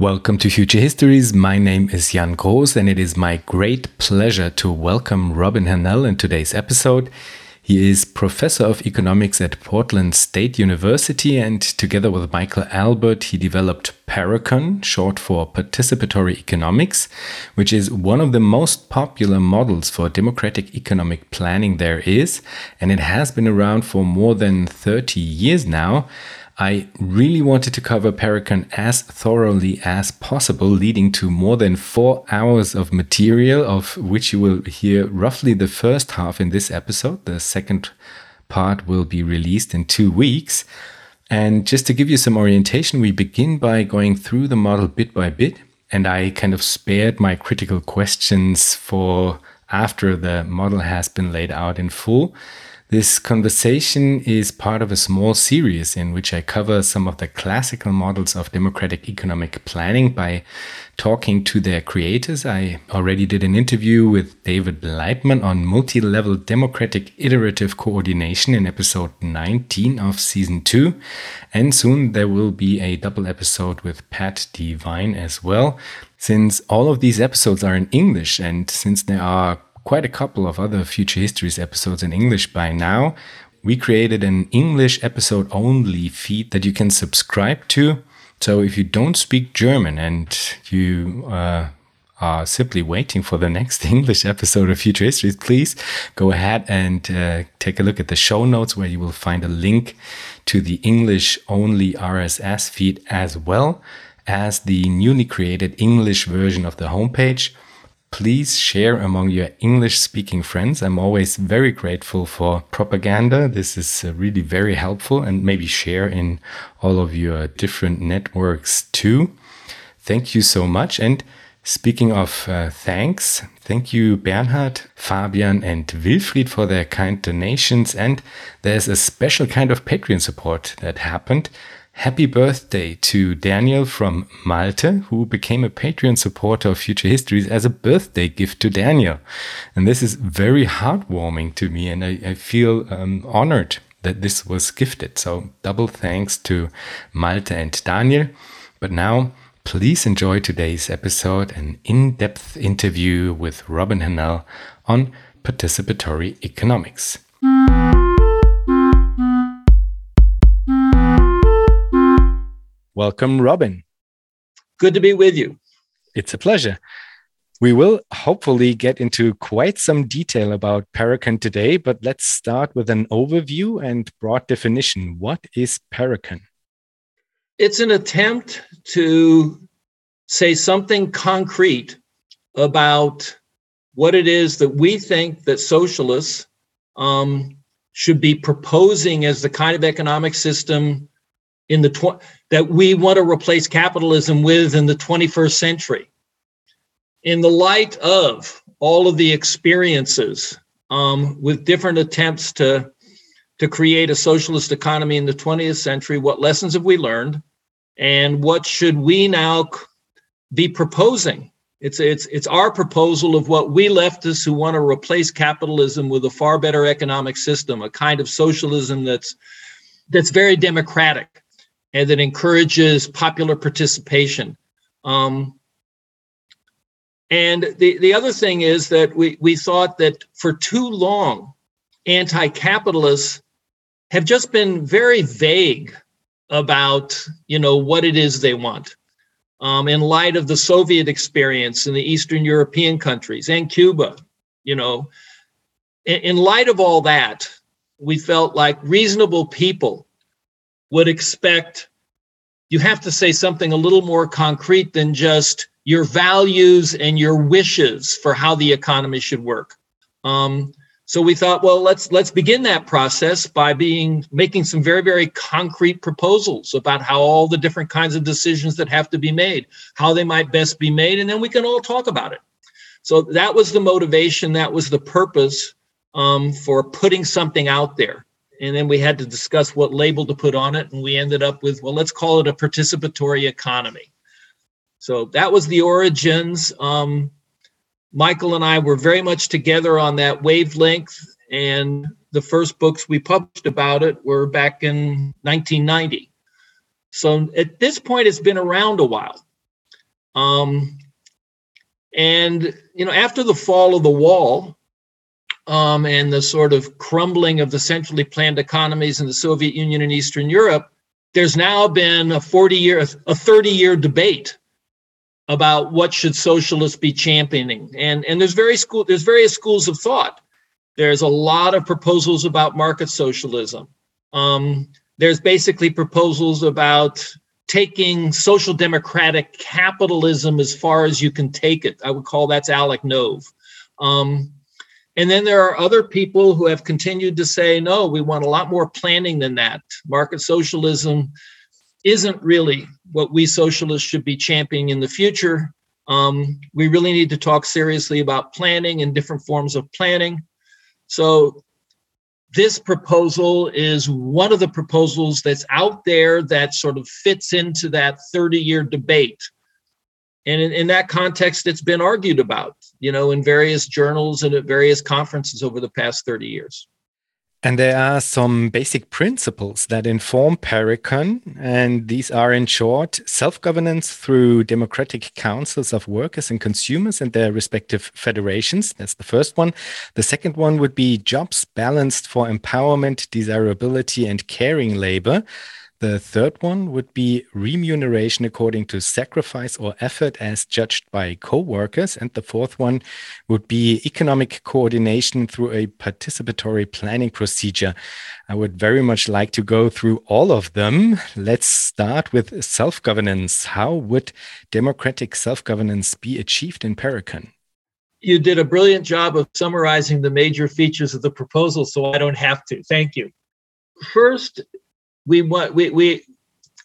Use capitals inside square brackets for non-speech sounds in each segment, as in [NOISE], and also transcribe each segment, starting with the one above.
Welcome to Future Histories. My name is Jan Groß, and it is my great pleasure to welcome Robin Hahnel in today's episode. He is professor of economics at Portland State University, and together with Michael Albert, he developed Parecon, short for Participatory Economics, which is one of the most popular models for democratic economic planning there is, and it has been around for more than 30 years now. I really wanted to cover Parecon as thoroughly as possible, leading to more than four hours of material, of which you will hear roughly the first half in this episode. The second part will be released in two weeks. And just to give you some orientation, we begin by going through the model bit by bit. And I kind of spared my critical questions for after the model has been laid out in full. This conversation is part of a small series in which I cover some of the classical models of democratic economic planning by talking to their creators. I already did an interview with David Laibman on multi level democratic iterative coordination in episode 19 of season 2. And soon there will be a double episode with Pat Devine as well. Since all of these episodes are in English and since there are quite a couple of other Future Histories episodes in English by now. We created an English episode only feed that you can subscribe to. So if you don't speak German and you uh, are simply waiting for the next [LAUGHS] English episode of Future Histories, please go ahead and uh, take a look at the show notes where you will find a link to the English only RSS feed as well as the newly created English version of the homepage please share among your English speaking friends. I'm always very grateful for propaganda. This is uh, really very helpful and maybe share in all of your different networks too. Thank you so much. And speaking of uh, thanks, thank you Bernhard, Fabian, and Wilfried for their kind donations. And there's a special kind of Patreon support that happened. Happy birthday to Daniel from Malta, who became a Patreon supporter of Future Histories as a birthday gift to Daniel. And this is very heartwarming to me, and I, I feel um, honored that this was gifted. So, double thanks to Malta and Daniel. But now, please enjoy today's episode an in depth interview with Robin Hahnel on participatory economics. Welcome, Robin. Good to be with you. It's a pleasure. We will hopefully get into quite some detail about Parecon today, but let's start with an overview and broad definition. What is Parecon? It's an attempt to say something concrete about what it is that we think that socialists um, should be proposing as the kind of economic system in the tw- that we want to replace capitalism with in the 21st century. In the light of all of the experiences um, with different attempts to to create a socialist economy in the 20th century, what lessons have we learned, and what should we now be proposing? It's it's it's our proposal of what we leftists who want to replace capitalism with a far better economic system, a kind of socialism that's that's very democratic and that encourages popular participation. Um, and the, the other thing is that we, we thought that for too long, anti capitalists have just been very vague about you know what it is they want. Um, in light of the Soviet experience in the Eastern European countries and Cuba, you know, in, in light of all that, we felt like reasonable people would expect you have to say something a little more concrete than just your values and your wishes for how the economy should work. Um, so we thought, well, let's let's begin that process by being making some very very concrete proposals about how all the different kinds of decisions that have to be made, how they might best be made, and then we can all talk about it. So that was the motivation, that was the purpose um, for putting something out there and then we had to discuss what label to put on it and we ended up with well let's call it a participatory economy. So that was the origins. Um, michael and i were very much together on that wavelength and the first books we published about it were back in 1990 so at this point it's been around a while. Um, and you know, after the fall of the wall um, and the sort of crumbling of the centrally planned economies in the Soviet Union and Eastern Europe, there's now been a 40 year, a 30 year debate about what should socialists be championing, and and there's very school, there's various schools of thought. There's a lot of proposals about market socialism. Um, there's basically proposals about taking social democratic capitalism as far as you can take it. I would call that's Alec Nove. Um, and then there are other people who have continued to say, no, we want a lot more planning than that. Market socialism isn't really what we socialists should be championing in the future. Um, we really need to talk seriously about planning and different forms of planning. So this proposal is one of the proposals that's out there that sort of fits into that 30 year debate. And in, in, that context, it's been argued about, you know, in various journals and at various conferences over the past 30 years. And there are some basic principles that inform PARECON, and these are, in short, self governance through democratic councils of workers and consumers and their respective federations. That's the first one. The second one would be jobs balanced for empowerment, desirability, and caring labor. The third one would be remuneration according to sacrifice or effort as judged by co-workers. And the fourth one would be economic coordination through a participatory planning procedure. I would very much like to go through all of them. Let's start with self-governance. How would democratic self-governance be achieved in PARECON? You did a brilliant job of summarizing the major features of the proposal, so I don't have to. Thank you. First, we want we we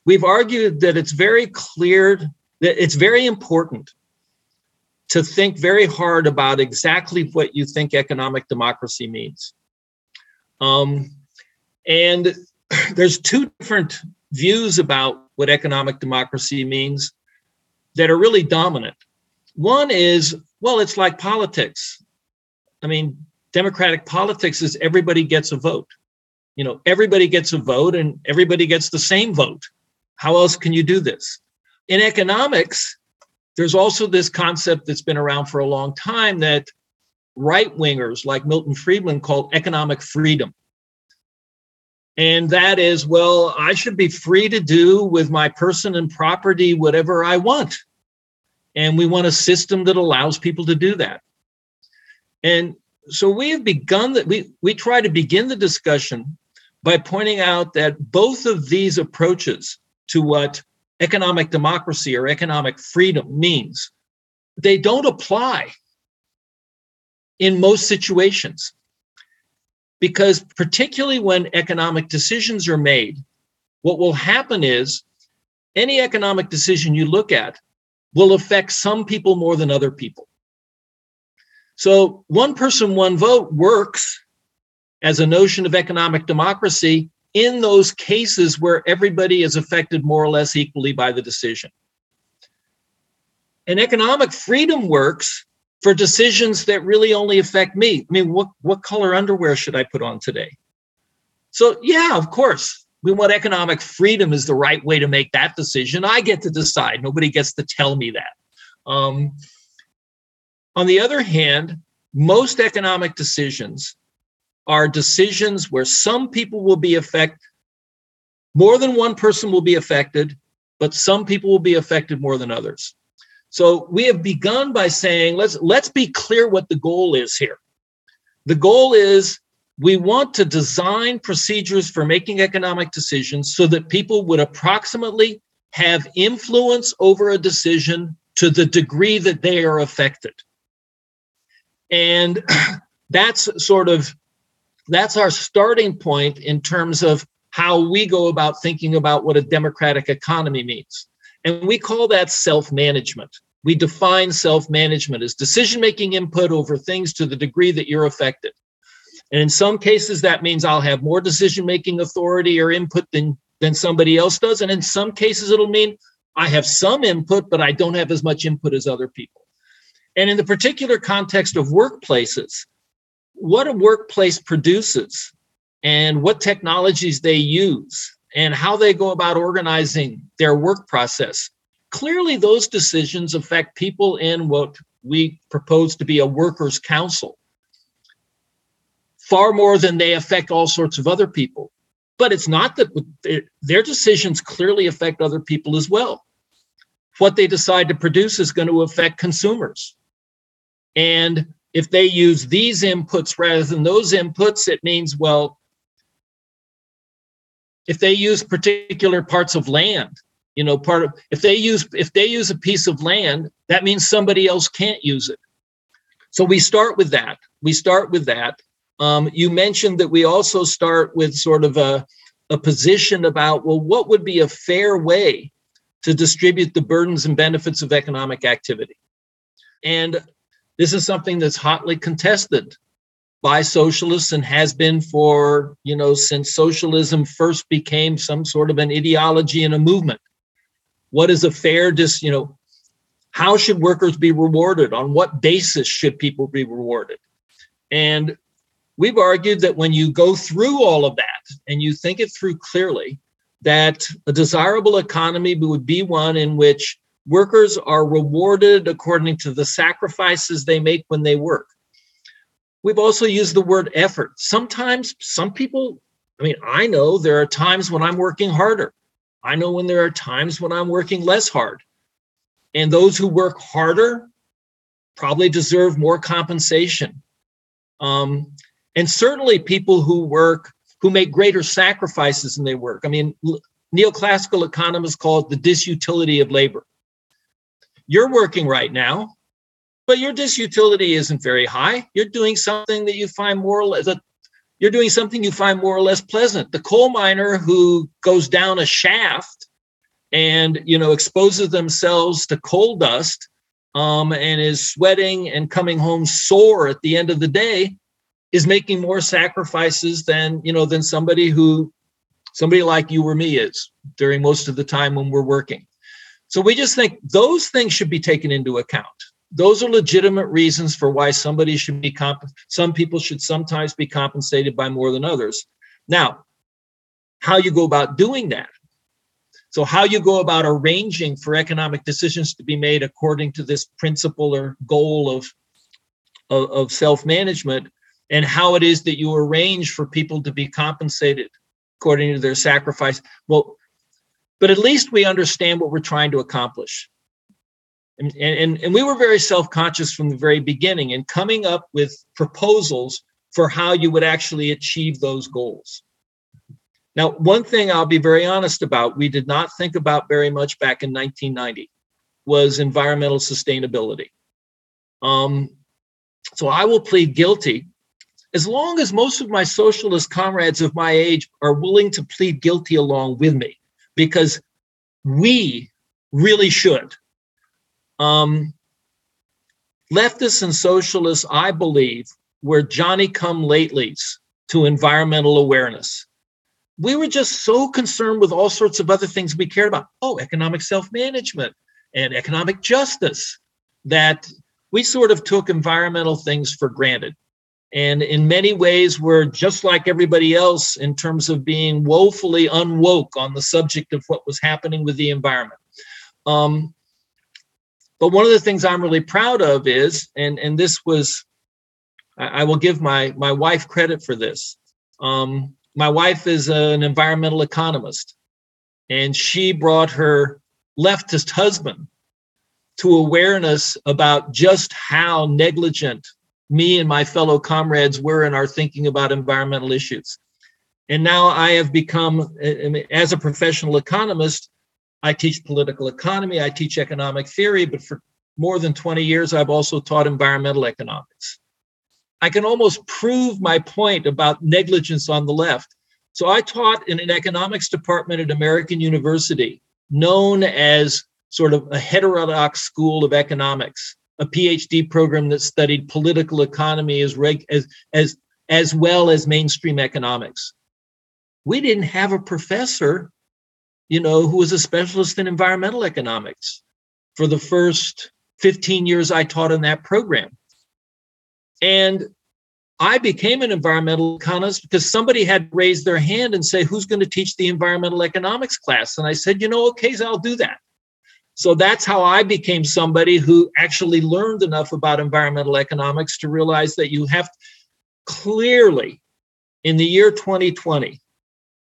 we've argued that it's very clear that it's very important to think very hard about exactly what you think economic democracy means. Um, and [CLEARS THROAT] there's two different views about what economic democracy means that are really dominant. One is, well, it's like politics. I mean, democratic politics is everybody gets a vote you know everybody gets a vote and everybody gets the same vote. How else can you do this? In economics there's also this concept that's been around for a long time that right wingers like milton friedman called economic freedom. And that is well i should be free to do with my person and property whatever i want. And we want a system that allows people to do that. And so we have begun that we we try to begin the discussion by pointing out that both of these approaches to what economic democracy or economic freedom means, they don't apply in most situations. Because, particularly when economic decisions are made, what will happen is any economic decision you look at will affect some people more than other people. So, one person, one vote works as a notion of economic democracy in those cases where everybody is affected more or less equally by the decision. And economic freedom works for decisions that really only affect me. I mean, what, what color underwear should I put on today? So, yeah, of course, we want economic freedom is the right way to make that decision. I get to decide. Nobody gets to tell me that. Um, on the other hand, most economic decisions are decisions where some people will be affected, more than one person will be affected, but some people will be affected more than others. So we have begun by saying let's let's be clear what the goal is here. The goal is we want to design procedures for making economic decisions so that people would approximately have influence over a decision to the degree that they are affected. And [CLEARS THROAT] that's sort of that's our starting point in terms of how we go about thinking about what a democratic economy means. And we call that self management. We define self management as decision making input over things to the degree that you're affected. And in some cases, that means I'll have more decision making authority or input than, than somebody else does. And in some cases, it'll mean I have some input, but I don't have as much input as other people. And in the particular context of workplaces, what a workplace produces and what technologies they use and how they go about organizing their work process clearly those decisions affect people in what we propose to be a workers' council far more than they affect all sorts of other people. But it's not that their decisions clearly affect other people as well. What they decide to produce is going to affect consumers. And if they use these inputs rather than those inputs, it means, well, if they use particular parts of land, you know, part of if they use if they use a piece of land, that means somebody else can't use it. So we start with that. We start with that. Um, you mentioned that we also start with sort of a, a position about, well, what would be a fair way to distribute the burdens and benefits of economic activity? And this is something that's hotly contested by socialists and has been for, you know, since socialism first became some sort of an ideology and a movement. What is a fair dis, you know, how should workers be rewarded? On what basis should people be rewarded? And we've argued that when you go through all of that and you think it through clearly, that a desirable economy would be one in which Workers are rewarded according to the sacrifices they make when they work. We've also used the word effort. Sometimes some people, I mean, I know there are times when I'm working harder. I know when there are times when I'm working less hard. And those who work harder probably deserve more compensation. Um, and certainly people who work, who make greater sacrifices in their work. I mean, neoclassical economists call it the disutility of labor you're working right now, but your disutility isn't very high. You're doing something that you find more or less you're doing something you find more or less pleasant. The coal miner who goes down a shaft and you know exposes themselves to coal dust um, and is sweating and coming home sore at the end of the day is making more sacrifices than you know than somebody who somebody like you or me is during most of the time when we're working so we just think those things should be taken into account. Those are legitimate reasons for why somebody should be comp- some people should sometimes be compensated by more than others. Now, how you go about doing that. So how you go about arranging for economic decisions to be made according to this principle or goal of of, of self-management and how it is that you arrange for people to be compensated according to their sacrifice. Well, but at least we understand what we're trying to accomplish. And, and, and we were very self conscious from the very beginning in coming up with proposals for how you would actually achieve those goals. Now, one thing I'll be very honest about, we did not think about very much back in 1990 was environmental sustainability. Um, so I will plead guilty as long as most of my socialist comrades of my age are willing to plead guilty along with me because we really should. Um, leftists and socialists, I believe, were Johnny come latelys to environmental awareness. We were just so concerned with all sorts of other things we cared about. Oh, economic self management and economic justice that we sort of took environmental things for granted and in many ways we're just like everybody else in terms of being woefully unwoke on the subject of what was happening with the environment. Um, but one of the things i'm really proud of is and and this was i, I will give my my wife credit for this. Um, my wife is an environmental economist and she brought her leftist husband to awareness about just how negligent me and my fellow comrades were in our thinking about environmental issues. And now I have become, as a professional economist, I teach political economy, I teach economic theory, but for more than 20 years, I've also taught environmental economics. I can almost prove my point about negligence on the left. So I taught in an economics department at American University, known as sort of a heterodox school of economics a PhD program that studied political economy as, reg, as, as, as well as mainstream economics. We didn't have a professor, you know, who was a specialist in environmental economics for the first 15 years I taught in that program. And I became an environmental economist because somebody had raised their hand and say, who's going to teach the environmental economics class? And I said, you know, okay, so I'll do that. So that's how I became somebody who actually learned enough about environmental economics to realize that you have clearly in the year 2020,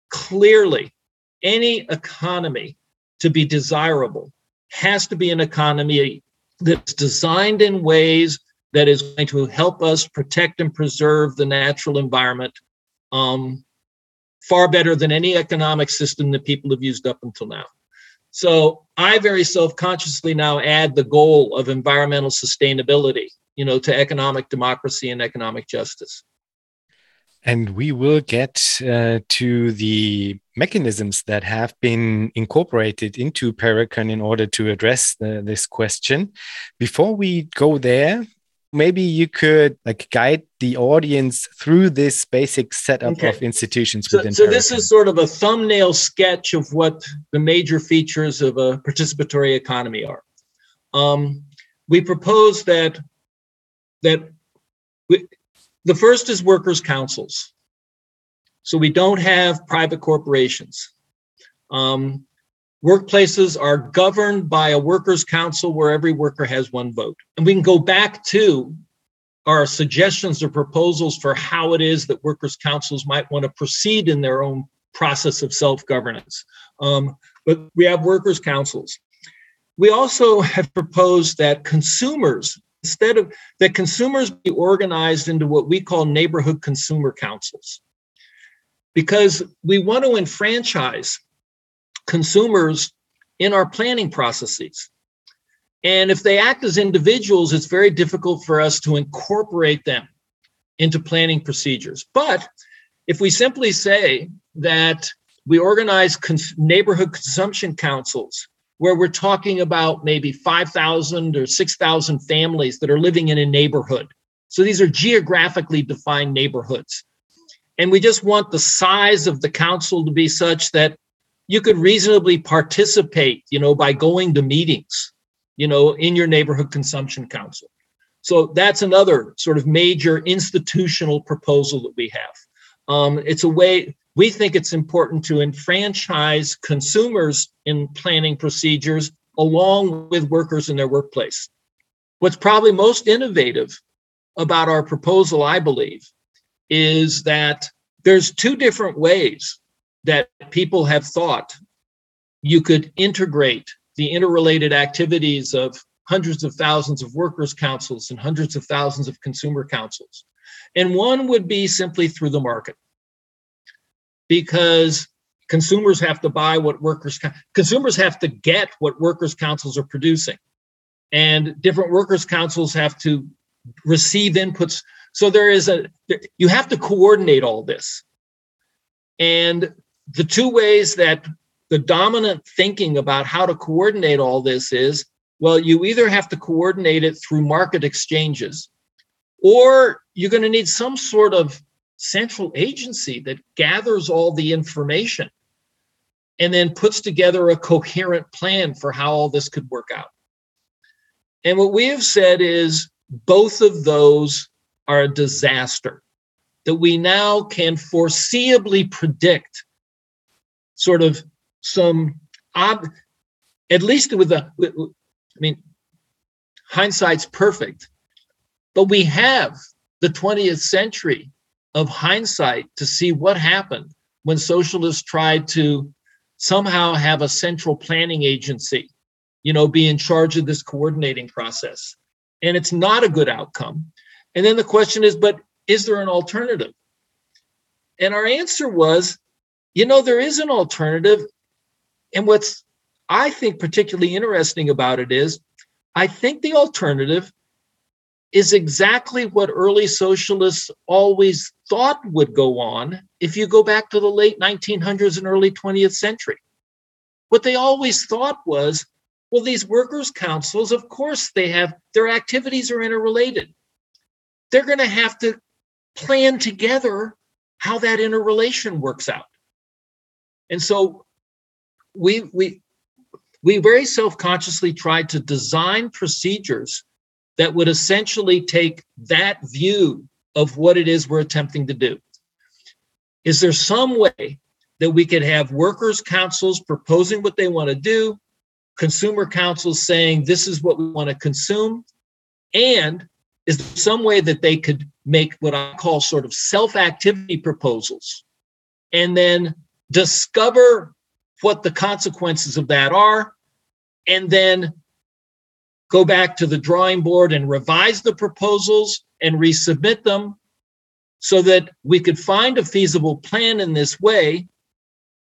clearly any economy to be desirable has to be an economy that's designed in ways that is going to help us protect and preserve the natural environment um, far better than any economic system that people have used up until now. So I very self-consciously now add the goal of environmental sustainability, you know, to economic democracy and economic justice. And we will get uh, to the mechanisms that have been incorporated into PARECON in order to address the, this question. Before we go there, maybe you could like guide the audience through this basic setup okay. of institutions so, within so this is sort of a thumbnail sketch of what the major features of a participatory economy are. Um, we propose that that we, the first is workers councils. So we don't have private corporations. Um, Workplaces are governed by a workers' council where every worker has one vote. And we can go back to our suggestions or proposals for how it is that workers' councils might want to proceed in their own process of self governance. Um, but we have workers' councils. We also have proposed that consumers, instead of that consumers be organized into what we call neighborhood consumer councils, because we want to enfranchise consumers in our planning processes. And if they act as individuals, it's very difficult for us to incorporate them into planning procedures. But if we simply say that we organize cons- neighborhood consumption councils where we're talking about maybe 5,000 or 6,000 families that are living in a neighborhood. So these are geographically defined neighborhoods. And we just want the size of the council to be such that you could reasonably participate, you know, by going to meetings, you know, in your neighborhood consumption council. So that's another sort of major institutional proposal that we have. Um, it's a way we think it's important to enfranchise consumers in planning procedures along with workers in their workplace. What's probably most innovative about our proposal, I believe, is that there's two different ways that people have thought you could integrate the interrelated activities of hundreds of thousands of workers' councils and hundreds of thousands of consumer councils. And one would be simply through the market. Because consumers have to buy what workers consumers have to get what workers councils are producing and different workers councils have to receive inputs so there is a you have to coordinate all this and the two ways that the dominant thinking about how to coordinate all this is well, you either have to coordinate it through market exchanges, or you're going to need some sort of central agency that gathers all the information and then puts together a coherent plan for how all this could work out. And what we have said is both of those are a disaster, that we now can foreseeably predict sort of some ob, at least with the i mean hindsight's perfect but we have the 20th century of hindsight to see what happened when socialists tried to somehow have a central planning agency you know be in charge of this coordinating process. And it's not a good outcome. And then the question is but is there an alternative? And our answer was you know, there is an alternative. And what's I think particularly interesting about it is I think the alternative is exactly what early socialists always thought would go on if you go back to the late 1900s and early 20th century. What they always thought was well, these workers' councils, of course, they have their activities are interrelated. They're going to have to plan together how that interrelation works out. And so we we we very self-consciously tried to design procedures that would essentially take that view of what it is we're attempting to do. Is there some way that we could have workers' councils proposing what they want to do, consumer councils saying this is what we want to consume? And is there some way that they could make what I call sort of self activity proposals and then discover what the consequences of that are and then go back to the drawing board and revise the proposals and resubmit them so that we could find a feasible plan in this way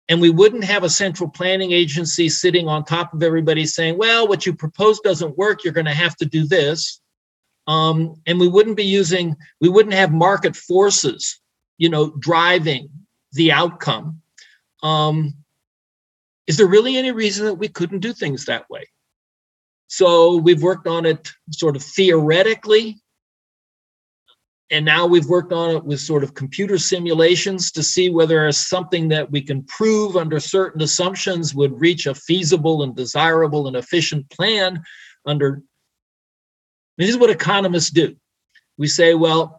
and we wouldn't have a central planning agency sitting on top of everybody saying well what you propose doesn't work you're going to have to do this. Um, and we wouldn't be using we wouldn't have market forces you know driving the outcome um, is there really any reason that we couldn't do things that way? So we've worked on it sort of theoretically and now we've worked on it with sort of computer simulations to see whether something that we can prove under certain assumptions would reach a feasible and desirable and efficient plan under this is what economists do. We say well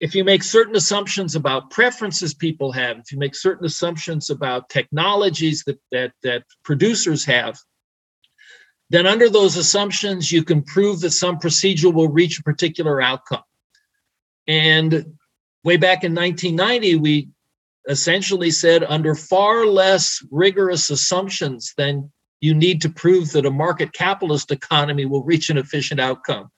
if you make certain assumptions about preferences people have if you make certain assumptions about technologies that that that producers have then under those assumptions you can prove that some procedure will reach a particular outcome and way back in 1990, we essentially said under far less rigorous assumptions than you need to prove that a market capitalist economy will reach an efficient outcome.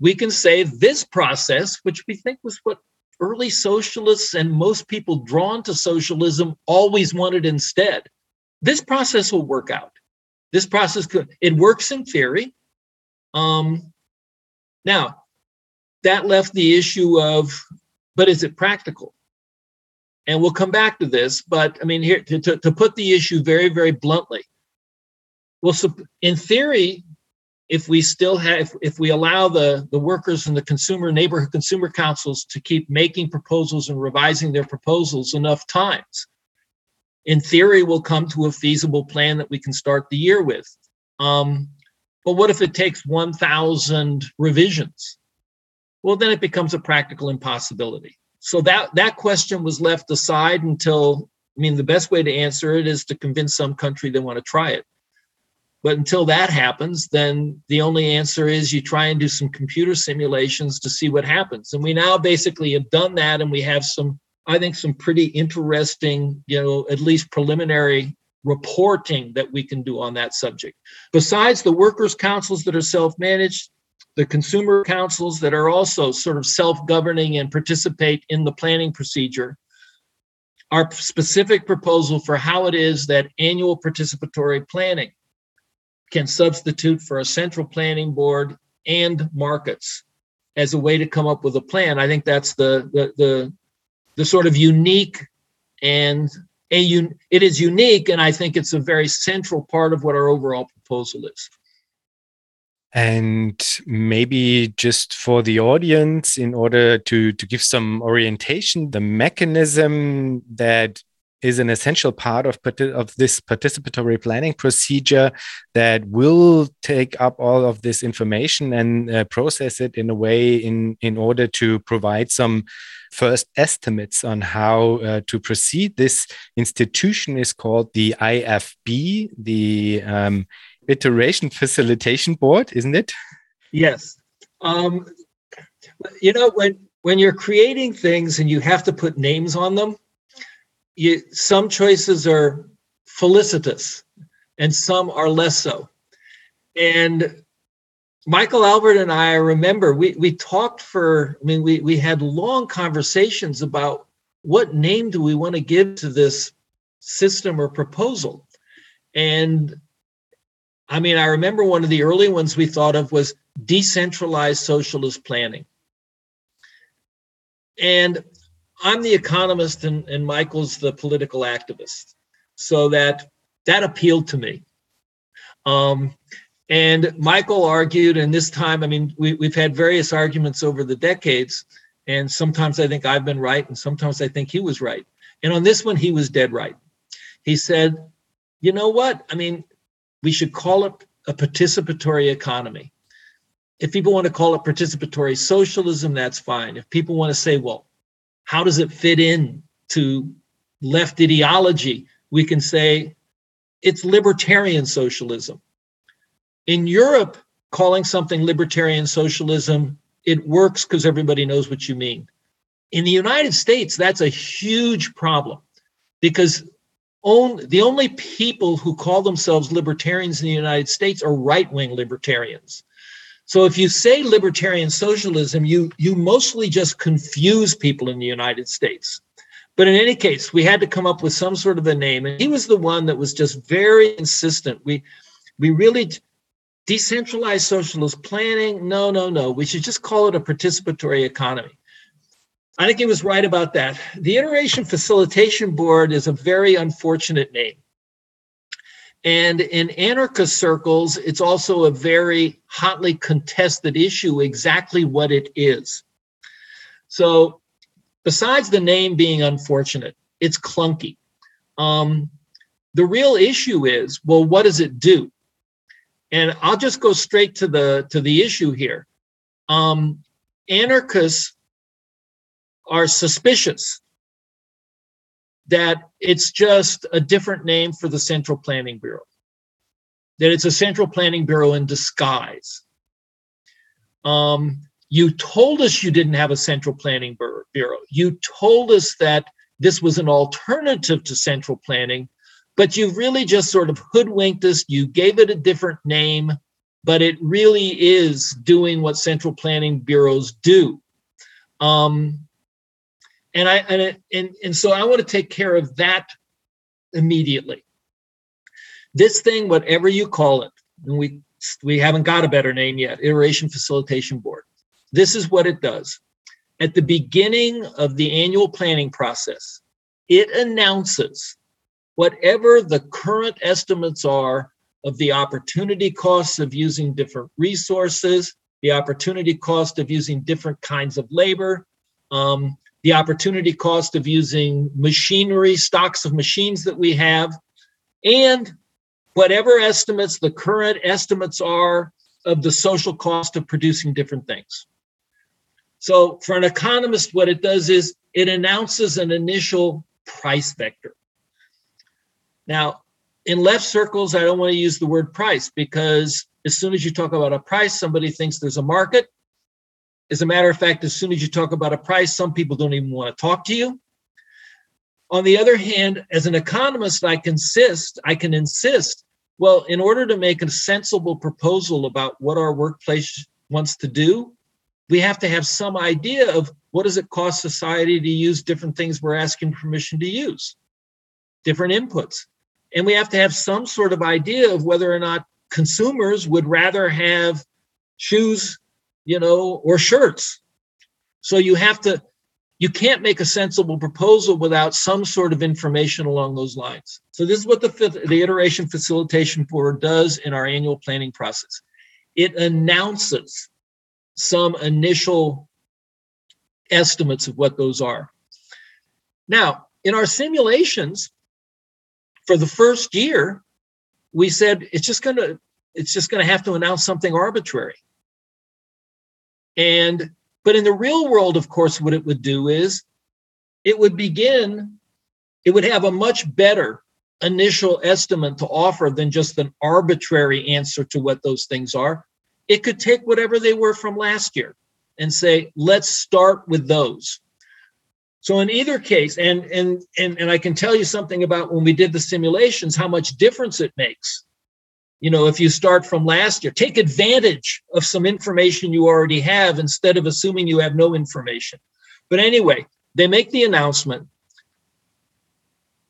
We can say this process, which we think was what early socialists and most people drawn to socialism always wanted instead. This process will work out. This process could, it works in theory. Um, now, that left the issue of, but is it practical? And we'll come back to this, but I mean, here to, to, to put the issue very, very bluntly. Well, so in theory, if we still have, if, if we allow the, the workers and the consumer neighborhood consumer councils to keep making proposals and revising their proposals enough times, in theory, we'll come to a feasible plan that we can start the year with. Um, but what if it takes 1,000 revisions? well, then it becomes a practical impossibility. So that that question was left aside until I mean the best way to answer it is to convince some country they want to try it. But until that happens, then the only answer is you try and do some computer simulations to see what happens. And we now basically have done that and we have some I think some pretty interesting, you know, at least preliminary reporting that we can do on that subject. Besides the workers' councils that are self managed, the consumer councils that are also sort of self-governing and participate in the planning procedure our specific proposal for how it is that annual participatory planning can substitute for a central planning board and markets as a way to come up with a plan. I think that's the the the, the sort of unique and a un, it is unique and i think it's a very central part of what our overall proposal is. And maybe just for the audience in order to to give some orientation the mechanism that is an essential part of, of this participatory planning procedure that will take up all of this information and uh, process it in a way in, in order to provide some first estimates on how uh, to proceed. This institution is called the IFB, the um, iteration facilitation board, isn't it? Yes. Um, you know, when when you're creating things and you have to put names on them, you some choices are felicitous and some are less so. And Michael Albert and I, I remember we we talked for, I mean, we we had long conversations about what name do we want to give to this system or proposal. And I mean, I remember one of the early ones we thought of was decentralized socialist planning. And I'm the economist and, and Michael's the political activist. So that that appealed to me. Um, and Michael argued, and this time, I mean, we, we've had various arguments over the decades, and sometimes I think I've been right, and sometimes I think he was right. And on this one, he was dead right. He said, you know what? I mean, we should call it a participatory economy. If people want to call it participatory socialism, that's fine. If people want to say, well, how does it fit in to left ideology? We can say it's libertarian socialism. In Europe, calling something libertarian socialism, it works because everybody knows what you mean. In the United States, that's a huge problem because on, the only people who call themselves libertarians in the United States are right wing libertarians. So if you say libertarian socialism, you, you mostly just confuse people in the United States. But in any case, we had to come up with some sort of a name. And he was the one that was just very insistent. We, we really decentralized socialist planning. No, no, no. We should just call it a participatory economy. I think he was right about that. The Iteration Facilitation Board is a very unfortunate name. And in anarchist circles, it's also a very hotly contested issue exactly what it is. So, besides the name being unfortunate, it's clunky. Um, the real issue is well, what does it do? And I'll just go straight to the to the issue here. Um, anarchists are suspicious that it's just a different name for the Central Planning Bureau, that it's a Central Planning Bureau in disguise. Um, you told us you didn't have a Central Planning Bureau. You told us that this was an alternative to central planning, but you really just sort of hoodwinked us. You gave it a different name, but it really is doing what central planning bureaus do. Um, and I and, and and so I want to take care of that immediately. This thing, whatever you call it, and we we haven't got a better name yet, iteration facilitation board. This is what it does. At the beginning of the annual planning process, it announces whatever the current estimates are of the opportunity costs of using different resources, the opportunity cost of using different kinds of labor, um, the opportunity cost of using machinery, stocks of machines that we have, and whatever estimates the current estimates are of the social cost of producing different things. So, for an economist, what it does is it announces an initial price vector. Now, in left circles, I don't want to use the word price because as soon as you talk about a price, somebody thinks there's a market. As a matter of fact, as soon as you talk about a price, some people don't even want to talk to you. On the other hand, as an economist, I can insist, I can insist, well, in order to make a sensible proposal about what our workplace wants to do, we have to have some idea of what does it cost society to use different things we're asking permission to use, different inputs. And we have to have some sort of idea of whether or not consumers would rather have shoes you know, or shirts. So you have to, you can't make a sensible proposal without some sort of information along those lines. So this is what the, the iteration facilitation board does in our annual planning process. It announces some initial estimates of what those are. Now, in our simulations for the first year, we said it's just going to it's just going to have to announce something arbitrary. And but in the real world, of course, what it would do is it would begin, it would have a much better initial estimate to offer than just an arbitrary answer to what those things are. It could take whatever they were from last year and say, let's start with those. So in either case, and and and, and I can tell you something about when we did the simulations, how much difference it makes you know if you start from last year take advantage of some information you already have instead of assuming you have no information. But anyway they make the announcement.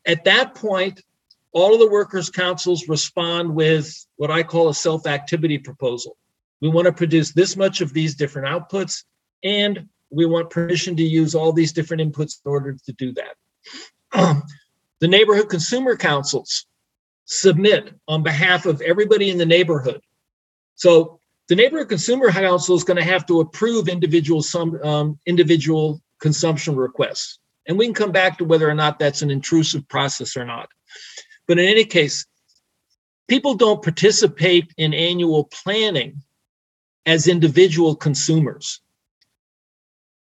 At that point all of the workers councils respond with what i call a self activity proposal. We want to produce this much of these different outputs and we want permission to use all these different inputs in order to do that. [CLEARS THROAT] The neighborhood consumer councils submit on behalf of everybody in the neighborhood. So the neighborhood consumer council is going to have to approve individual some um, individual consumption requests, and we can come back to whether or not that's an intrusive process or not. But in any case, people don't participate in annual planning as individual consumers.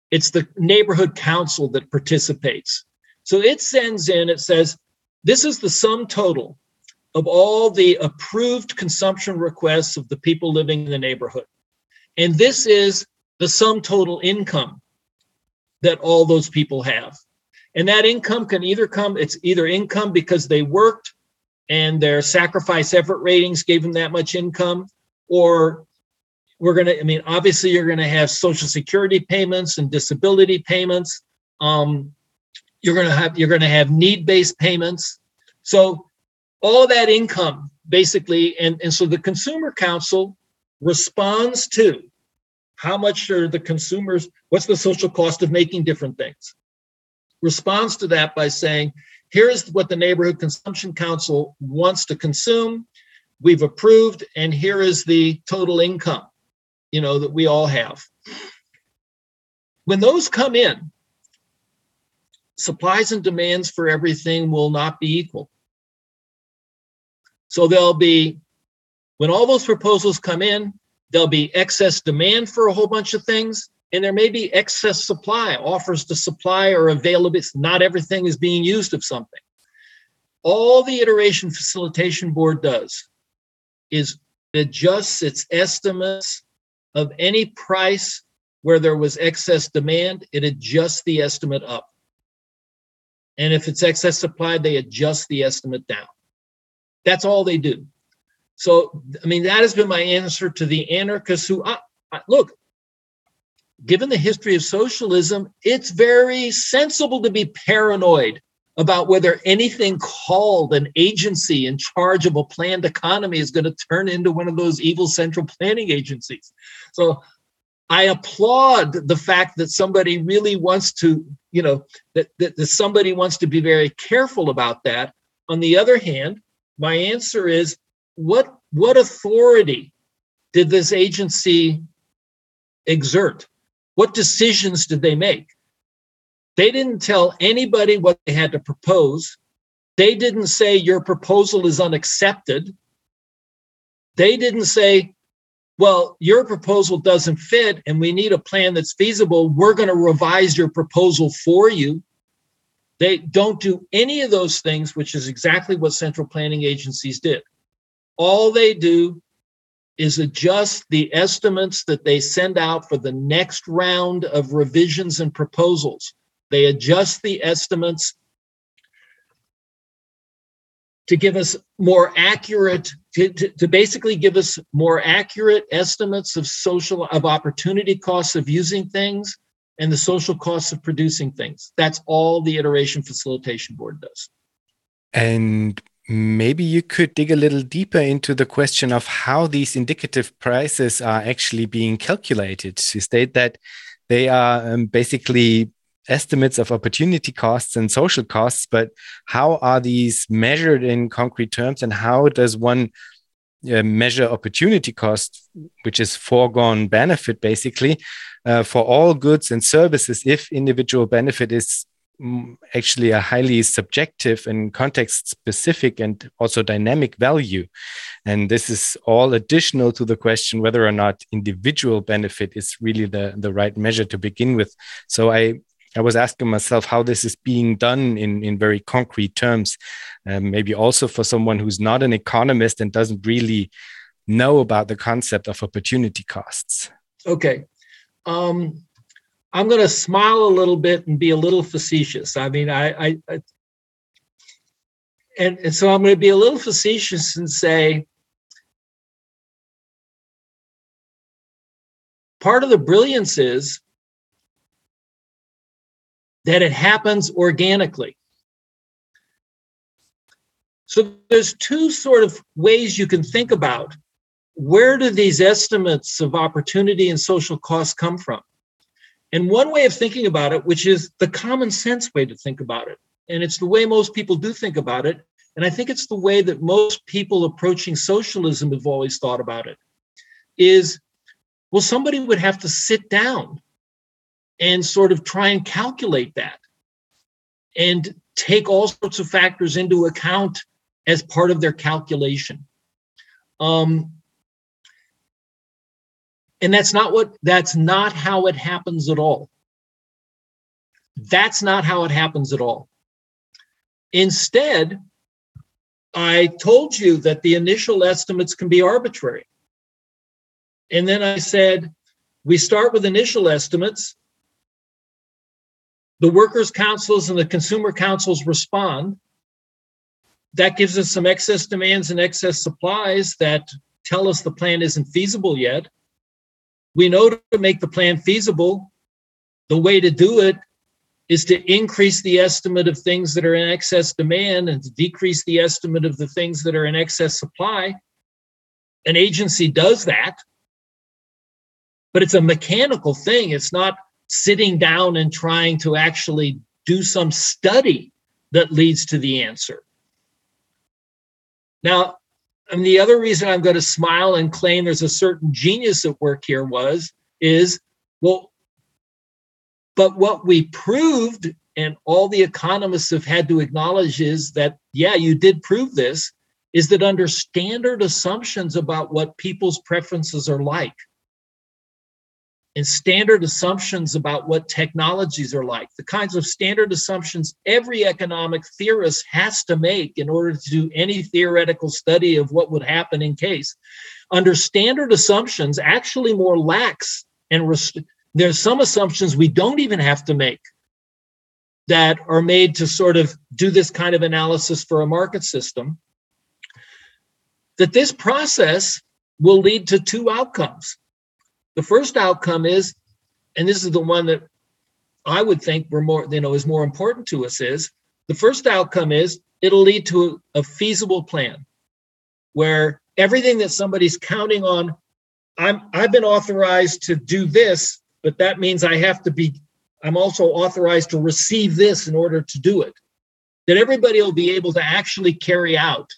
It's the neighborhood council that participates. So it sends in, it says, this is the sum total of all the approved consumption requests of the people living in the neighborhood. And this is the sum total income that all those people have. And that income can either come, it's either income because they worked and their sacrifice effort ratings gave them that much income, or we're going to, I mean, obviously, you're going to have social security payments and disability payments. Um, you're going to have you're going to have need-based payments. So all that income basically, and, and so the consumer council responds to how much are the consumers, what's the social cost of making different things? Responds to that by saying, here's what the neighborhood consumption council wants to consume. We've approved, and here is the total income, you know, that we all have. When those come in, supplies and demands for everything will not be equal. So there'll be, when all those proposals come in, there'll be excess demand for a whole bunch of things, and there may be excess supply, offers to supply or available. Not everything is being used of something. All the iteration facilitation board does is adjusts its estimates of any price where there was excess demand, it adjusts the estimate up. And if it's excess supply, they adjust the estimate down. That's all they do. So, I mean, that has been my answer to the anarchists who, I, I, look, given the history of socialism, it's very sensible to be paranoid about whether anything called an agency in charge of a planned economy is going to turn into one of those evil central planning agencies. So I applaud the fact that somebody really wants to, you know, that, that, that somebody wants to be very careful about that. On the other hand, my answer is what what authority did this agency exert? What decisions did they make? They didn't tell anybody what they had to propose. They didn't say your proposal is unaccepted. They didn't say, well, your proposal doesn't fit and we need a plan that's feasible. We're going to revise your proposal for you. They don't do any of those things, which is exactly what central planning agencies did. All they do is adjust the estimates that they send out for the next round of revisions and proposals. They adjust the estimates to give us more accurate, to, to, to, basically give us more accurate estimates of social, of opportunity costs of using things and the social costs of producing things. That's all the iteration facilitation board does. And Maybe you could dig a little deeper into the question of how these indicative prices are actually being calculated. You state that they are um, basically estimates of opportunity costs and social costs, but how are these measured in concrete terms and how does one uh, measure opportunity cost, which is foregone benefit basically, uh, for all goods and services if individual benefit is actually a highly subjective and context specific and also dynamic value. And this is all additional to the question whether or not individual benefit is really the, the right measure to begin with. So I, I was asking myself how this is being done in, in very concrete terms. Um, maybe also for someone who's not an economist and doesn't really know about the concept of opportunity costs. Okay. Um, I'm going to smile a little bit and be a little facetious. I mean, I, I, I and, and so I'm going to be a little facetious and say part of the brilliance is that it happens organically. So there's two sort of ways you can think about where do these estimates of opportunity and social costs come from? And one way of thinking about it, which is the common sense way to think about it, and it's the way most people do think about it, and I think it's the way that most people approaching socialism have always thought about it, is well, somebody would have to sit down and sort of try and calculate that and take all sorts of factors into account as part of their calculation. Um, and that's not what that's not how it happens at all. That's not how it happens at all. Instead, I told you that the initial estimates can be arbitrary. And then I said, we start with initial estimates. The workers' councils and the consumer councils respond. That gives us some excess demands and excess supplies that tell us the plan isn't feasible yet. We know to make the plan feasible, the way to do it is to increase the estimate of things that are in excess demand and to decrease the estimate of the things that are in excess supply. An agency does that, but it's a mechanical thing. It's not sitting down and trying to actually do some study that leads to the answer. Now, and the other reason I'm going to smile and claim there's a certain genius at work here was is well, but what we proved, and all the economists have had to acknowledge, is that, yeah, you did prove this, is that under standard assumptions about what people's preferences are like, and standard assumptions about what technologies are like, the kinds of standard assumptions every economic theorist has to make in order to do any theoretical study of what would happen in case. Under standard assumptions, actually more lax and rest- there's some assumptions we don't even have to make that are made to sort of do this kind of analysis for a market system. That this process will lead to two outcomes. The first outcome is, and this is the one that I would think we're more, you know, is more important to us is the first outcome is it'll lead to a, feasible plan where everything that somebody's counting on, I'm I've been authorized to do this but that means I have to be, I'm also authorized to receive this in order to do it. That everybody will be able to actually carry out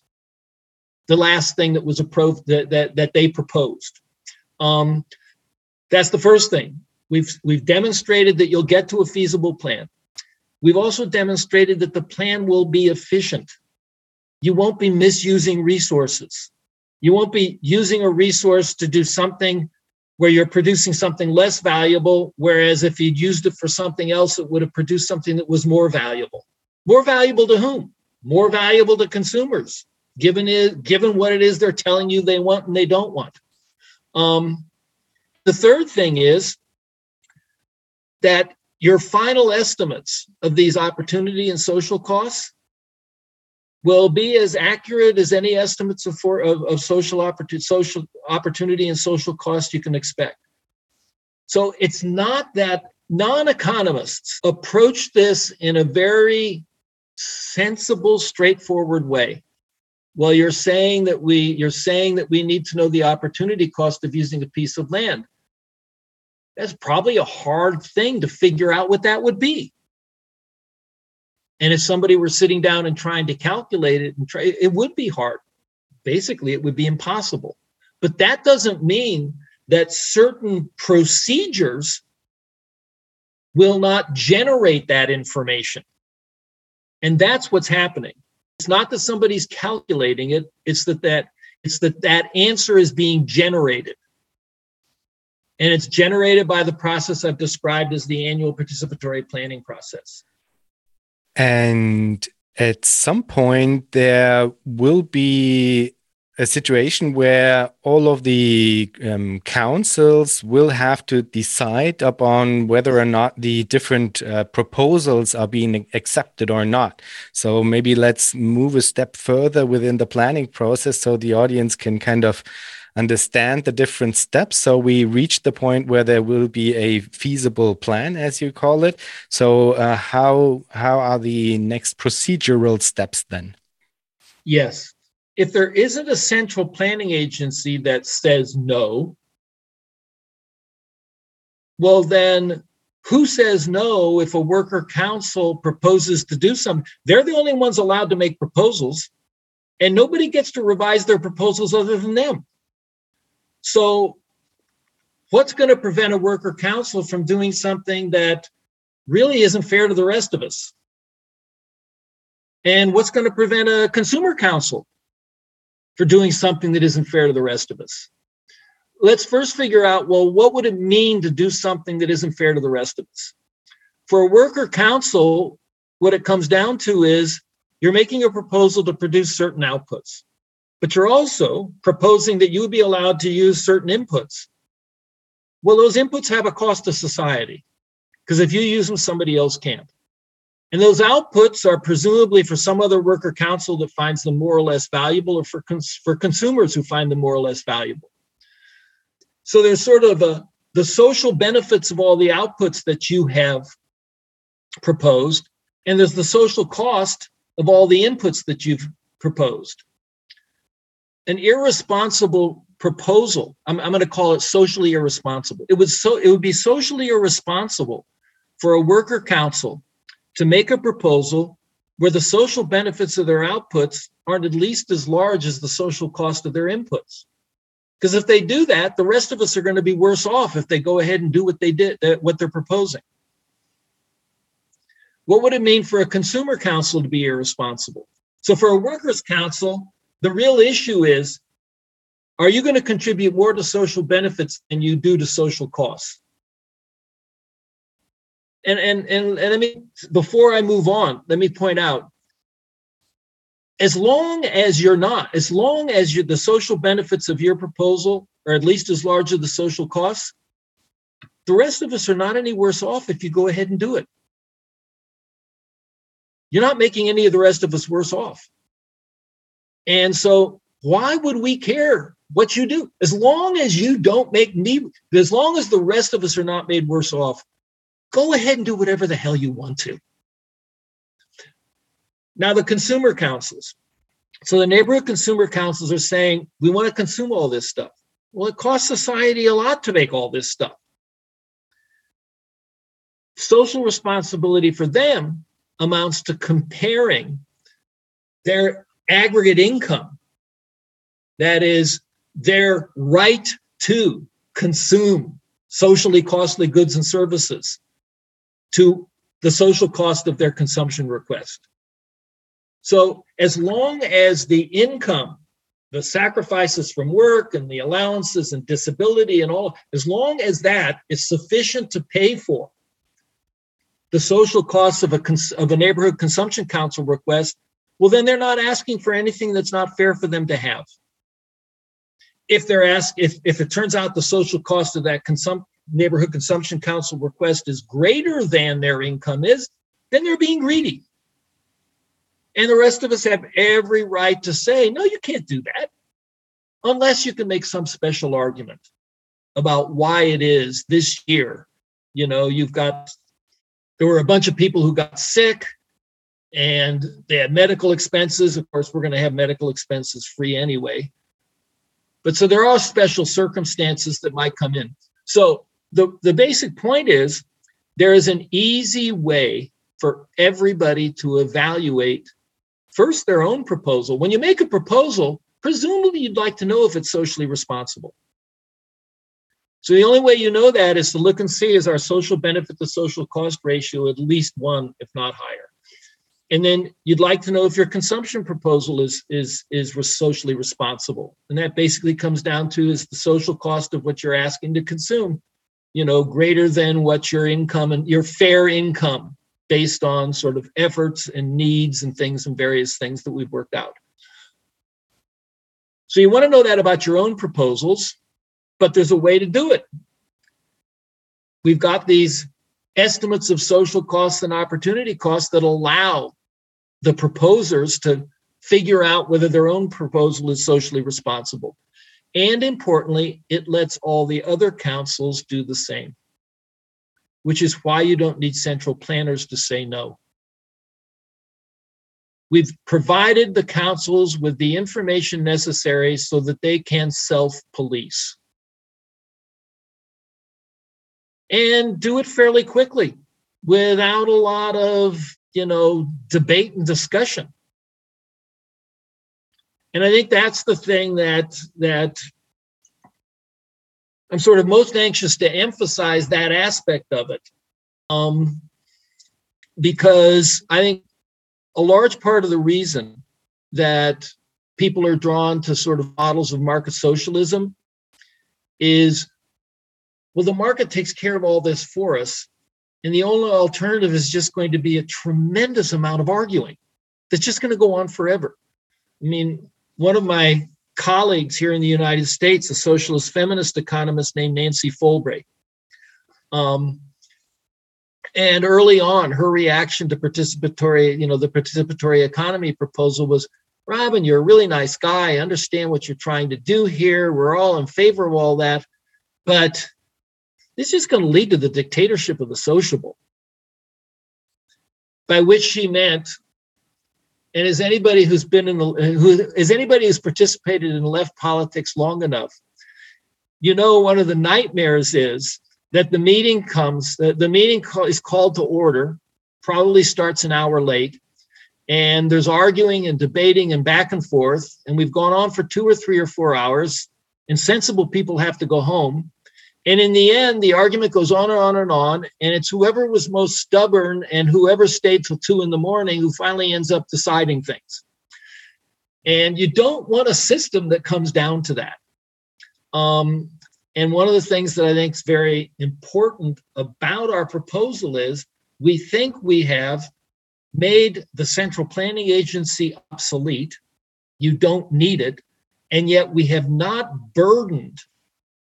the last thing that was approved that, that, that they proposed. Um, that's the first thing. We've we've demonstrated that you'll get to a feasible plan. We've also demonstrated that the plan will be efficient. You won't be misusing resources. You won't be using a resource to do something where you're producing something less valuable, whereas if you'd used it for something else, it would have produced something that was more valuable. More valuable to whom? More valuable to consumers, given it, given what it is they're telling you they want and they don't want. Um, the third thing is that your final estimates of these opportunity and social costs will be as accurate as any estimates of, for, of, of social, opportunity, social opportunity and social cost you can expect. So it's not that non economists approach this in a very sensible, straightforward way. Well, you're saying that we you're saying that we need to know the opportunity cost of using a piece of land. That's probably a hard thing to figure out what that would be. And if somebody were sitting down and trying to calculate it and try, it would be hard. Basically, it would be impossible. But that doesn't mean that certain procedures will not generate that information. And that's what's happening. It's not that somebody's calculating it, it's that that it's that that answer is being generated. And it's generated by the process I've described as the annual participatory planning process. And at some point, there will be a situation where all of the um, councils will have to decide upon whether or not the different uh, proposals are being accepted or not. So maybe let's move a step further within the planning process so the audience can kind of understand the different steps. So we reach the point where there will be a feasible plan, as you call it. So uh, how how are the next procedural steps then? Yes, if there isn't a central planning agency that says no, well then who says no if a worker council proposes to do something? They're the only ones allowed to make proposals, and nobody gets to revise their proposals other than them. So, what's going to prevent a worker council from doing something that really isn't fair to the rest of us? And what's going to prevent a consumer council for doing something that isn't fair to the rest of us? Let's first figure out well, what would it mean to do something that isn't fair to the rest of us? For a worker council, what it comes down to is you're making a proposal to produce certain outputs, but you're also proposing that you be allowed to use certain inputs. Well, those inputs have a cost to society because if you use them, somebody else can't. And those outputs are presumably for some other worker council that finds them more or less valuable, or for, cons- for consumers who find them more or less valuable. So there's sort of a the social benefits of all the outputs that you have proposed, and there's the social cost of all the inputs that you've proposed. An irresponsible proposal, I'm, I'm going to call it socially irresponsible. It would so it would be socially irresponsible for a worker council to make a proposal where the social benefits of their outputs aren't at least as large as the social cost of their inputs. Because if they do that, the rest of us are going to be worse off if they go ahead and do what they did, uh, what they're proposing. What would it mean for a consumer council to be irresponsible? So for a workers' council, the real issue is are you going to contribute more to social benefits than you do to social costs? And and and, and let me before I move on, let me point out as long as you're not, as long as you the social benefits of your proposal are at least as large as the social costs, the rest of us are not any worse off if you go ahead and do it. You're not making any of the rest of us worse off. And so why would we care what you do? As long as you don't make me, as long as the rest of us are not made worse off, go ahead and do whatever the hell you want to. Now, the consumer councils. So the neighborhood consumer councils are saying, we want to consume all this stuff. Well, it costs society a lot to make all this stuff. Social responsibility for them amounts to comparing their aggregate income, that is, their right to consume socially costly goods and services, to the social cost of their consumption request. So, as long as the income, the sacrifices from work and the allowances and disability and all, as long as that is sufficient to pay for the social costs of a, cons- of a neighborhood consumption council request, well, then they're not asking for anything that's not fair for them to have. If they're asked, if, if it turns out the social cost of that neighborhood consumption council request is greater than their income is, then they're being greedy. And the rest of us have every right to say, no, you can't do that unless you can make some special argument about why it is this year. You know, you've got, there were a bunch of people who got sick and they had medical expenses. Of course, we're going to have medical expenses free anyway. But so there are special circumstances that might come in. So the, the basic point is there is an easy way for everybody to evaluate first their own proposal. When you make a proposal, presumably you'd like to know if it's socially responsible. So the only way you know that is to look and see is our social benefit to social cost ratio at least one, if not higher. And then you'd like to know if your consumption proposal is is is socially responsible. And that basically comes down to is the social cost of what you're asking to consume you know, greater than what your income and your fair income based on sort of efforts and needs and things and various things that we've worked out. So you want to know that about your own proposals, but there's a way to do it. We've got these estimates of social costs and opportunity costs that allow the proposers to figure out whether their own proposal is socially responsible. And importantly, it lets all the other councils do the same, which is why you don't need central planners to say no. We've provided the councils with the information necessary so that they can self police and do it fairly quickly without a lot of you know debate and discussion and I think that's the thing that that I'm sort of most anxious to emphasize that aspect of it. Um, because I think a large part of the reason that people are drawn to sort of models of market socialism is well, the market takes care of all this for us. And the only alternative is just going to be a tremendous amount of arguing that's just going to go on forever. I mean, one of my colleagues here in the United States, a socialist feminist economist named Nancy Folbre, um, and early on, her reaction to participatory, you know, the participatory economy proposal was, Robin, you're a really nice guy. I understand what you're trying to do here. We're all in favor of all that. But this is going to lead to the dictatorship of the sociable. By which she meant, and as anybody who's been in the who is anybody who's participated in left politics long enough, you know one of the nightmares is that the meeting comes, the, the meeting is called to order, probably starts an hour late, and there's arguing and debating and back and forth, and we've gone on for two or three or four hours, and sensible people have to go home. And in the end, the argument goes on and on and on, and it's whoever was most stubborn and whoever stayed till two in the morning who finally ends up deciding things. And you don't want a system that comes down to that. Um, and one of the things that I think is very important about our proposal is we think we have made the central planning agency obsolete. You don't need it. And yet we have not burdened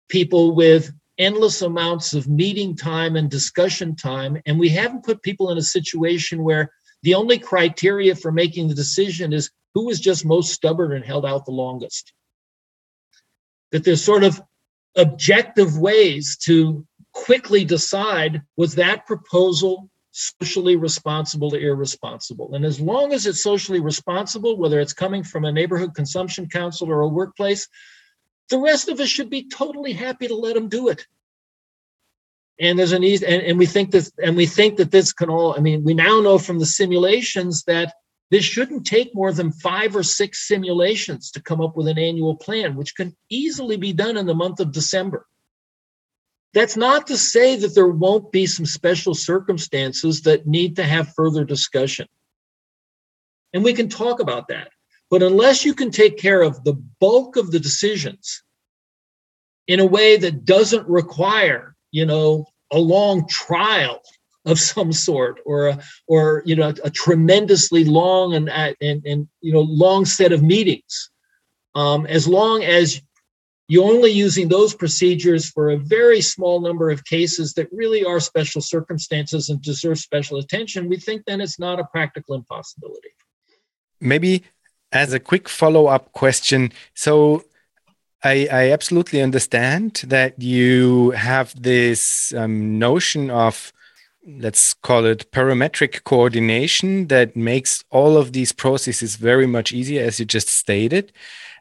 people with endless amounts of meeting time and discussion time. And we haven't put people in a situation where the only criteria for making the decision is who was just most stubborn and held out the longest. That there's sort of objective ways to quickly decide was that proposal socially responsible or irresponsible. And as long as it's socially responsible, whether it's coming from a neighborhood consumption council or a workplace, the rest of us should be totally happy to let them do it. And there's an easy, and, and we think that, and we think that this can all, I mean, we now know from the simulations that this shouldn't take more than five or six simulations to come up with an annual plan, which can easily be done in the month of December. That's not to say that there won't be some special circumstances that need to have further discussion. And we can talk about that. But unless you can take care of the bulk of the decisions in a way that doesn't require, you know, a long trial of some sort or a, or you know a tremendously long and and, and you know long set of meetings um, as long as you're only using those procedures for a very small number of cases that really are special circumstances and deserve special attention we think then it's not a practical impossibility. Maybe as a quick follow-up question. So I, I, absolutely understand that you have this um, notion of let's call it parametric coordination that makes all of these processes very much easier as you just stated.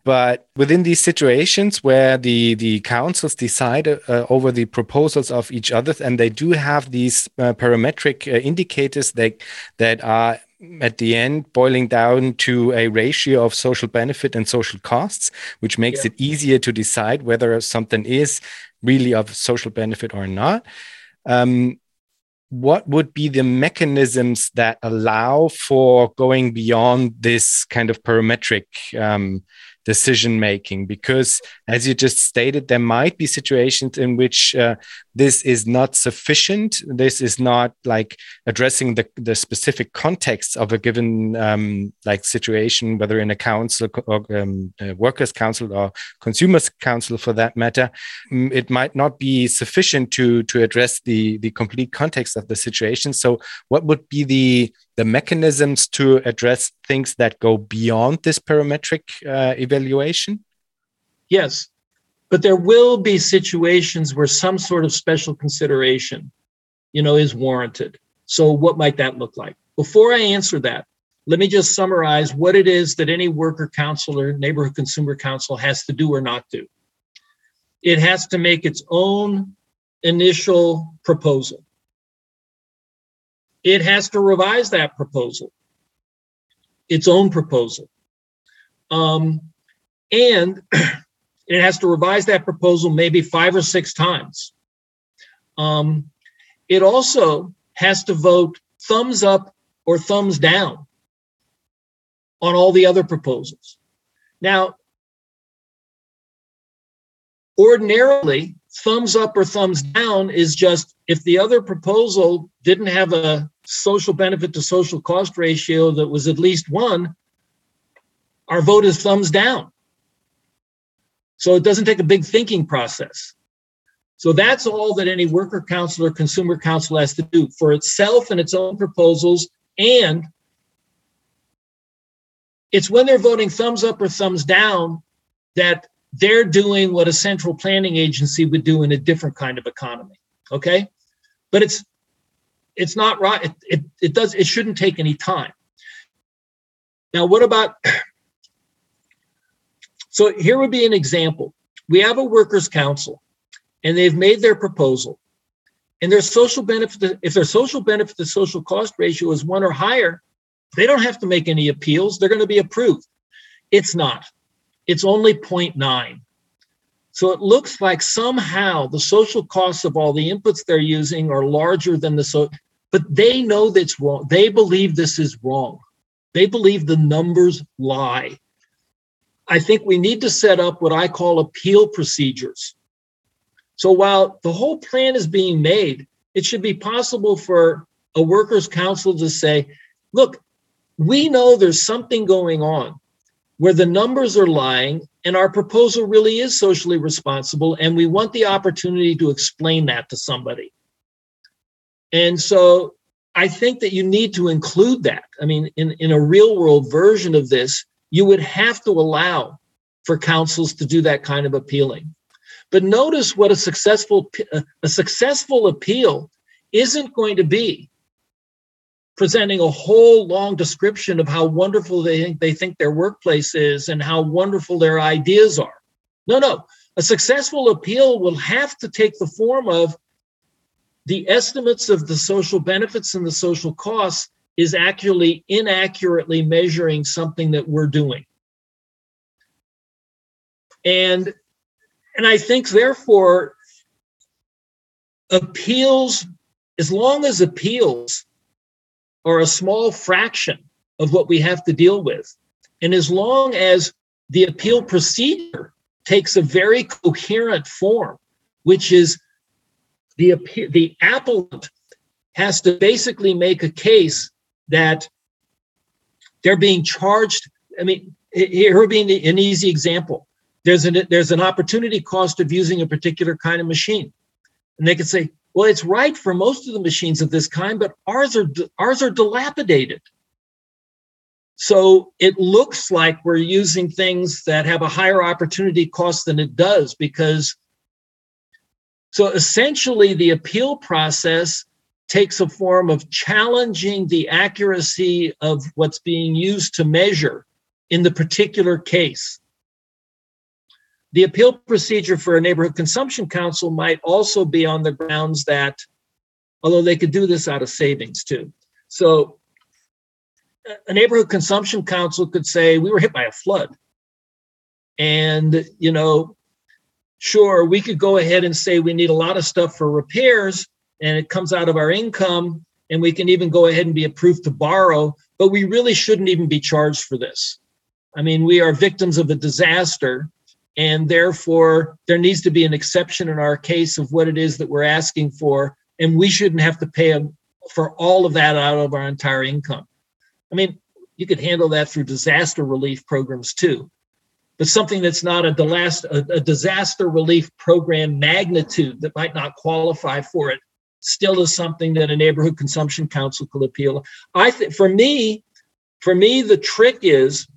But within these situations where the the councils decide uh, over the proposals of each other and they do have these uh, parametric uh, indicators that that are at the end boiling down to a ratio of social benefit and social costs which makes yeah. it easier to decide whether something is really of social benefit or not um, what would be the mechanisms that allow for going beyond this kind of parametric um, decision making because as you just stated there might be situations in which uh, this is not sufficient. This is not like addressing the, the specific context of a given um, like situation whether in a council or um, a workers council or consumers council for that matter. Mm, it might not be sufficient to to address the the complete context of the situation. So what would be the the mechanisms to address things that go beyond this parametric uh, evaluation? Yes, but there will be situations where some sort of special consideration, you know, is warranted. So what might that look like? Before I answer that, let me just summarize what it is that any worker council or neighborhood consumer council has to do or not do. It has to make its own initial proposal it has to revise that proposal, its own proposal. Um, and [CLEARS THROAT] it has to revise that proposal maybe five or six times. Um, it also has to vote thumbs up or thumbs down on all the other proposals. Now, ordinarily, thumbs up or thumbs down is just if the other proposal didn't have a social benefit to social cost ratio that was at least one, our vote is thumbs down. So it doesn't take a big thinking process. So that's all that any worker council or consumer council has to do for itself and its own proposals. And it's when they're voting thumbs up or thumbs down that they're doing what a central planning agency would do in a different kind of economy. Okay. But it's it's not right. It, it, it does it shouldn't take any time. Now, what about [CLEARS THROAT] so here would be an example. We have a workers' council and they've made their proposal. And their social benefit, if their social benefit to social cost ratio is one or higher, they don't have to make any appeals. They're going to be approved. It's not. It's only 0.9. So it looks like somehow the social costs of all the inputs they're using are larger than the so but they know that's wrong. They believe this is wrong. They believe the numbers lie. I think we need to set up what I call appeal procedures. So while the whole plan is being made, it should be possible for a workers' council to say, look, we know there's something going on where the numbers are lying and our proposal really is socially responsible and we want the opportunity to explain that to somebody. And so I think that you need to include that. I mean, in, in a real world version of this, you would have to allow for councils to do that kind of appealing. But notice what a successful a successful appeal isn't going to be presenting a whole long description of how wonderful they think they think their workplace is and how wonderful their ideas are. No, no. A successful appeal will have to take the form of the estimates of the social benefits and the social costs is actually inaccurately measuring something that we're doing. And and I think therefore appeals as long as appeals are a small fraction of what we have to deal with and as long as the appeal procedure takes a very coherent form which is the the applicant has to basically make a case that they're being charged. I mean, here being an easy example. There's an there's an opportunity cost of using a particular kind of machine, and they could say, well, it's right for most of the machines of this kind, but ours are ours are dilapidated. So it looks like we're using things that have a higher opportunity cost than it does because so essentially the appeal process takes a form of challenging the accuracy of what's being used to measure in the particular case. The appeal procedure for a neighborhood consumption council might also be on the grounds that, although they could do this out of savings too. So a neighborhood consumption council could say, we were hit by a flood. And, you know, sure, we could go ahead and say we need a lot of stuff for repairs, and it comes out of our income and we can even go ahead and be approved to borrow, but we really shouldn't even be charged for this. I mean, we are victims of a disaster, and therefore there needs to be an exception in our case of what it is that we're asking for, and we shouldn't have to pay for all of that out of our entire income. I mean, you could handle that through disaster relief programs too. But something that's not a, a disaster relief program magnitude that might not qualify for it still is something that a neighborhood consumption council could appeal. I think for me, for me, the trick is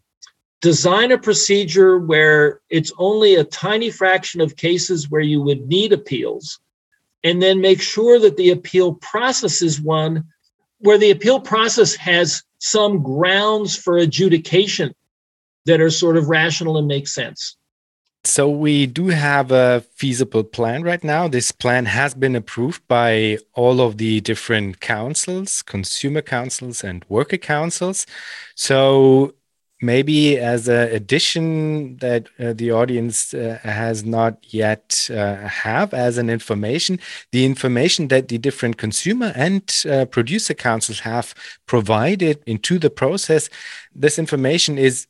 design a procedure where it's only a tiny fraction of cases where you would need appeals, and then make sure that the appeal process is one where the appeal process has some grounds for adjudication that are sort of rational and make sense. So we do have a feasible plan right now. This plan has been approved by all of the different councils, consumer councils and worker councils. So maybe as an addition that uh, the audience uh, has not yet uh, have as an information the information that the different consumer and uh, producer councils have provided into the process this information is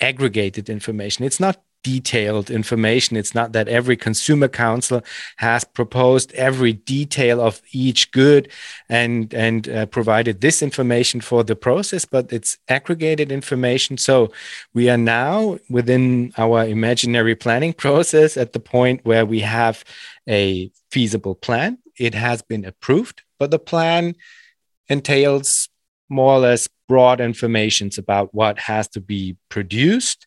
aggregated information. It's not detailed information. It's not that every consumer council has proposed every detail of each good and and uh, provided this information for the process, but it's aggregated information. So we are now within our imaginary planning process at the point where we have a feasible plan. It has been approved, but the plan entails more or less broad informations about what has to be produced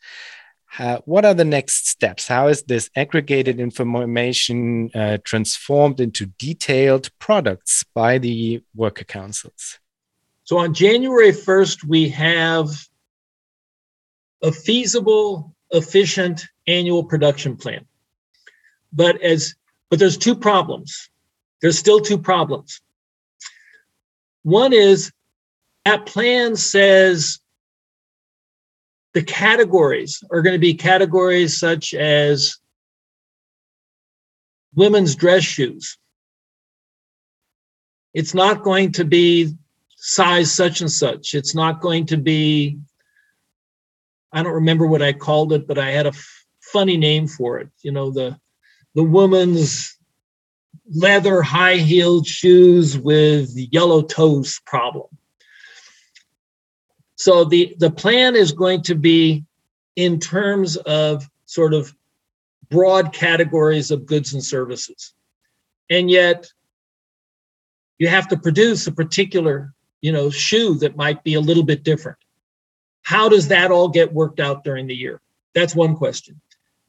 how, what are the next steps? How is this aggregated information uh, transformed into detailed products by the worker councils? So on January 1st, we have a feasible, efficient annual production plan. But as but there's two problems. There's still two problems. One is that plan says the categories are going to be categories such as women's dress shoes. It's not going to be size such and such. It's not going to be, I don't remember what I called it, but I had a f- funny name for it. You know, the the woman's leather high heeled shoes with yellow toes problem. So the, the plan is going to be in terms of sort of broad categories of goods and services. And yet you have to produce a particular, you know, shoe that might be a little bit different. How does that all get worked out during the year? That's one question.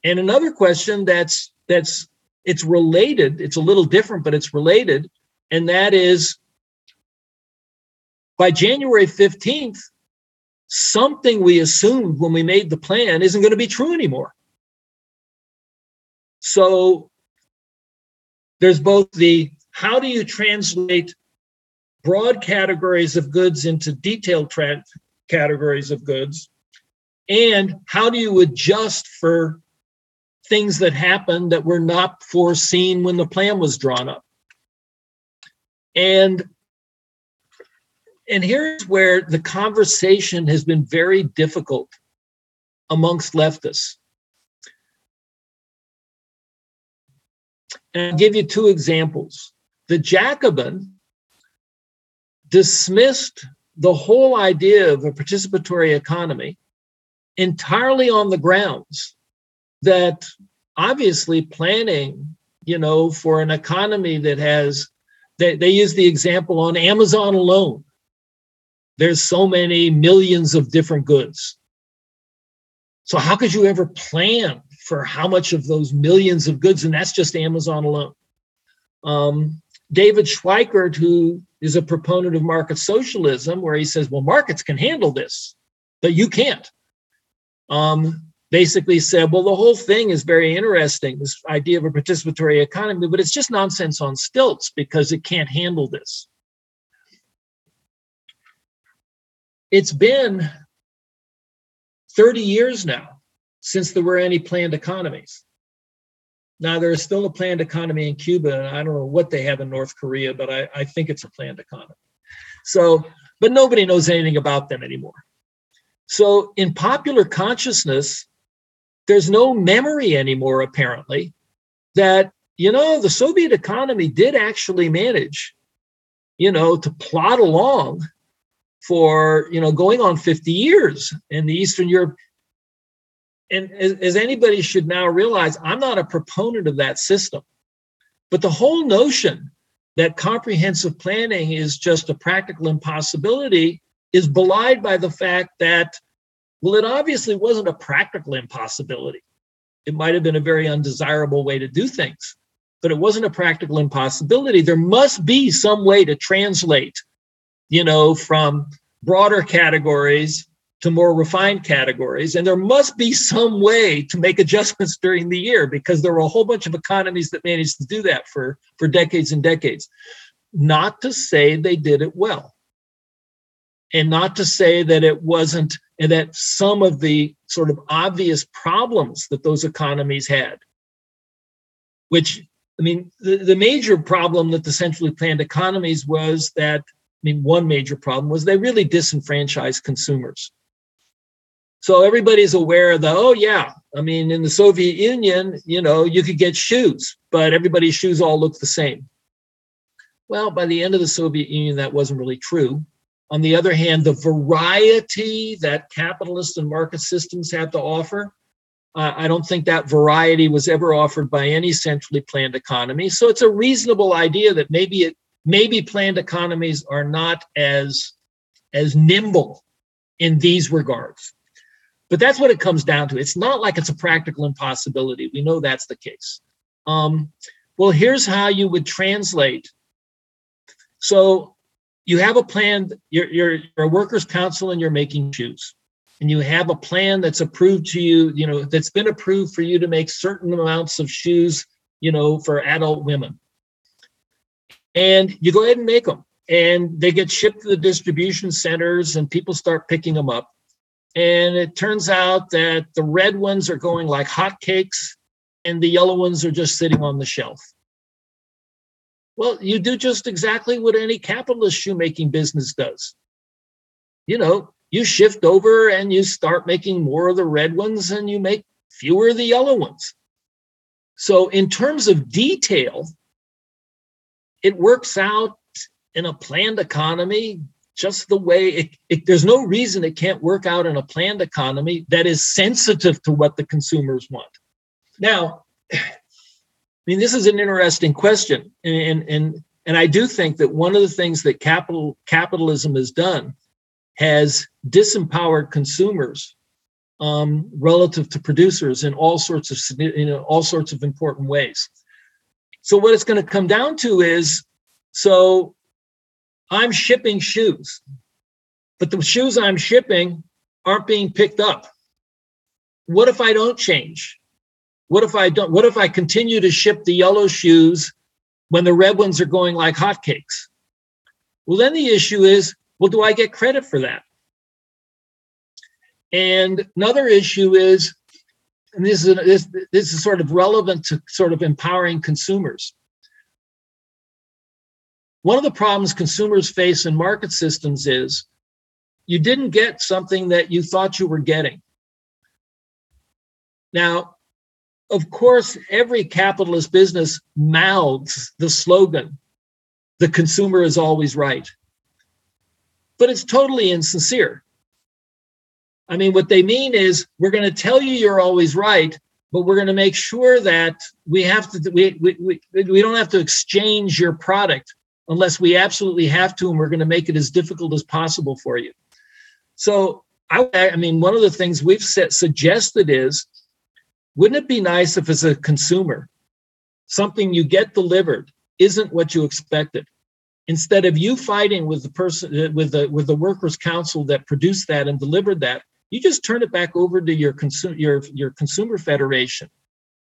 And another question that's that's it's related, it's a little different, but it's related, and that is by January 15th, something we assumed when we made the plan isn't going to be true anymore. So there's both the how do you translate broad categories of goods into detailed tra- categories of goods, and how do you adjust for things that happen that were not foreseen when the plan was drawn up? And and here's where the conversation has been very difficult amongst leftists. And I'll give you two examples. The Jacobin dismissed the whole idea of a participatory economy entirely on the grounds that obviously planning, you know, for an economy that has, they, they use the example on Amazon alone there's so many millions of different goods. So how could you ever plan for how much of those millions of goods? And that's just Amazon alone. Um, David Schweickart, who is a proponent of market socialism, where he says, well, markets can handle this, but you can't. Um, basically said, well, the whole thing is very interesting, this idea of a participatory economy, but it's just nonsense on stilts because it can't handle this. It's been 30 years now since there were any planned economies. Now, there is still a planned economy in Cuba, and I don't know what they have in North Korea, but I, I think it's a planned economy. So, but nobody knows anything about them anymore. So, in popular consciousness, there's no memory anymore, apparently, that, you know, the Soviet economy did actually manage, you know, to plod along for you know going on 50 years in the Eastern Europe. And as, as anybody should now realize, I'm not a proponent of that system. But the whole notion that comprehensive planning is just a practical impossibility is belied by the fact that, well, it obviously wasn't a practical impossibility. It might have been a very undesirable way to do things, but it wasn't a practical impossibility. There must be some way to translate you know, from broader categories to more refined categories. And there must be some way to make adjustments during the year because there were a whole bunch of economies that managed to do that for, for decades and decades. Not to say they did it well. And not to say that it wasn't, and that some of the sort of obvious problems that those economies had, which, I mean, the, the major problem that the centrally planned economies was that I mean, one major problem was they really disenfranchised consumers. So everybody's aware that, oh, yeah, I mean, in the Soviet Union, you know, you could get shoes, but everybody's shoes all look the same. Well, by the end of the Soviet Union, that wasn't really true. On the other hand, the variety that capitalist and market systems have to offer, uh, I don't think that variety was ever offered by any centrally planned economy. So it's a reasonable idea that maybe it maybe planned economies are not as as nimble in these regards. But that's what it comes down to. It's not like it's a practical impossibility. We know that's the case. Um, well, here's how you would translate. So you have a plan, you're, you're, you're a workers' council and you're making shoes. And you have a plan that's approved to you, you know, that's been approved for you to make certain amounts of shoes, you know, for adult women. And you go ahead and make them. And they get shipped to the distribution centers and people start picking them up. And it turns out that the red ones are going like hotcakes and the yellow ones are just sitting on the shelf. Well, you do just exactly what any capitalist shoemaking business does. You know, you shift over and you start making more of the red ones and you make fewer of the yellow ones. So, in terms of detail, it works out in a planned economy just the way it, it, there's no reason it can't work out in a planned economy that is sensitive to what the consumers want. Now [SIGHS] i mean this is an interesting question and and and i do think that one of the things that capital capitalism has done has disempowered consumers um, relative to producers in all sorts of know all sorts of important ways so what it's going to come down to is so I'm shipping shoes, but the shoes I'm shipping aren't being picked up. What if I don't change? What if I don't? What if I continue to ship the yellow shoes when the red ones are going like hotcakes? Well, then the issue is well, do I get credit for that? And another issue is, and this is this, this is sort of relevant to sort of empowering consumers. One of the problems consumers face in market systems is you didn't get something that you thought you were getting. Now, of course, every capitalist business mouths the slogan, the consumer is always right. But it's totally insincere. I mean, what they mean is we're going to tell you you're always right, but we're going to make sure that we have to we, we, we, we don't have to exchange your product unless we absolutely have to, and we're going to make it as difficult as possible for you. So, I, I mean, one of the things we've set, suggested is wouldn't it be nice if, as a consumer, something you get delivered isn't what you expected? Instead of you fighting with the person, uh, with the with the workers' council that produced that and delivered that, you just turn it back over to your consumer your your consumer federation.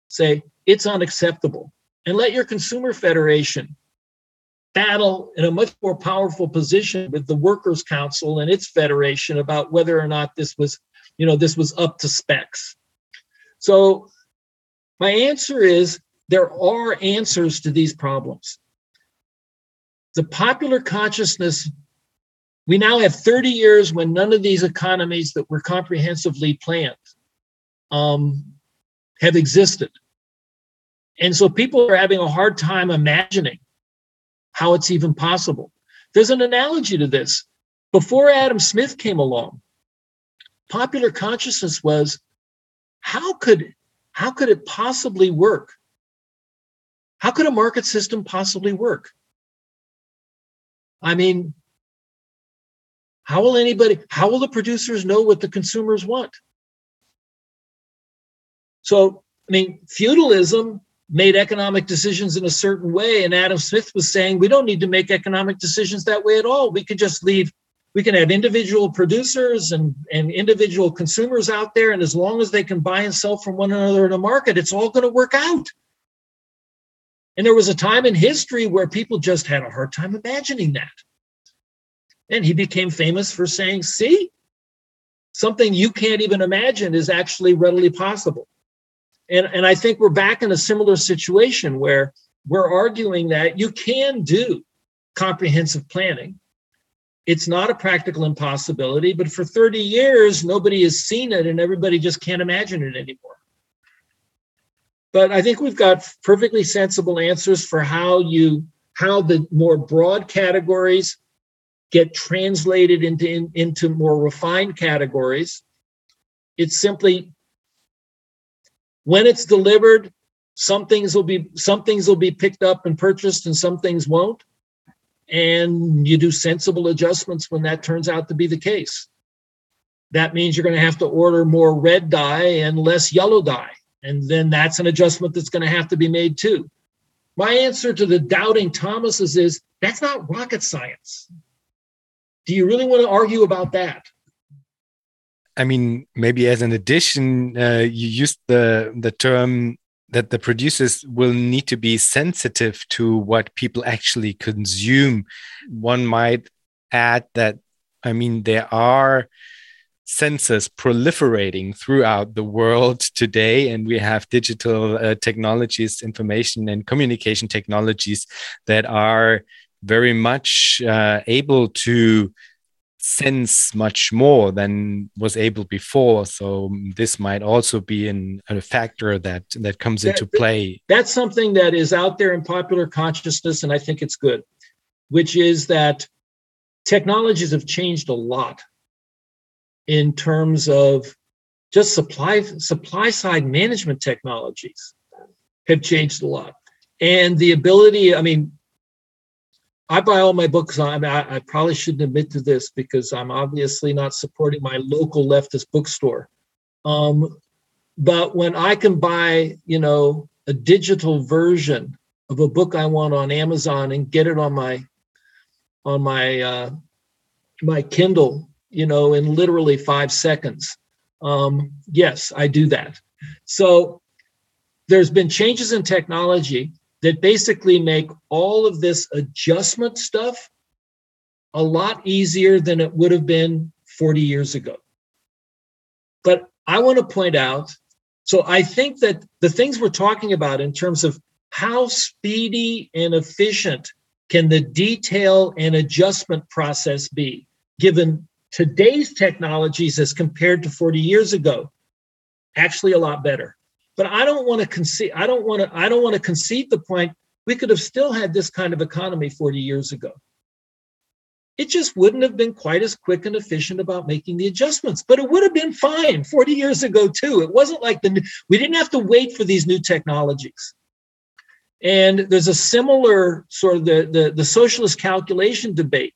Say it's unacceptable, and let your consumer federation battle in a much more powerful position with the workers council and its federation about whether or not this was you know this was up to specs. So my answer is there are answers to these problems. The popular consciousness we now have 30 years when none of these economies that were comprehensively planned um, have existed and so people are having a hard time imagining how it's even possible. There's an analogy to this. Before Adam Smith came along, popular consciousness was how could how could it possibly work? How could a market system possibly work? I mean, how will anybody, how will the producers know what the consumers want? So, I mean, feudalism made economic decisions in a certain way. And Adam Smith was saying, we don't need to make economic decisions that way at all. We could just leave, we can have individual producers and, and individual consumers out there. And as long as they can buy and sell from one another in a market, it's all going to work out. And there was a time in history where people just had a hard time imagining that. And he became famous for saying, see, something you can't even imagine is actually readily possible. And, and I think we're back in a similar situation where we're arguing that you can do comprehensive planning. it's not a practical impossibility, but for 30 years, nobody has seen it and everybody just can't imagine it anymore. But I think we've got perfectly sensible answers for how you how the more broad categories get translated into in, into more refined categories. It's simply when it's delivered, some things will be some things will be picked up and purchased, and some things won't. And you do sensible adjustments when that turns out to be the case. That means you're going to have to order more red dye and less yellow dye. And then that's an adjustment that's going to have to be made too. My answer to the doubting Thomases is that's not rocket science. Do you really want to argue about that? I mean, maybe as an addition, uh, you used the the term that the producers will need to be sensitive to what people actually consume. One might add that, I mean, there are sensors proliferating throughout the world today, and we have digital uh, technologies, information and communication technologies that are very much uh, able to sense much more than was able before. So this might also be an, a factor that that comes that, into play. That's something that is out there in popular consciousness, and I think it's good, which is that technologies have changed a lot in terms of just supply supply side management technologies have changed a lot and the ability i mean I buy all my books on. I, I, probably shouldn't admit to this because I'm obviously not supporting my local leftist bookstore. Um, but when I can buy, you know, a digital version of a book I want on Amazon and get it on my on my uh, my Kindle, you know, in literally five seconds. Um, yes, I do that. So there's been changes in technology that basically make all of this adjustment stuff a lot easier than it would have been 40 years ago. But I want to point out so I think that the things we're talking about in terms of how speedy and efficient can the detail and adjustment process be given today's technologies as compared to 40 years ago actually a lot better but I don't want to concede. I don't want to. I don't want to concede the point. We could have still had this kind of economy 40 years ago. It just wouldn't have been quite as quick and efficient about making the adjustments, but it would have been fine 40 years ago too. It wasn't like the we didn't have to wait for these new technologies. And there's a similar sort of the the, the socialist calculation debate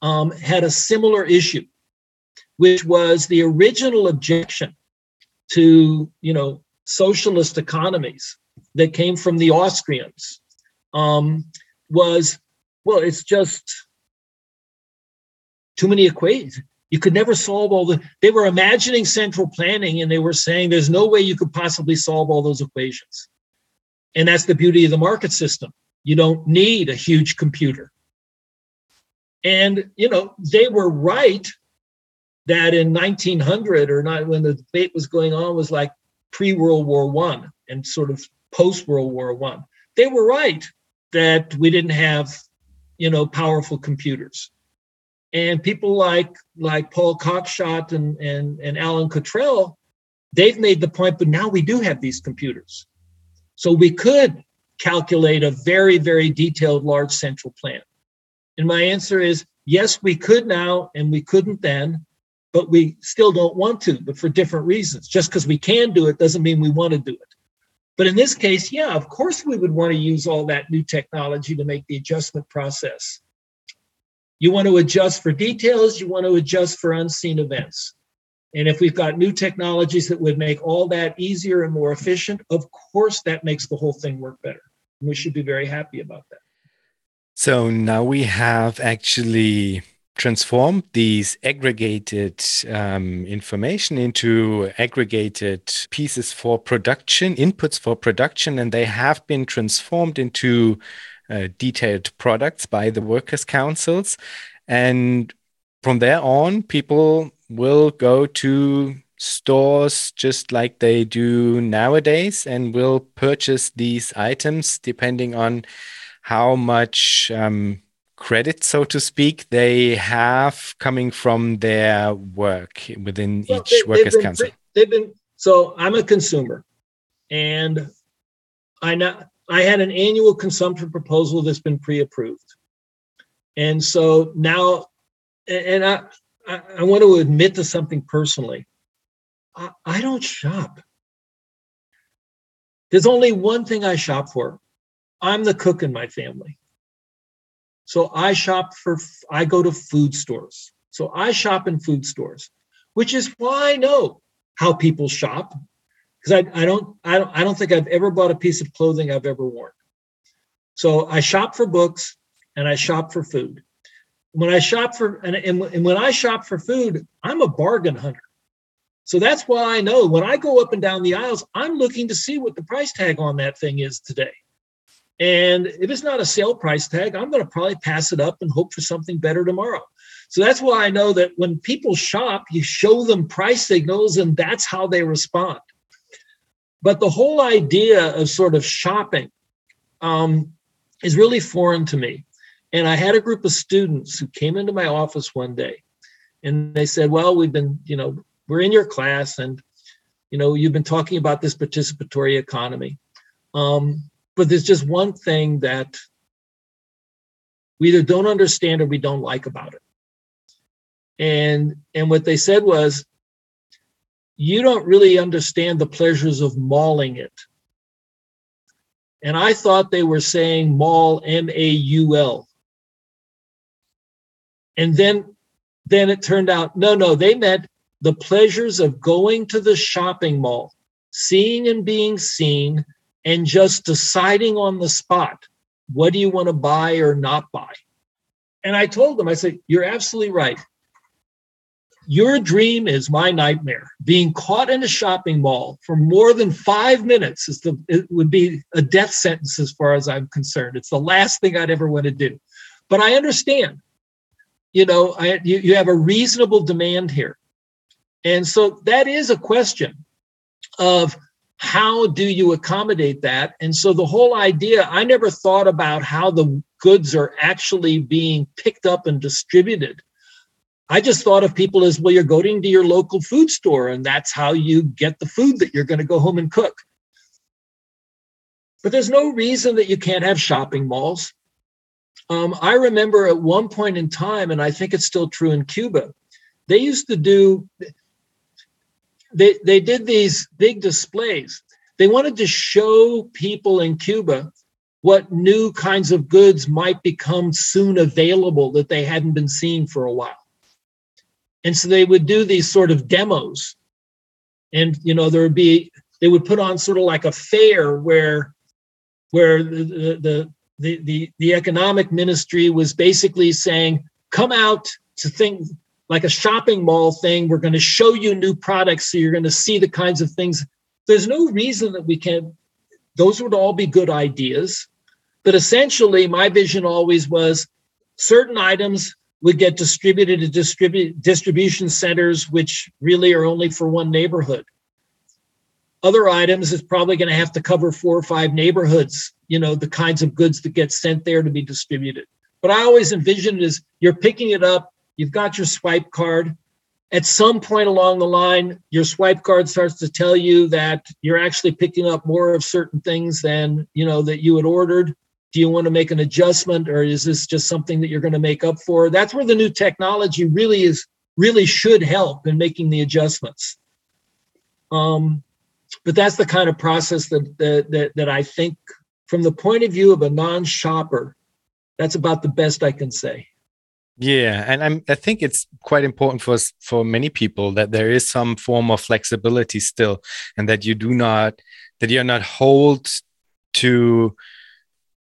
um, had a similar issue, which was the original objection to you know socialist economies that came from the Austrians um, was, well, it's just too many equations. You could never solve all the, they were imagining central planning and they were saying there's no way you could possibly solve all those equations. And that's the beauty of the market system. You don't need a huge computer. And, you know, they were right that in 1900 or not when the debate was going on was like pre World War One and sort of post World War One. They were right that we didn't have, you know, powerful computers. And people like like Paul Cockshott and and, and Allin Cottrell, they've made the point, but now we do have these computers. So we could calculate a very, very detailed large central plan. And my answer is yes, we could now, and we couldn't then but we still don't want to, but for different reasons. Just because we can do it doesn't mean we want to do it. But in this case, yeah, of course we would want to use all that new technology to make the adjustment process. You want to adjust for details, you want to adjust for unseen events. And if we've got new technologies that would make all that easier and more efficient, of course that makes the whole thing work better. And we should be very happy about that. So now we have actually transformed these aggregated um, information into aggregated pieces for production, inputs for production, and they have been transformed into uh, detailed products by the workers' councils. And from there on, people will go to stores just like they do nowadays and will purchase these items depending on how much um, credit, so to speak, they have coming from their work within well, each they, workers' council? They've been so. I'm a consumer, and I know I had an annual consumption proposal that's been pre-approved, and so now, and I I, I want to admit to something personally. I, I don't shop. There's only one thing I shop for. I'm the cook in my family. So I shop for, I go to food stores. So I shop in food stores, which is why I know how people shop. Because I, I don't, I don't, I don't think I've ever bought a piece of clothing I've ever worn. So I shop for books and I shop for food. When I shop for, and, and, and when I shop for food, I'm a bargain hunter. So that's why I know when I go up and down the aisles, I'm looking to see what the price tag on that thing is today. And if it's not a sale price tag, I'm going to probably pass it up and hope for something better tomorrow. So that's why I know that when people shop, you show them price signals and that's how they respond. But the whole idea of sort of shopping um, is really foreign to me. And I had a group of students who came into my office one day and they said, Well, we've been, you know, we're in your class and, you know, you've been talking about this participatory economy. Um, but there's just one thing that we either don't understand or we don't like about it. And and what they said was, you don't really understand the pleasures of mauling it. And I thought they were saying mall, M A U L. And then then it turned out no, no, they meant the pleasures of going to the shopping mall, seeing and being seen, and just deciding on the spot what do you want to buy or not buy. And I told them, I said, You're absolutely right. Your dream is my nightmare. Being caught in a shopping mall for more than five minutes is the it would be a death sentence as far as I'm concerned. It's the last thing I'd ever want to do. But I understand. You know, I, you, you have a reasonable demand here. And so that is a question of how do you accommodate that? And so the whole idea, I never thought about how the goods are actually being picked up and distributed. I just thought of people as well, you're going to your local food store, and that's how you get the food that you're going to go home and cook. But there's no reason that you can't have shopping malls. Um, I remember at one point in time, and I think it's still true in Cuba, they used to do they, they did these big displays. They wanted to show people in Cuba what new kinds of goods might become soon available that they hadn't been seeing for a while. And so they would do these sort of demos. And you know, there would be they would put on sort of like a fair where where the the the the, the economic ministry was basically saying, come out to think like a shopping mall thing. We're going to show you new products so you're going to see the kinds of things. There's no reason that we can't, those would all be good ideas. But essentially, my vision always was certain items would get distributed to distribute distribution centers, which really are only for one neighborhood. Other items is probably going to have to cover four or five neighborhoods, you know, the kinds of goods that get sent there to be distributed. But I always envision it as you're picking it up, you've got your swipe card. At some point along the line, your swipe card starts to tell you that you're actually picking up more of certain things than you know that you had ordered. Do you want to make an adjustment, or is this just something that you're going to make up for? That's where the new technology really is really should help in making the adjustments. Um, but that's the kind of process that, that that that I think, from the point of view of a non-shopper, that's about the best I can say. Yeah, and I'm, I think it's quite important for for many people that there is some form of flexibility still, and that you do not that you're not hold to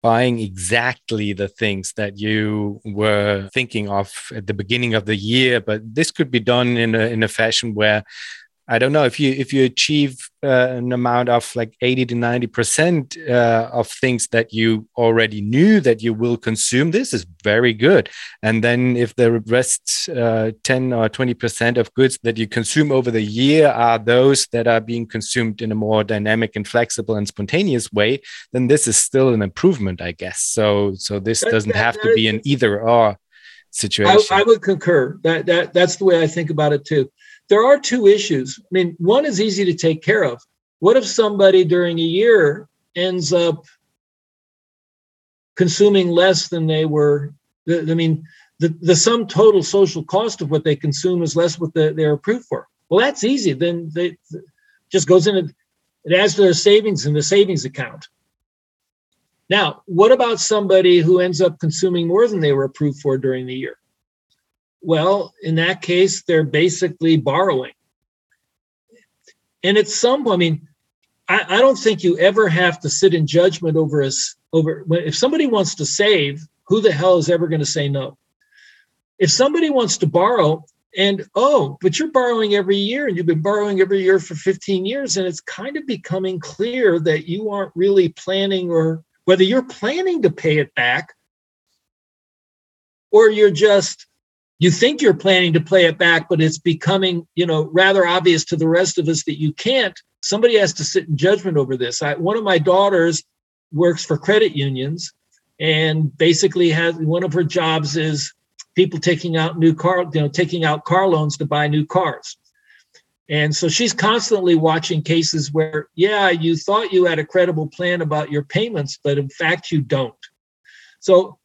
buying exactly the things that you were thinking of at the beginning of the year. But this could be done in a in a fashion where I don't know if you if you achieve uh, an amount of like 80 to 90 percent uh, of things that you already knew that you will consume this is very good. And then if the rest uh, 10 or 20 percent of goods that you consume over the year are those that are being consumed in a more dynamic and flexible and spontaneous way then this is still an improvement i guess. So so this that, doesn't that, have that to be an either or situation I, I would concur. That that that's the way i think about it too there are two issues. I mean, one is easy to take care of. What if somebody during a year ends up consuming less than they were? I mean, the, the sum total social cost of what they consume is less what the, they're approved for. Well, that's easy. Then they just goes in it adds to their savings in the savings account. Now, what about somebody who ends up consuming more than they were approved for during the year? Well, in that case, they're basically borrowing. And at some point, I mean, I, I don't think you ever have to sit in judgment over us over if somebody wants to save, who the hell is ever going to say no? If somebody wants to borrow, and oh, but you're borrowing every year and you've been borrowing every year for 15 years, and it's kind of becoming clear that you aren't really planning or whether you're planning to pay it back or you're just you think you're planning to play it back, but it's becoming, you know, rather obvious to the rest of us that you can't. Somebody has to sit in judgment over this. I, one of my daughters works for credit unions and basically has one of her jobs is people taking out new car, you know, taking out car loans to buy new cars. And so she's constantly watching cases where, yeah, you thought you had a credible plan about your payments, but in fact you don't. So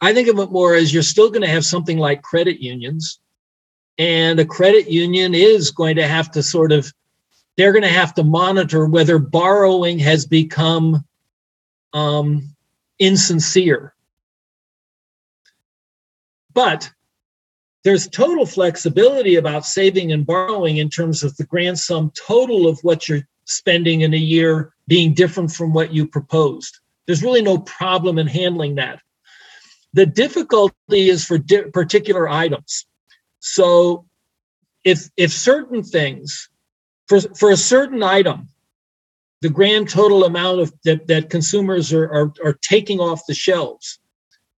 I think of it more as you're still going to have something like credit unions. And a credit union is going to have to sort of, they're going to have to monitor whether borrowing has become um, insincere. But there's total flexibility about saving and borrowing in terms of the grand sum total of what you're spending in a year being different from what you proposed. There's really no problem in handling that. The difficulty is for di- particular items. So if if certain things for for a certain item, the grand total amount of that, that consumers are, are, are taking off the shelves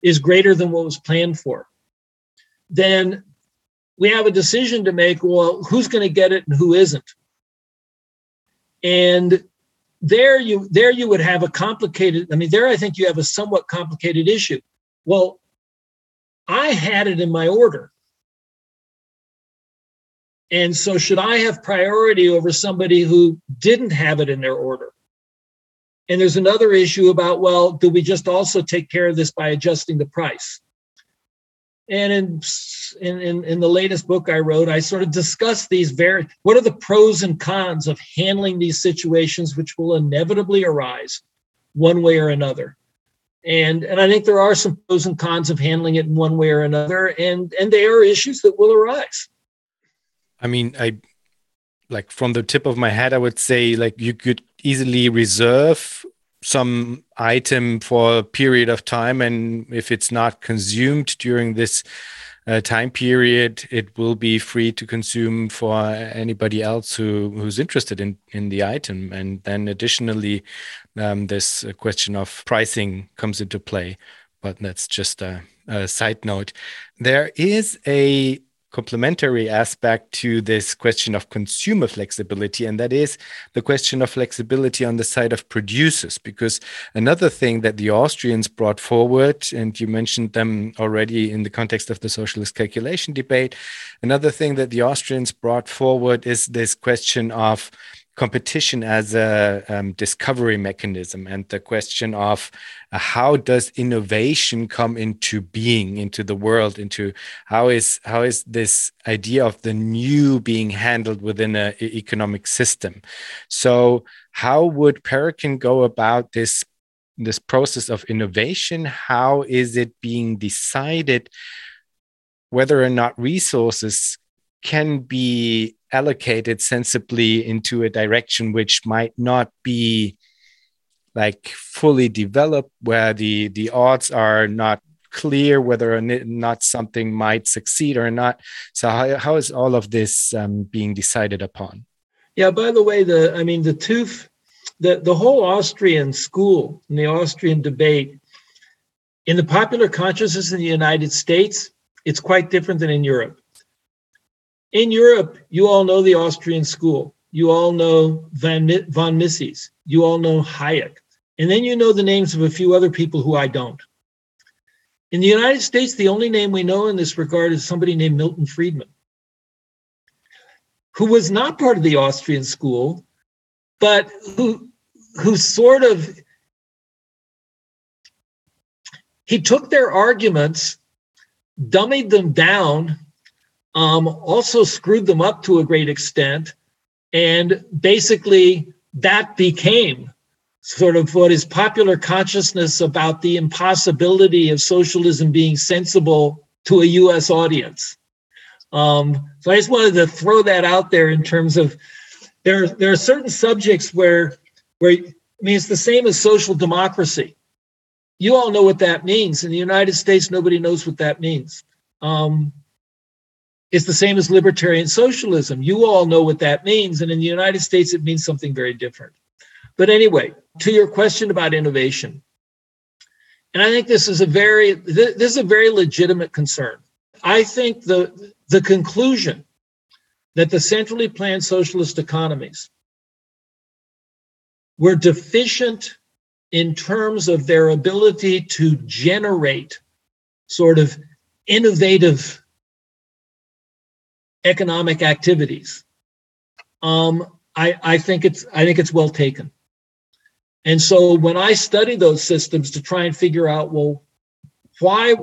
is greater than what was planned for, then we have a decision to make. Well, who's going to get it and who isn't? And there you there you would have a complicated. I mean, there I think you have a somewhat complicated issue well, I had it in my order. And so, should I have priority over somebody who didn't have it in their order? And there's another issue about, well, do we just also take care of this by adjusting the price? And in, in, in the latest book I wrote, I sort of discuss these very, what are the pros and cons of handling these situations, which will inevitably arise one way or another and and I think there are some pros and cons of handling it in one way or another, and and there are issues that will arise. I mean, I like from the tip of my head, I would say like you could easily reserve some item for a period of time, and if it's not consumed during this uh, time period, it will be free to consume for anybody else who who's interested in in the item. And then additionally, um, this question of pricing comes into play. But that's just a, a side note. There is a complementary aspect to this question of consumer flexibility, and that is the question of flexibility on the side of producers. Because another thing that the Austrians brought forward, and you mentioned them already in the context of the socialist calculation debate, another thing that the Austrians brought forward is this question of competition as a um, discovery mechanism and the question of uh, how does innovation come into being into the world into how is how is this idea of the new being handled within an economic system? So how would Parecon go about this this process of innovation? How is it being decided whether or not resources can be allocated sensibly into a direction which might not be like fully developed where the the odds are not clear whether or not something might succeed or not. So how, how is all of this um, being decided upon? Yeah. By the way, the I mean the two, the the whole Austrian school and the Austrian debate in the popular consciousness in the United States, it's quite different than in Europe. In Europe, you all know the Austrian school. You all know Van, von Mises. You all know Hayek. And then you know the names of a few other people who I don't. In the United States, the only name we know in this regard is somebody named Milton Friedman, who was not part of the Austrian school, but who, who sort of he took their arguments, dummied them down, um, also screwed them up to a great extent, and basically that became sort of what is popular consciousness about the impossibility of socialism being sensible to a US audience. Um, so I just wanted to throw that out there in terms of there, there are certain subjects where, where I mean, it's the same as social democracy. You all know what that means. In the United States, nobody knows what that means. Um, it's the same as libertarian socialism. You all know what that means. And in the United States, it means something very different. But anyway, to your question about innovation, and I think this is a very this is a very legitimate concern. I think the the conclusion that the centrally planned socialist economies were deficient in terms of their ability to generate sort of innovative economic activities. Um, I, I think it's I think it's well taken. And so when I study those systems to try and figure out, well, why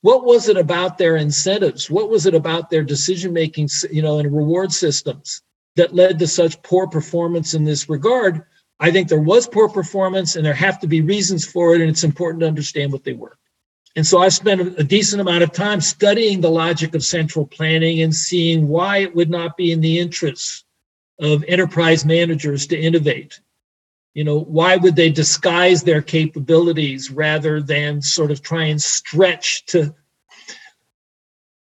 what was it about their incentives? What was it about their decision making, you know, and reward systems that led to such poor performance in this regard? I think there was poor performance and there have to be reasons for it, and it's important to understand what they were. And so I spent a decent amount of time studying the logic of central planning and seeing why it would not be in the interests of enterprise managers to innovate. You know, why would they disguise their capabilities rather than sort of try and stretch to?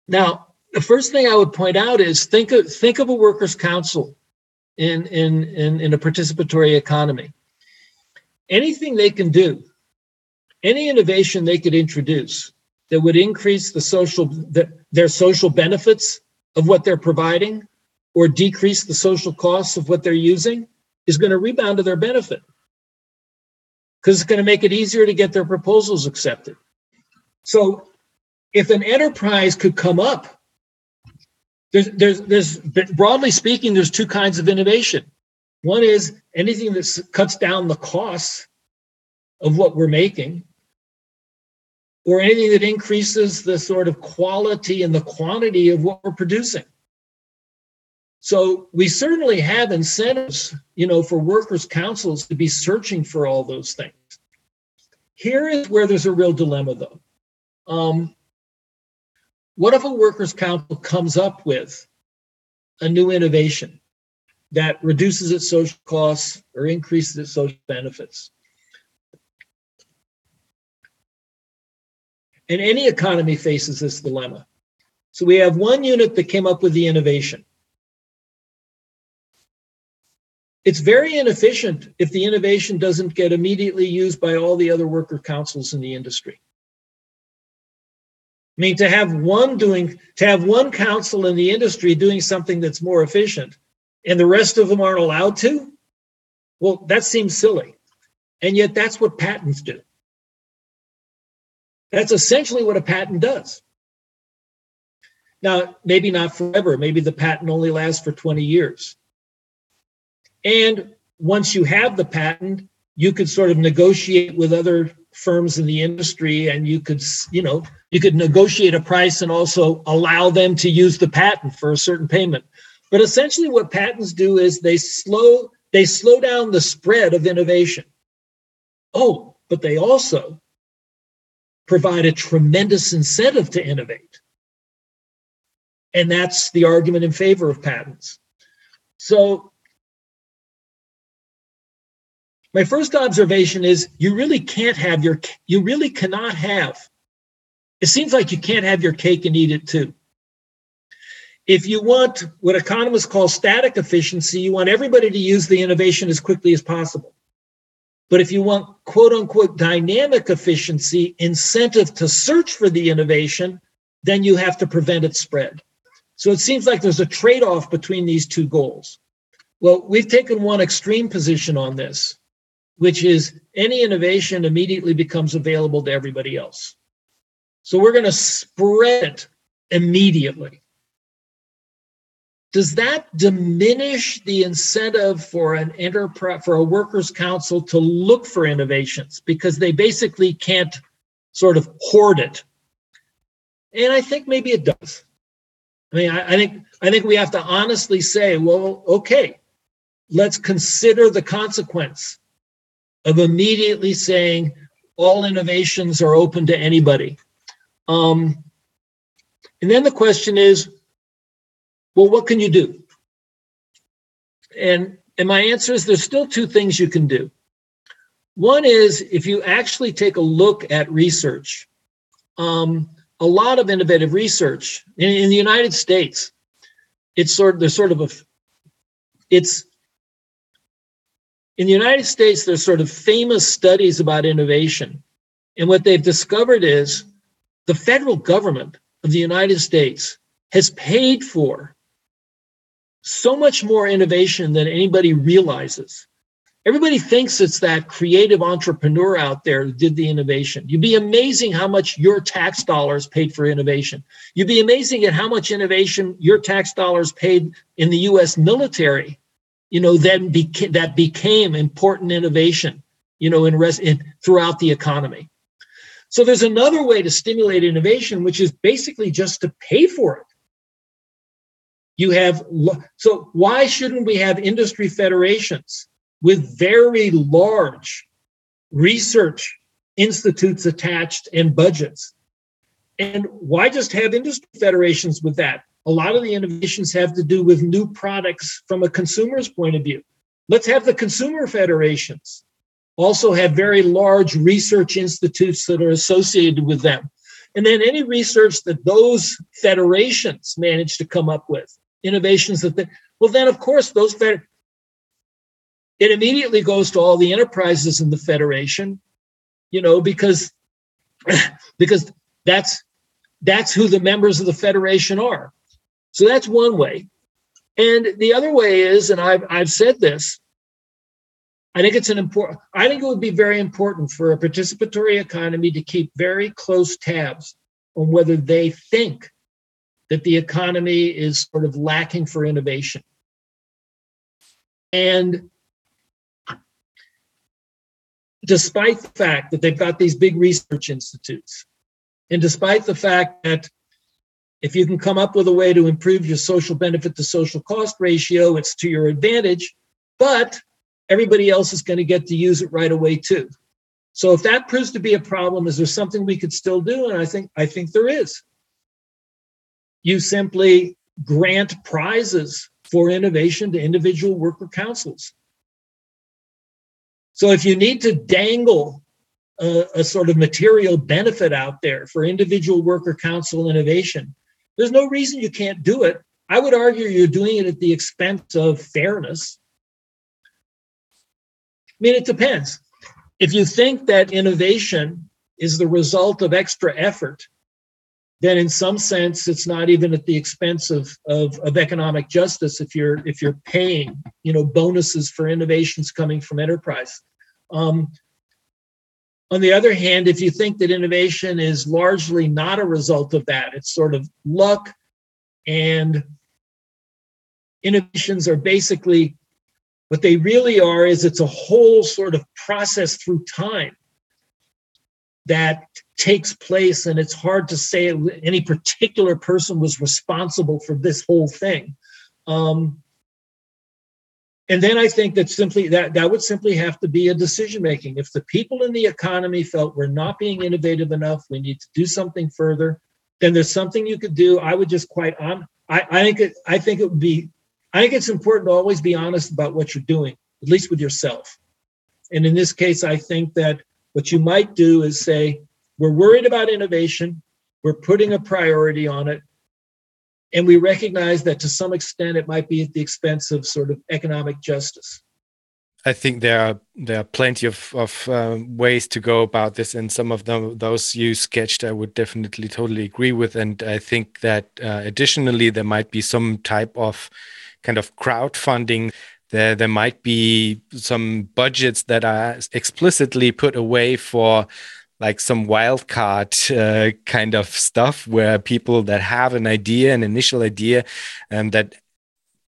Now, the first thing I would point out is think of think of a workers' council in, in, in, in a participatory economy. Anything they can do, any innovation they could introduce that would increase the social the, their social benefits of what they're providing or decrease the social costs of what they're using is going to rebound to their benefit because it's going to make it easier to get their proposals accepted. So if an enterprise could come up there's, there's, there's broadly speaking, there's two kinds of innovation. One is anything that cuts down the costs of what we're making, or anything that increases the sort of quality and the quantity of what we're producing. So we certainly have incentives, you know, for workers' councils to be searching for all those things. Here is where there's a real dilemma, though. Um, what if a workers' council comes up with a new innovation that reduces its social costs or increases its social benefits? And any economy faces this dilemma. So we have one unit that came up with the innovation. It's very inefficient if the innovation doesn't get immediately used by all the other worker councils in the industry. I mean, to have one doing, to have one council in the industry doing something that's more efficient and the rest of them aren't allowed to, well, that seems silly. And yet that's what patents do. That's essentially what a patent does. Now, maybe not forever. Maybe the patent only lasts for 20 years. And once you have the patent, you could sort of negotiate with other firms in the industry and you could you know you could negotiate a price and also allow them to use the patent for a certain payment but essentially what patents do is they slow they slow down the spread of innovation oh but they also provide a tremendous incentive to innovate and that's the argument in favor of patents so my first observation is you really can't have your you really cannot have it seems like you can't have your cake and eat it too. If you want what economists call static efficiency, you want everybody to use the innovation as quickly as possible. But if you want quote unquote dynamic efficiency, incentive to search for the innovation, then you have to prevent its spread. So it seems like there's a trade off between these two goals. Well, we've taken one extreme position on this, which is any innovation immediately becomes available to everybody else. So we're going to spread it immediately. Does that diminish the incentive for an enterprise for a workers council to look for innovations because they basically can't sort of hoard it? And I think maybe it does. I mean, I, I think I think we have to honestly say, well, okay, let's consider the consequence of immediately saying all innovations are open to anybody. Um, and then the question is, well, what can you do? And and my answer is there's still two things you can do. One is if you actually take a look at research, um, a lot of innovative research in, in the United States, it's sort of there's sort of a it's in the United States, there's sort of famous studies about innovation. And what they've discovered is the federal government of the United States has paid for so much more innovation than anybody realizes. Everybody thinks it's that creative entrepreneur out there who did the innovation. You'd be amazing how much your tax dollars paid for innovation. You'd be amazing at how much innovation your tax dollars paid in the US military you know, then beca- that became important innovation, you know, in, res- in throughout the economy. So there's another way to stimulate innovation, which is basically just to pay for it. You have so why shouldn't we have industry federations with very large research institutes attached and budgets? And why just have industry federations with that? a lot of the innovations have to do with new products from a consumer's point of view. Let's have the consumer federations also have very large research institutes that are associated with them. And then any research that those federations manage to come up with, innovations that they, well, then of course those fed, it immediately goes to all the enterprises in the federation, you know, because [LAUGHS] because that's that's who the members of the federation are. So that's one way. And the other way is, and I've, I've said this, I think it's an important, I think it would be very important for a participatory economy to keep very close tabs on whether they think that the economy is sort of lacking for innovation. And despite the fact that they've got these big research institutes, and despite the fact that if you can come up with a way to improve your social benefit to social cost ratio, it's to your advantage, but everybody else is going to get to use it right away too. So if that proves to be a problem, is there something we could still do? And I think I think there is. You simply grant prizes for innovation to individual worker councils. So if you need to dangle a, a, sort of material benefit out there for individual worker council innovation, there's no reason you can't do it. I would argue you're doing it at the expense of fairness. I mean, it depends. If you think that innovation is the result of extra effort, then in some sense it's not even at the expense of, of, of economic justice if you're if you're paying you know bonuses for innovations coming from enterprise. Um, on the other hand, if you think that innovation is largely not a result of that, it's sort of luck and innovations are basically what they really are is it's a whole sort of process through time that takes place and it's hard to say any particular person was responsible for this whole thing um, and then I think that simply that that would simply have to be a decision making. If the people in the economy felt we're not being innovative enough, we need to do something further, then there's something you could do. I would just quite on. I, I think it. I think it would be. I think it's important to always be honest about what you're doing, at least with yourself. And in this case, I think that what you might do is say, we're worried about innovation. We're putting a priority on it. And we recognize that to some extent it might be at the expense of sort of economic justice. I think there are there are plenty of of uh, ways to go about this, and some of them those you sketched, I would definitely totally agree with. And I think that uh, additionally, there might be some type of kind of crowdfunding. There there might be some budgets that are explicitly put away for like some wildcard uh, kind of stuff where people that have an idea, an initial idea, and that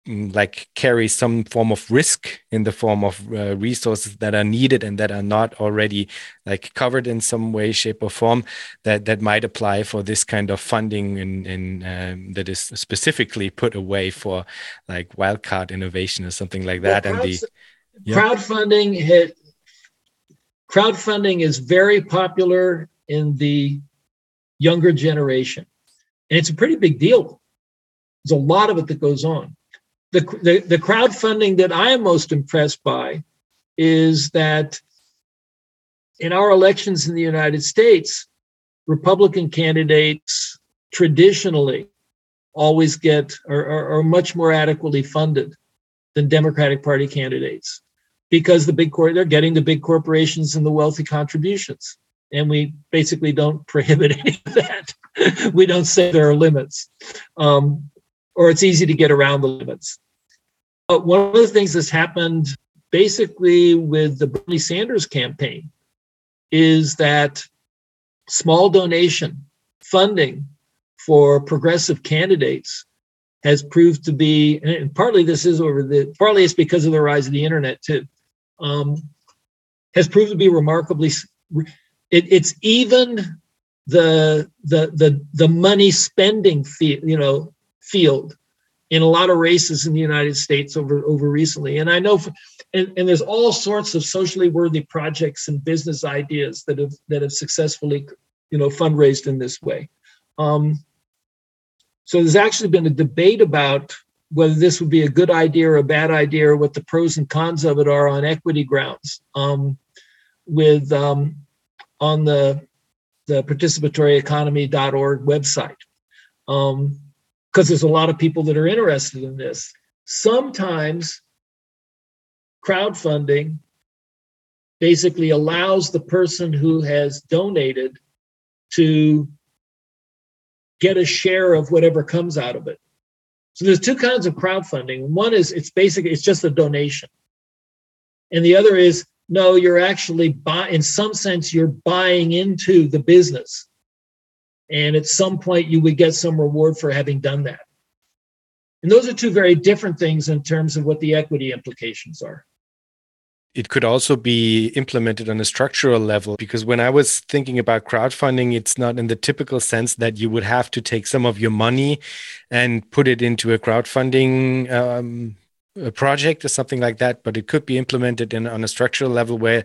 like carry some form of risk in the form of uh, resources that are needed and that are not already like covered in some way shape or form that that might apply for this kind of funding in, in um, that is specifically put away for like wildcard innovation or something like that well, and the yeah. crowdfunding hit crowdfunding is very popular in the younger generation. And it's a pretty big deal. There's a lot of it that goes on the, the, the crowdfunding that I am most impressed by is that in our elections in the United States, Republican candidates traditionally always get are, are, are, much more adequately funded than Democratic Party candidates because the big cor- they're getting the big corporations and the wealthy contributions, and we basically don't [LAUGHS] prohibit any of that. we don't say there are limits. Um, or it's easy to get around the limits. But one of the things that's happened basically with the Bernie Sanders campaign is that small donation funding for progressive candidates has proved to be, and partly this is over the, partly it's because of the rise of the internet too, um, has proved to be remarkably. It, it's even the the the the money spending fee, you know, field in a lot of races in the United States over over recently. And I know, for, and, and there's all sorts of socially worthy projects and business ideas that have that have successfully, you know, fundraised in this way. Um, so there's actually been a debate about whether this would be a good idea or a bad idea, or what the pros and cons of it are on equity grounds. Um, with um, on the the participatory website. Um, because there's a lot of people that are interested in this. Sometimes crowdfunding basically allows the person who has donated to get a share of whatever comes out of it. So there's two kinds of crowdfunding. One is it's basically it's just a donation. And the other is no, you're actually buy in some sense you're buying into the business. And at some point, you would get some reward for having done that. And those are two very different things in terms of what the equity implications are. It could also be implemented on a structural level because when I was thinking about crowdfunding, it's not in the typical sense that you would have to take some of your money and put it into a crowdfunding um, a project or something like that. But it could be implemented in on a structural level where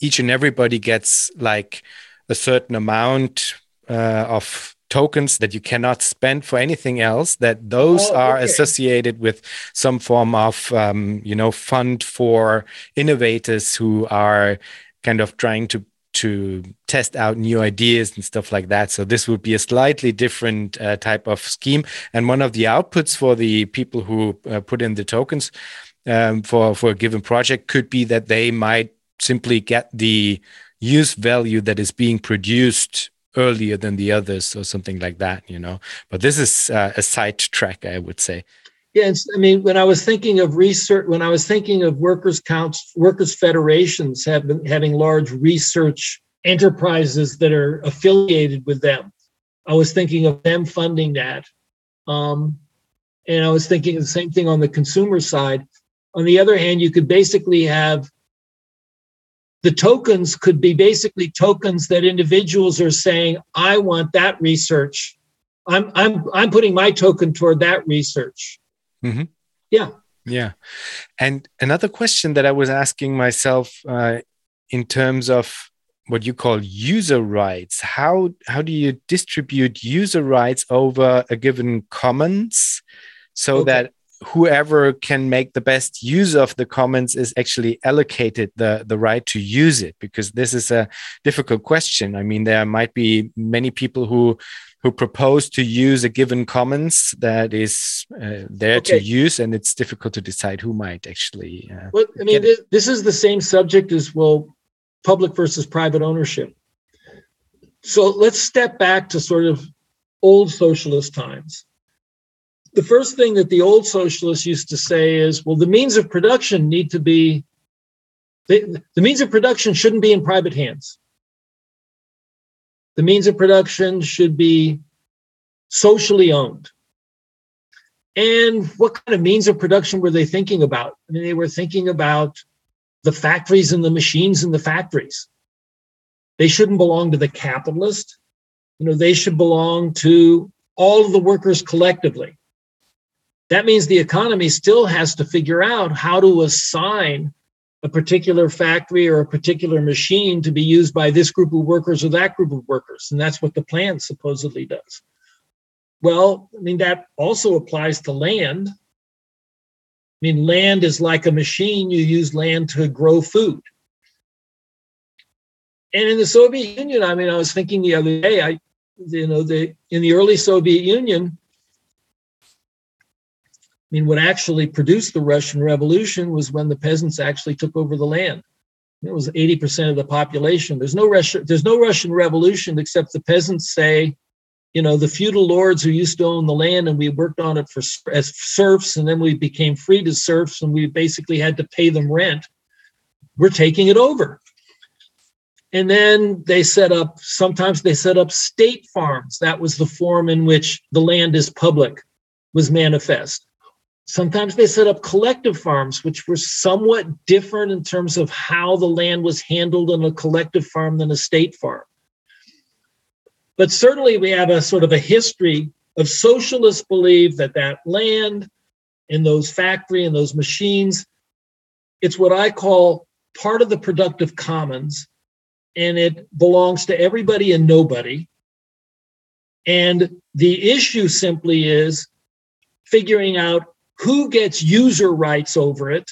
each and everybody gets like a certain amount uh, of tokens that you cannot spend for anything else that those oh, are associated with some form of um, you know fund for innovators who are kind of trying to to test out new ideas and stuff like that. So this would be a slightly different uh, type of scheme. And one of the outputs for the people who uh, put in the tokens um, for for a given project could be that they might simply get the use value that is being produced earlier than the others or something like that you know? But this is uh, a side track i would say. Yeah i mean when i was thinking of research when i was thinking of workers counts workers federations have been having large research enterprises that are affiliated with them i was thinking of them funding that um, and i was thinking the same thing on the consumer side. On the other hand you could basically have the tokens could be basically tokens that individuals are saying, I want that research. I'm I'm I'm putting my token toward that research. Mm-hmm. Yeah. Yeah. And another question that I was asking myself uh, in terms of what you call user rights, how how do you distribute user rights over a given commons so okay. that whoever can make the best use of the commons is actually allocated the, the right to use it because this is a difficult question. I mean there might be many people who who propose to use a given commons that is uh, there okay. to use and it's difficult to decide who might actually uh, well i mean this, this is the same subject as well public versus private ownership. So let's step back to sort of old socialist times the first thing that the old socialists used to say is, well, the means of production need to be, the, means of production shouldn't be in private hands. The means of production should be socially owned. And what kind of means of production were they thinking about? I mean, they were thinking about the factories and the machines in the factories. They shouldn't belong to the capitalist. You know, they should belong to all of the workers collectively. That means the economy still has to figure out how to assign a particular factory or a particular machine to be used by this group of workers or that group of workers. And that's what the plan supposedly does. Well, I mean, that also applies to land. I mean, land is like a machine, you use land to grow food. And in the Soviet Union, I mean, I was thinking the other day, I, you know, the in the early Soviet Union, I mean, what actually produced the Russian Revolution was when the peasants actually took over the land. It was 80% of the population. There's no Russian, there's no Russian Revolution except the peasants say, you know, the feudal lords who used to own the land and we worked on it for as serfs, and then we became freed as serfs, and we basically had to pay them rent. We're taking it over. And then they set up, sometimes they set up state farms. That was the form in which the land is public, was manifest. Sometimes they set up collective farms, which were somewhat different in terms of how the land was handled in a collective farm than a state farm. But certainly we have a sort of a history of socialists believe that that land and those factory and those machines, it's what I call part of the productive commons, and it belongs to everybody and nobody. And the issue simply is figuring out who gets user rights over it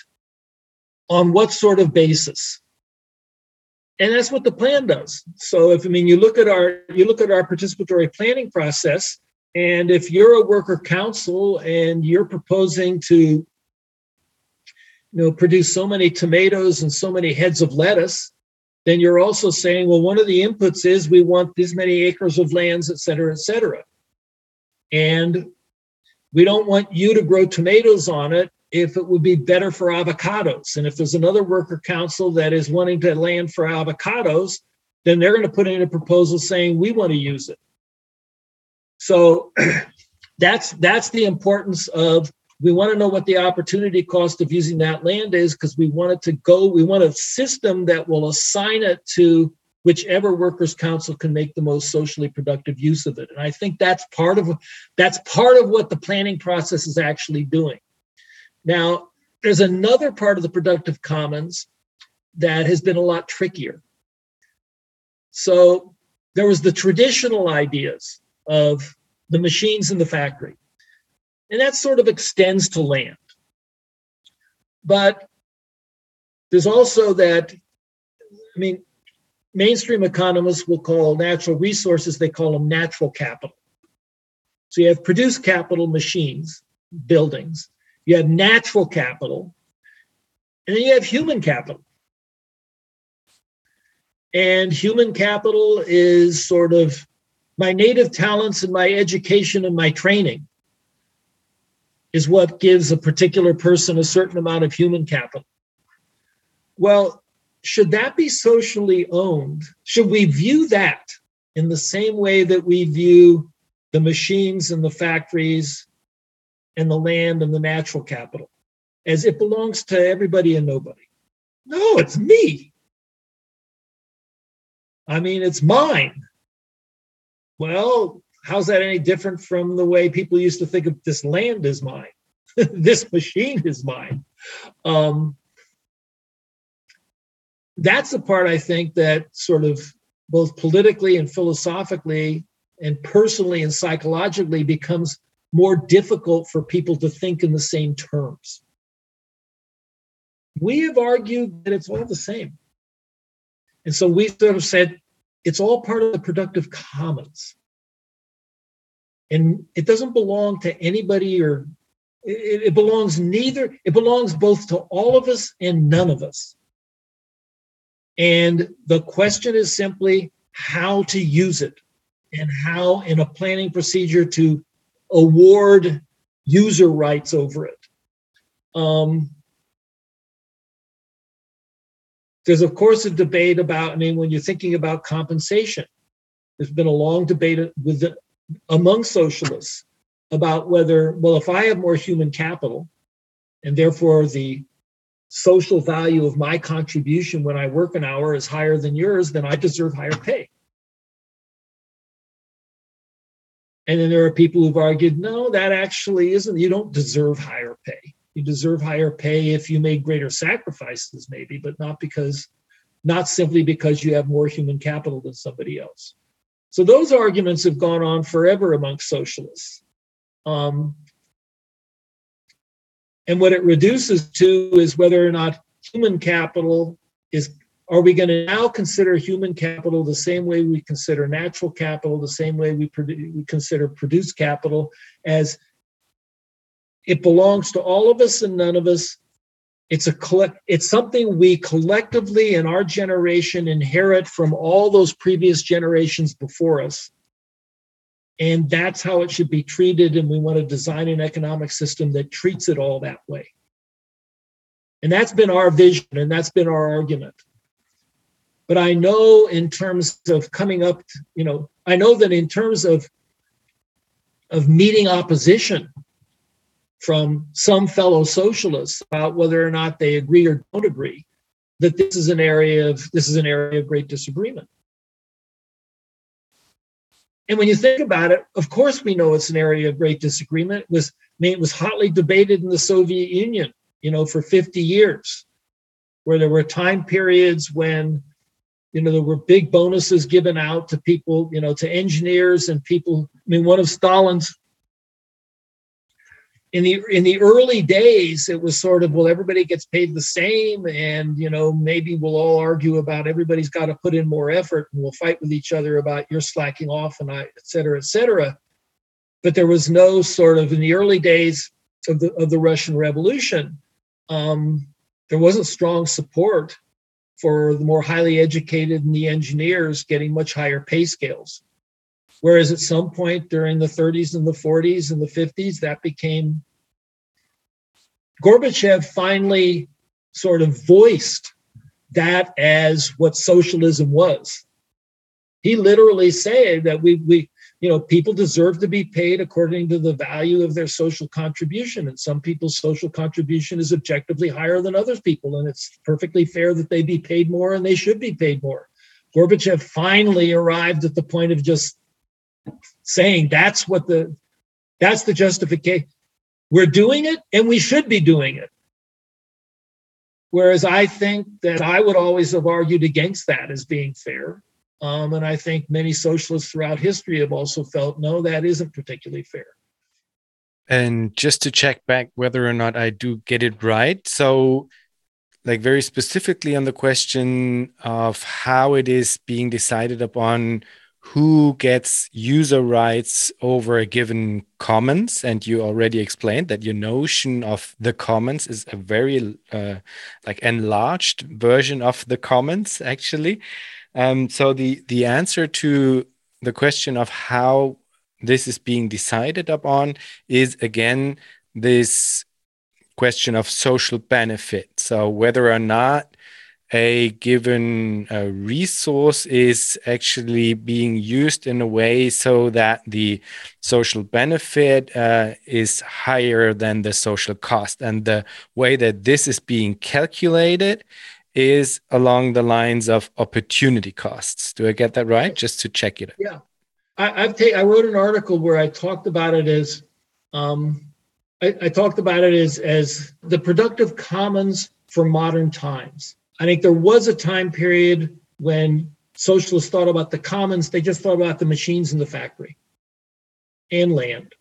on what sort of basis? And that's what the plan does. So if i mean you look at our you look at our participatory planning process and if you're a worker council and you're proposing to you know produce so many tomatoes and so many heads of lettuce then you're also saying well one of the inputs is we want this many acres of lands et cetera et cetera. And we don't want you to grow tomatoes on it if it would be better for avocados. And if there's another worker council that is wanting to land for avocados, then they're going to put in a proposal saying we want to use it. So [CLEARS THROAT] that's that's the importance of we want to know what the opportunity cost of using that land is because we want it to go we want a system that will assign it to whichever workers council can make the most socially productive use of it. And i think that's part of that's part of what the planning process is actually doing. Now there's another part of the productive commons that has been a lot trickier. So there was the traditional ideas of the machines in the factory and that sort of extends to land. But there's also that i mean mainstream economists will call natural resources, they call them natural capital. So you have produced capital machines, buildings, you have natural capital, and then you have human capital. And human capital is sort of my native talents and my education and my training is what gives a particular person a certain amount of human capital. Well, should that be socially owned? Should we view that in the same way that we view the machines and the factories and the land and the natural capital as it belongs to everybody and nobody? No, it's me. I mean, it's mine. Well, how's that any different from the way people used to think of this land is mine? [LAUGHS] this machine is mine. Um, that's the part I think that sort of both politically and philosophically and personally and psychologically becomes more difficult for people to think in the same terms. We have argued that it's all the same. And so we sort of said it's all part of the productive commons. And it doesn't belong to anybody or it, it belongs neither, it belongs both to all of us and none of us. And the question is simply how to use it and how in a planning procedure to award user rights over it. Um, there's, of course, a debate about, I mean, when you're thinking about compensation, there's been a long debate with the, among socialists about whether, well, if I have more human capital and therefore the social value of my contribution when I work an hour is higher than yours, then I deserve higher pay. And then there are people who've argued, no, that actually isn't, you don't deserve higher pay. You deserve higher pay if you made greater sacrifices, maybe, but not because, not simply because you have more human capital than somebody else. So those arguments have gone on forever amongst socialists. Um, and what it reduces to is whether or not human capital is are we going to now consider human capital the same way we consider natural capital, the same way we, produ- we consider produced capital, as it belongs to all of us and none of us? It's a collect. It's something we collectively in our generation inherit from all those previous generations before us, and that's how it should be treated. And we want to design an economic system that treats it all that way. And that's been our vision, and that's been our argument. But I know in terms of coming up, you know, I know that in terms of of meeting opposition from some fellow socialists about whether or not they agree or don't agree, that this is an area of this is an area of great disagreement. And when you think about it, of course we know it's an area of great disagreement. It was, I mean, it was hotly debated in the Soviet Union, you know, for 50 years, where there were time periods when you know there were big bonuses given out to people you know to engineers and people i mean one of stalin's in the in the early days it was sort of well everybody gets paid the same and you know maybe we'll all argue about everybody's got to put in more effort and we'll fight with each other about you're slacking off and i et cetera et cetera but there was no sort of in the early days of the of the russian revolution um, there wasn't strong support for the more highly educated and the engineers getting much higher pay scales. Whereas at some point during the 30s and the 40s and the 50s, that became Gorbachev finally sort of voiced that as what socialism was. He literally said that we, we you know people deserve to be paid according to the value of their social contribution and some people's social contribution is objectively higher than others people and it's perfectly fair that they be paid more and they should be paid more gorbachev finally arrived at the point of just saying that's what the that's the justification we're doing it and we should be doing it whereas i think that i would always have argued against that as being fair um, and I think many socialists throughout history have also felt, no, that isn't particularly fair. And just to check back whether or not I do get it right. So, like, very specifically on the question of how it is being decided upon who gets user rights over a given commons and you already explained that your notion of the commons is a very uh, like enlarged version of the commons actually um, so the the answer to the question of how this is being decided upon is again this question of social benefit. So whether or not a given uh, resource is actually being used in a way so that the social benefit uh, is higher than the social cost. And the way that this is being calculated is along the lines of opportunity costs. Do I get that right? Just to check it. Yeah, I, have I wrote an article where I talked about it as um, I, I talked about it as as the productive commons for modern times. I think there was a time period when socialists thought about the commons; they just thought about the machines in the factory and land.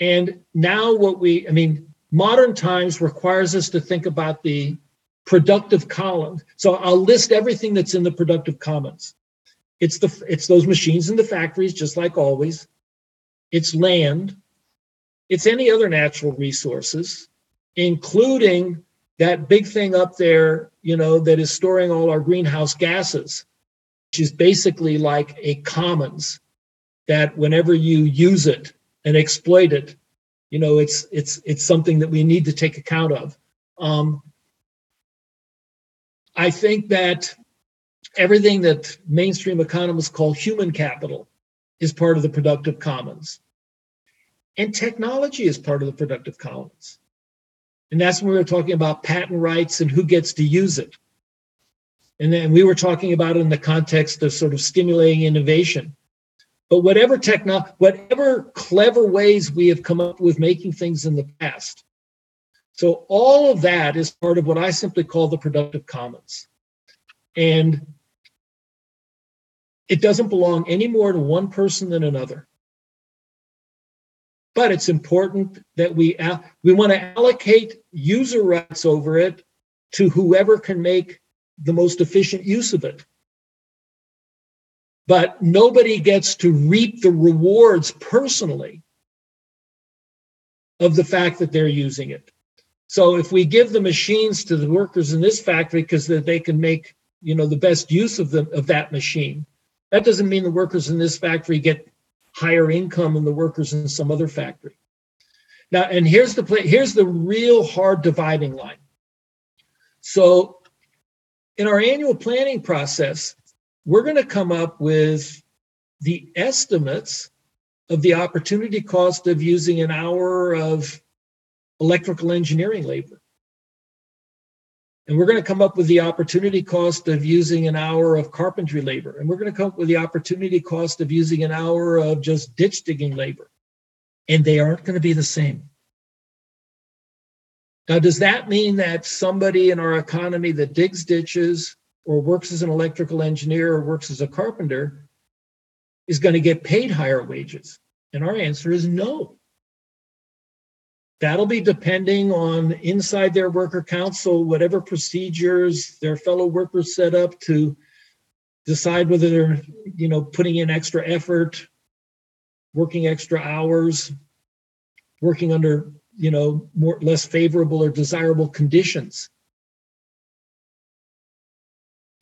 And now, what we, I mean, modern times requires us to think about the productive column. So I'll list everything that's in the productive commons. It's the it's those machines in the factories, just like always. It's land. It's any other natural resources, including that big thing up there, you know, that is storing all our greenhouse gases, which is basically like a commons that whenever you use it and exploit it, you know, it's it's it's something that we need to take account of. Um, I think that everything that mainstream economists call human capital is part of the productive commons. And technology is part of the productive commons. And that's when we were talking about patent rights and who gets to use it. And then we were talking about it in the context of sort of stimulating innovation. But whatever techno, whatever clever ways we have come up with making things in the past. So all of that is part of what I simply call the productive commons. And it doesn't belong any more to one person than another. But it's important that we we want to allocate user rights over it to whoever can make the most efficient use of it but nobody gets to reap the rewards personally of the fact that they're using it. So if we give the machines to the workers in this factory because they can make you know the best use of them of that machine, that doesn't mean the workers in this factory get higher income than the workers in some other factory. Now, and here's the play, here's the real hard dividing line. So in our annual planning process, we're going to come up with the estimates of the opportunity cost of using an hour of electrical engineering labor. And we're going to come up with the opportunity cost of using an hour of carpentry labor. And we're going to come up with the opportunity cost of using an hour of just ditch digging labor. And they aren't going to be the same. Now, does that mean that somebody in our economy that digs ditches or works as an electrical engineer or works as a carpenter is going to get paid higher wages? And our answer is no. That'll be depending on inside their worker council, whatever procedures their fellow workers set up to decide whether they're, you know, putting in extra effort, working extra hours, working under, you know, more less favorable or desirable conditions.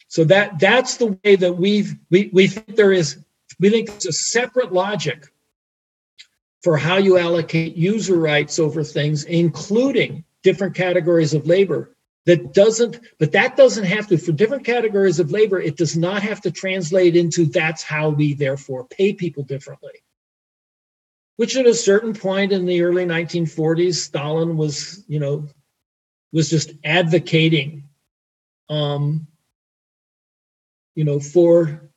So that that's the way that we've we, we think there is we think it's a separate logic for how you allocate user rights over things, including different categories of labor. That doesn't, but that doesn't have to, for different categories of labor, it does not have to translate into that's how we therefore pay people differently. Which at a certain point in the early 1940s, Stalin was, you know, was just advocating um, you know, for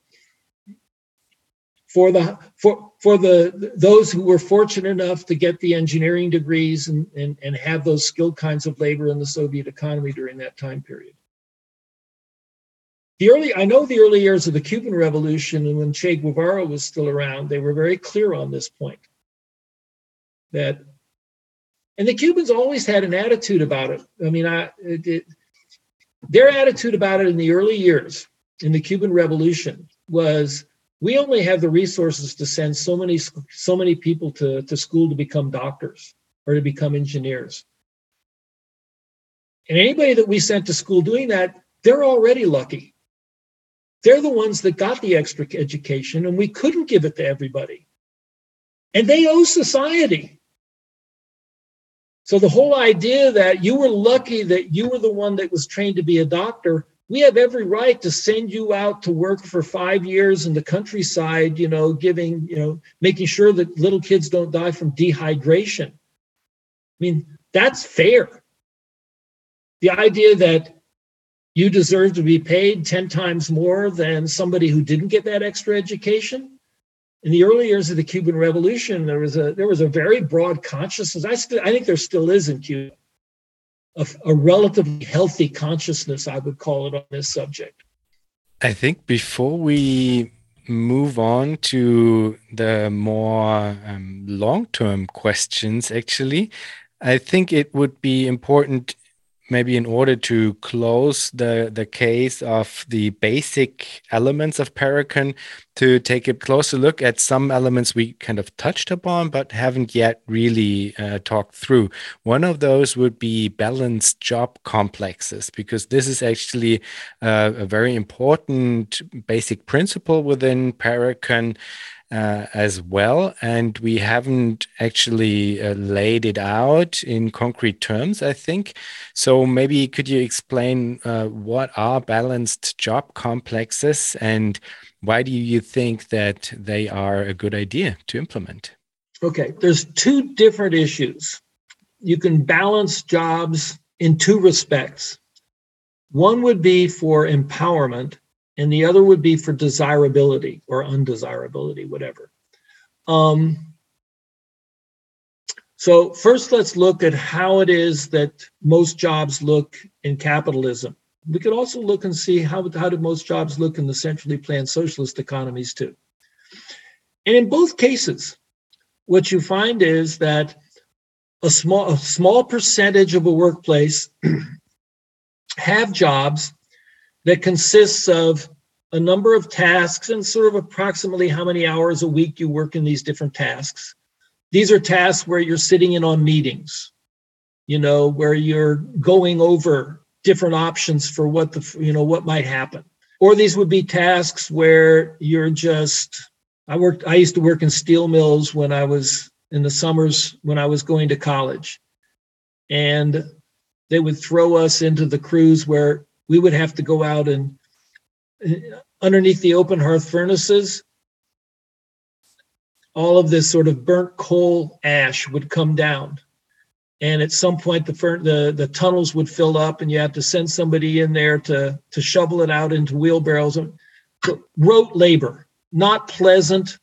for the for for the those who were fortunate enough to get the engineering degrees and, and, and have those skilled kinds of labor in the Soviet economy during that time period. The early, I know the early years of the Cuban Revolution and when Che Guevara was still around, they were very clear on this point. That, and the Cubans always had an attitude about it. I mean, I, it, it, their attitude about it in the early years in the Cuban Revolution was we only have the resources to send so many so many people to, to school to become doctors or to become engineers. And anybody that we sent to school doing that, they're already lucky. They're the ones that got the extra education, and we couldn't give it to everybody. And they owe society. So the whole idea that you were lucky that you were the one that was trained to be a doctor we have every right to send you out to work for five years in the countryside, you know, giving, you know, making sure that little kids don't die from dehydration. I mean, that's fair. The idea that you deserve to be paid 10 times more than somebody who didn't get that extra education. In the early years of the Cuban Revolution, there was a there was a very broad consciousness. I still I think there still is in Cuba a, a relatively healthy consciousness, I would call it, on this subject. I think before we move on to the more um, long term questions, actually. I think it would be important maybe in order to close the the case of the basic elements of Parecon to take a closer look at some elements we kind of touched upon but haven't yet really uh, talked through. One of those would be balanced job complexes because this is actually uh, a very important basic principle within Parecon uh, as well. And we haven't actually uh, laid it out in concrete terms, I think. So maybe could you explain uh, what are balanced job complexes and why do you think that they are a good idea to implement? Okay, there's two different issues. You can balance jobs in two respects. One would be for empowerment, and the other would be for desirability or undesirability, whatever. Um, so first, let's look at how it is that most jobs look in capitalism. We could also look and see how, how do most jobs look in the centrally planned socialist economies too. And in both cases, what you find is that a small, a small percentage of a workplace [CLEARS THROAT] have jobs that consists of a number of tasks and sort of approximately how many hours a week you work in these different tasks. These are tasks where you're sitting in on meetings, you know, where you're going over different options for what the, you know, what might happen. Or these would be tasks where you're just, I worked, I used to work in steel mills when I was in the summers when I was going to college. And they would throw us into the crews where we would have to go out and underneath the open hearth furnaces, all of this sort of burnt coal ash would come down. And at some point, the, the, the tunnels would fill up, and you have to send somebody in there to, to shovel it out into wheelbarrows. Rote labor, not pleasant,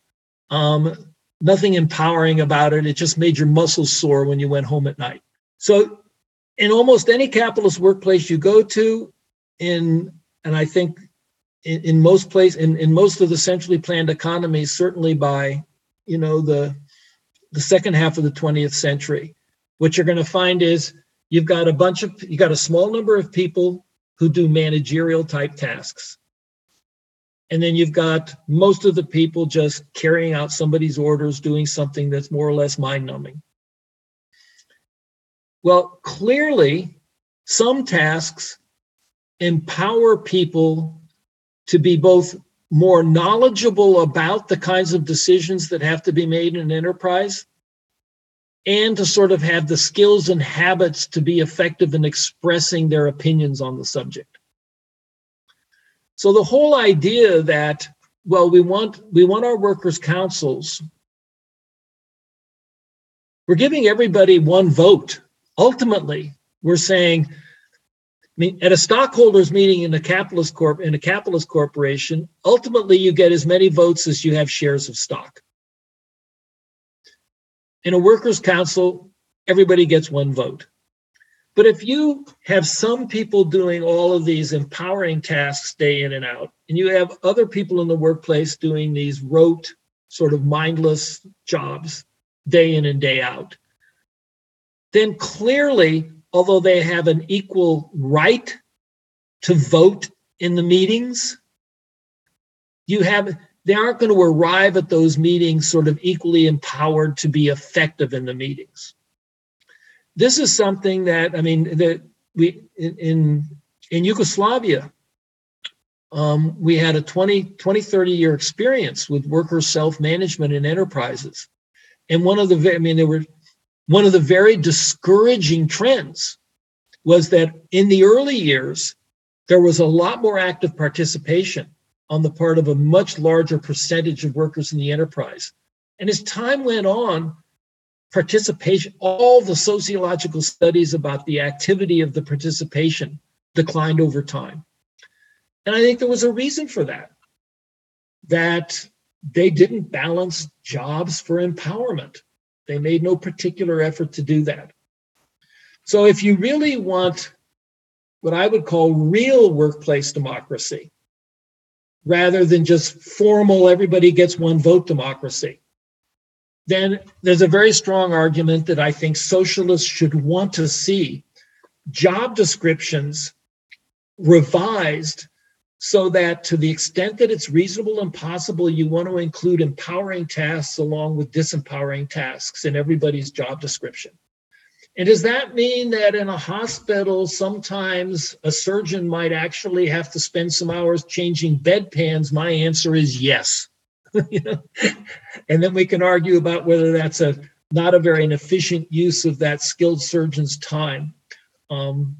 um, nothing empowering about it. It just made your muscles sore when you went home at night. So, in almost any capitalist workplace you go to, in and I think in, in most place in, in most of the centrally planned economies, certainly by you know the the second half of the 20th century, what you're going to find is you've got a bunch of you got a small number of people who do managerial type tasks. And then you've got most of the people just carrying out somebody's orders, doing something that's more or less mind numbing. Well, clearly, some tasks empower people to be both more knowledgeable about the kinds of decisions that have to be made in an enterprise and to sort of have the skills and habits to be effective in expressing their opinions on the subject. So the whole idea that well we want we want our workers councils we're giving everybody one vote. Ultimately, we're saying I mean, at a stockholders meeting in a capitalist corp in a capitalist corporation, ultimately you get as many votes as you have shares of stock. In a workers' council, everybody gets one vote. But if you have some people doing all of these empowering tasks day in and out, and you have other people in the workplace doing these rote, sort of mindless jobs day in and day out, then clearly although they have an equal right to vote in the meetings, you have they aren't going to arrive at those meetings sort of equally empowered to be effective in the meetings. This is something that I mean that we in in Yugoslavia um, we had a 20, 20, 30 year experience with worker self management in enterprises. And one of the, I mean, there were one of the very discouraging trends was that in the early years, there was a lot more active participation on the part of a much larger percentage of workers in the enterprise. And as time went on, participation, all the sociological studies about the activity of the participation declined over time. And I think there was a reason for that, that they didn't balance jobs for empowerment. They made no particular effort to do that. So if you really want what I would call real workplace democracy, rather than just formal, everybody gets one vote democracy, then there's a very strong argument that I think socialists should want to see job descriptions revised so that to the extent that it's reasonable and possible, you want to include empowering tasks along with disempowering tasks in everybody's job description. And does that mean that in a hospital, sometimes a surgeon might actually have to spend some hours changing bedpans? My answer is yes. [LAUGHS] And then we can argue about whether that's a not a very efficient use of that skilled surgeon's time. Um,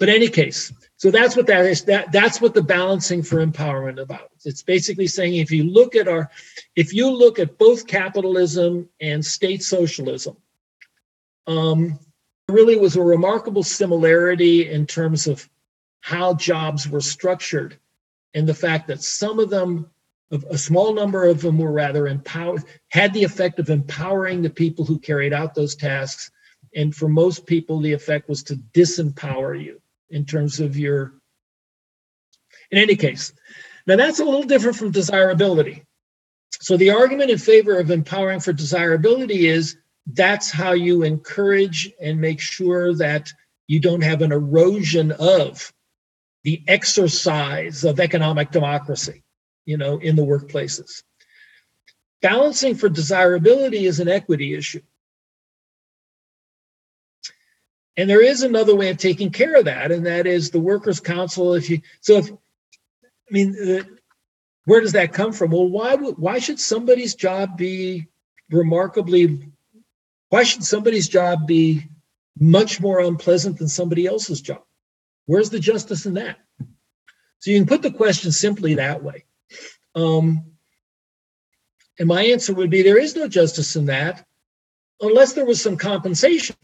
but any case, so that's what that is. That that's what the balancing for empowerment about. It's basically saying if you look at our, if you look at both capitalism and state socialism, um, really was a remarkable similarity in terms of how jobs were structured and the fact that some of them a small number of them were rather empowered had the effect of empowering the people who carried out those tasks and for most people the effect was to disempower you in terms of your in any case. Now that's a little different from desirability. So the argument in favor of empowering for desirability is that's how you encourage and make sure that you don't have an erosion of the exercise of economic democracy you know in the workplaces. Balancing for desirability is an equity issue and there is another way of taking care of that and that is the workers council if you so if i mean where does that come from well why would why should somebody's job be remarkably why should somebody's job be much more unpleasant than somebody else's job? Where's the justice in that? So you can put the question simply that way. Um, and my answer would be there is no justice in that unless there was some compensation.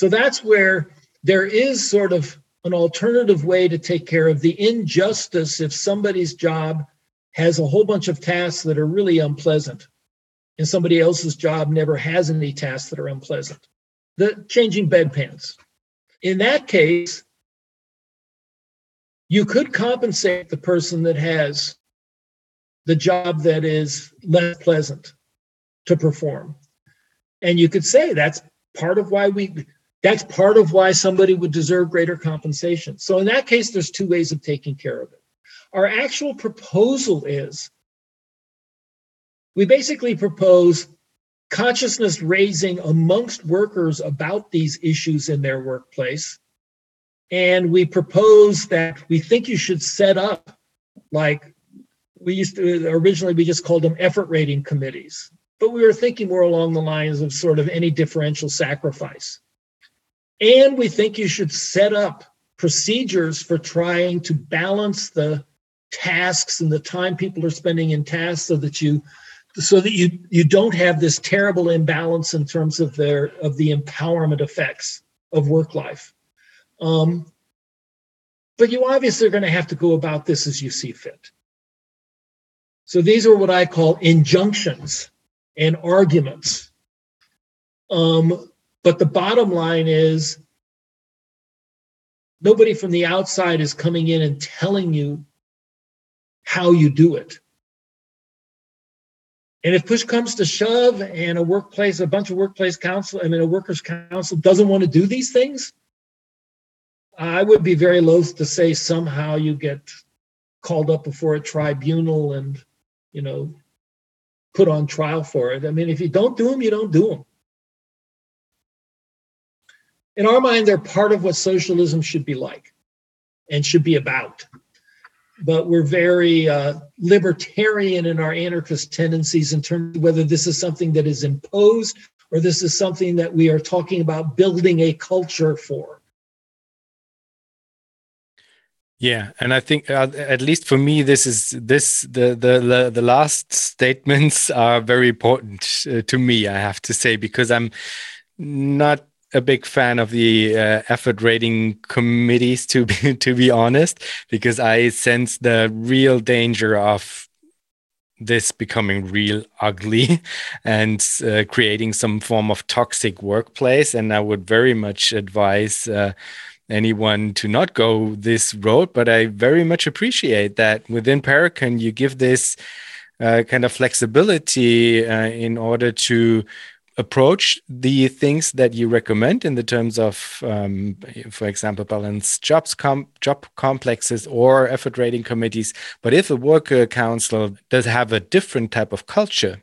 So that's where there is sort of an alternative way to take care of the injustice if somebody's job has a whole bunch of tasks that are really unpleasant and somebody else's job never has any tasks that are unpleasant. The changing bedpans. In that case, you could compensate the person that has the job that is less pleasant to perform. And you could say that's part of why we that's part of why somebody would deserve greater compensation. So in that case, there's two ways of taking care of it. Our actual proposal is we basically propose consciousness raising amongst workers about these issues in their workplace. And we propose that we think you should set up, like we used to originally, we just called them effort rating committees, but we were thinking more along the lines of sort of any differential sacrifice. And we think you should set up procedures for trying to balance the tasks and the time people are spending in tasks so that you so that you you don't have this terrible imbalance in terms of their of the empowerment effects of work life. Um, but you obviously are going to have to go about this as you see fit. So these are what i call injunctions and arguments. Um, but the bottom line is nobody from the outside is coming in and telling you how you do it and if push comes to shove and a workplace, a bunch of workplace council, I mean, a workers' council doesn't want to do these things, I would be very loath to say somehow you get called up before a tribunal and, you know, put on trial for it. I mean, if you don't do them, you don't do them. In our mind, they're part of what socialism should be like and should be about but we're very uh, libertarian in our anarchist tendencies in terms of whether this is something that is imposed or this is something that we are talking about building a culture for. Yeah, and I think uh, at least for me, this is this the the the, last statements are very important uh, to me. I have to say because I'm not a big fan of the uh, effort rating committees to be [LAUGHS] to be honest because i sense the real danger of this becoming real ugly [LAUGHS] and uh, creating some form of toxic workplace. And i would very much advise uh, anyone to not go this road, but I very much appreciate that within Parecon you give this uh, kind of flexibility uh, in order to approach the things that you recommend in the terms of, um, for example, balanced jobs com job complexes or effort rating committees. But if a worker council does have a different type of culture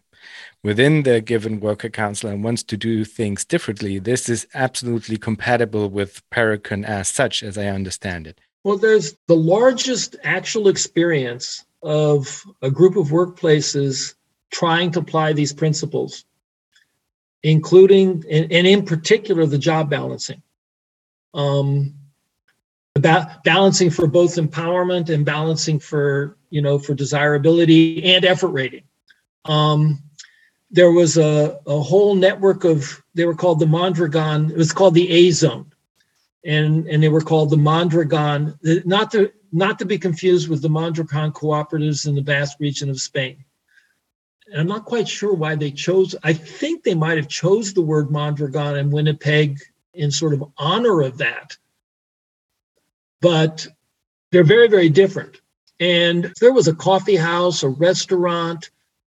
within the given worker council and wants to do things differently, this is absolutely compatible with Parecon as such, as I understand it. Well, there's the largest actual experience of a group of workplaces trying to apply these principles including and, and in particular the job balancing. Um, about balancing for both empowerment and balancing for you know for desirability and effort rating. Um, there was a, a whole network of they were called the Mondragon. It was called the A Zone, and and they were called the Mondragon. Not to not to be confused with the Mondragon cooperatives in the Basque region of Spain. I'm not quite sure why they chose. I think they might have chose the word Mondragon and Winnipeg in sort of honor of that. But they're very, very different. And there was a coffee house, a restaurant,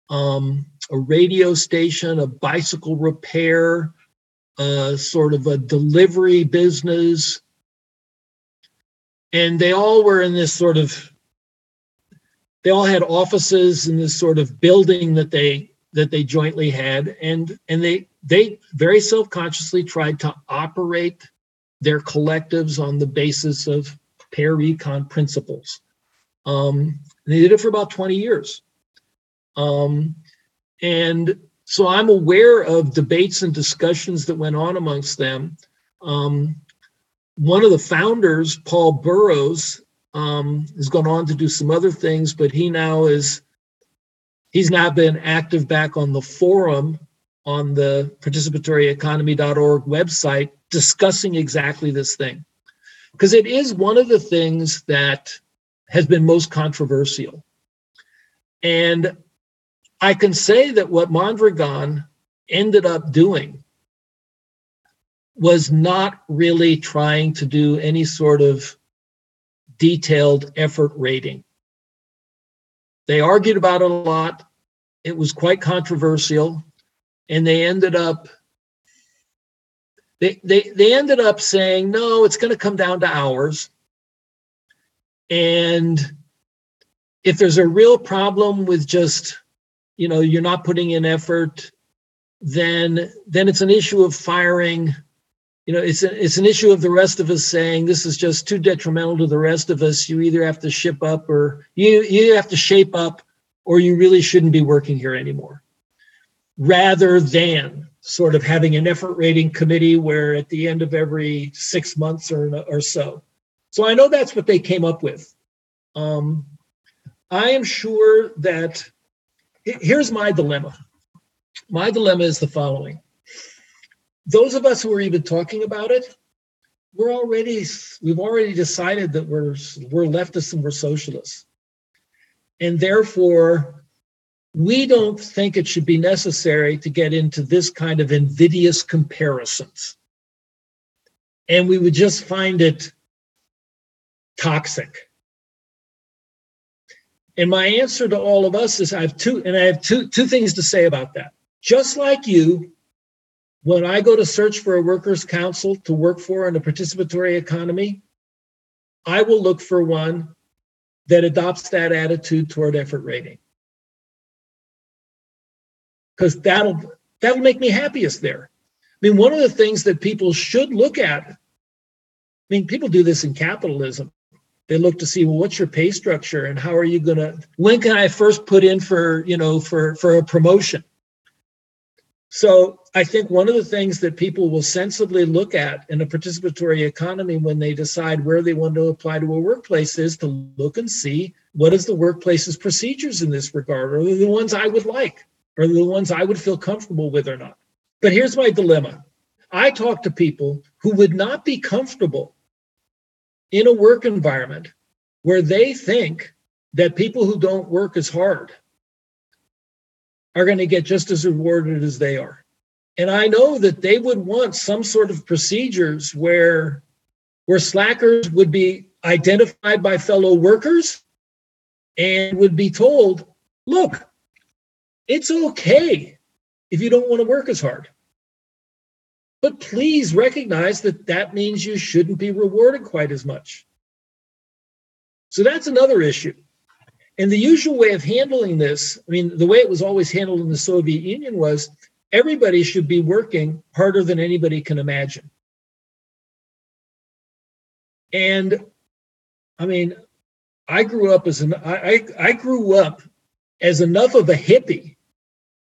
um, a radio station, a bicycle repair, uh, sort of a delivery business. And they all were in this sort of they all had offices in this sort of building that they that they jointly had and and they they very self-consciously tried to operate their collectives on the basis of Parecon principles. Um, they did it for about 20 years. Um, and so i'm aware of debates and discussions that went on amongst them. Um, one of the founders paul burrows um, has gone on to do some other things, but he now is he's now been active back on the forum on the participatoryeconomy.org website discussing exactly this thing. Because it is one of the things that has been most controversial. And I can say that what Mondragon ended up doing was not really trying to do any sort of detailed effort rating. They argued about it a lot. It was quite controversial. And they ended up they, they, they ended up saying, no, it's going to come down to hours. And if there's a real problem with just, you know, you're not putting in effort, then then it's an issue of firing you know it's a, it's an issue of the rest of us saying this is just too detrimental to the rest of us. You either have to ship up or you you have to shape up or you really shouldn't be working here anymore. Rather than sort of having an effort rating committee where at the end of every six months or, or so. So i know that's what they came up with. Um, i am sure that here's my dilemma. My dilemma is the following those of us who are even talking about it, we're already we've already decided that we're we're leftists and we're socialists. And therefore, we don't think it should be necessary to get into this kind of invidious comparisons. And we would just find it toxic. And my answer to all of us is I have two, and I have two, two things to say about that. Just like you, when I go to search for a workers' council to work for in a participatory economy, I will look for one that adopts that attitude toward effort rating. Because that'll that'll make me happiest there. I mean, one of the things that people should look at, I mean, people do this in capitalism. They look to see, well, what's your pay structure and how are you gonna when can I first put in for, you know, for for a promotion? So I think one of the things that people will sensibly look at in a participatory economy when they decide where they want to apply to a workplace is to look and see what is the workplace's procedures in this regard. Are the ones I would like? They the ones I would feel comfortable with or not? But here's my dilemma. I talk to people who would not be comfortable in a work environment where they think that people who don't work as hard are going to get just as rewarded as they are. And I know that they would want some sort of procedures where where slackers would be identified by fellow workers and would be told, look, it's okay if you don't want to work as hard. But please recognize that that means you shouldn't be rewarded quite as much. So that's another issue. And the usual way of handling this, I mean, the way it was always handled in the Soviet Union was everybody should be working harder than anybody can imagine. And I mean, I grew up as an I, I grew up as enough of a hippie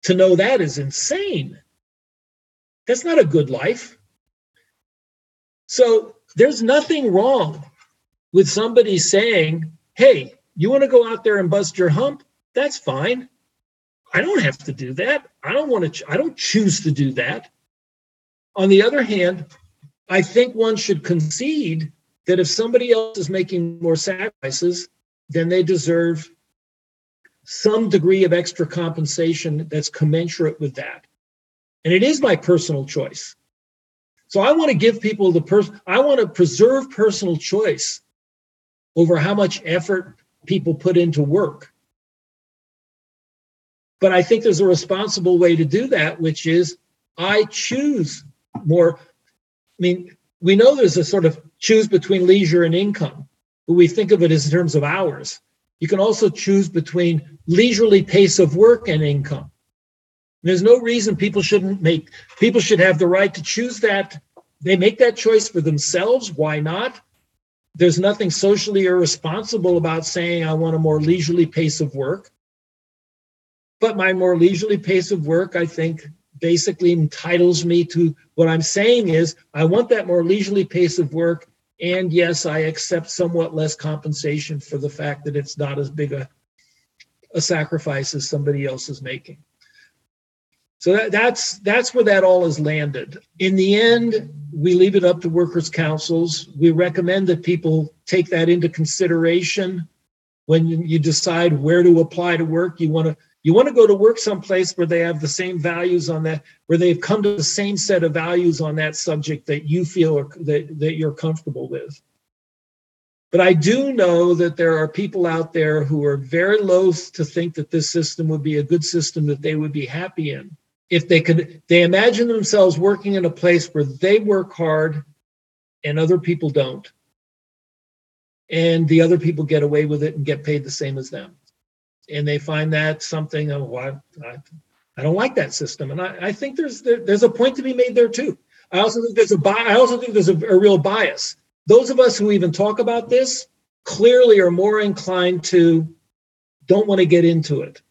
to know that is insane. That's not a good life. So there's nothing wrong with somebody saying, hey, you want to go out there and bust your hump? That's fine. I don't have to do that. I don't want to, I don't choose to do that. On the other hand, I think one should concede that if somebody else is making more sacrifices, then they deserve some degree of extra compensation that's commensurate with that. And it is my personal choice. So I want to give people the person, I want to preserve personal choice over how much effort people put into work. But I think there's a responsible way to do that, which is I choose more. I mean, we know there's a sort of choose between leisure and income, but we think of it as in terms of hours. You can also choose between leisurely pace of work and income. There's no reason people shouldn't make, people should have the right to choose that. They make that choice for themselves. Why not? There's nothing socially irresponsible about saying, I want a more leisurely pace of work. But my more leisurely pace of work, I think, basically entitles me to what I'm saying is, I want that more leisurely pace of work. And yes, I accept somewhat less compensation for the fact that it's not as big a, a sacrifice as somebody else is making. So that, that's that's where that all has landed. In the end, we leave it up to workers' councils. We recommend that people take that into consideration when you decide where to apply to work. You want to you want to go to work someplace where they have the same values on that, where they've come to the same set of values on that subject that you feel or, that, that you're comfortable with. But I do know that there are people out there who are very loath to think that this system would be a good system that they would be happy in if they could they imagine themselves working in a place where they work hard and other people don't. And the other people get away with it and get paid the same as them. And they find that something of oh, I, I don't like that system. And I, I think there's there, there's a point to be made there too. I also think there's a I also think there's a, a real bias. Those of us who even talk about this clearly are more inclined to don't want to get into it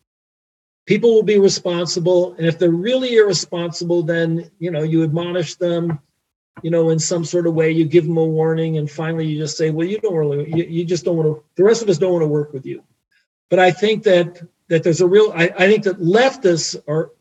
people will be responsible and if they're really irresponsible then you know you admonish them you know in some sort of way you give them a warning and finally you just say well you don't really you, you just don't want to the rest of us don't want to work with you. But i think that that there's a real I, I think that leftists are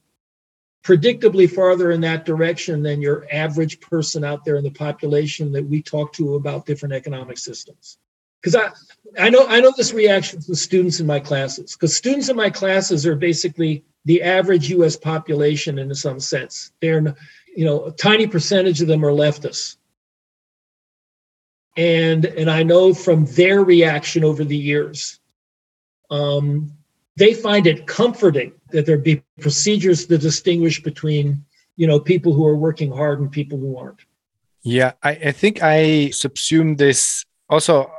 predictably farther in that direction than your average person out there in the population that we talk to about different economic systems because I, I know I know this reaction from students in my classes because students in my classes are basically the average U.S. population in some sense. They're you know a tiny percentage of them are leftists, and and I know from their reaction over the years, um, they find it comforting that there be procedures to distinguish between you know people who are working hard and people who aren't. Yeah, I, I think I subsume this also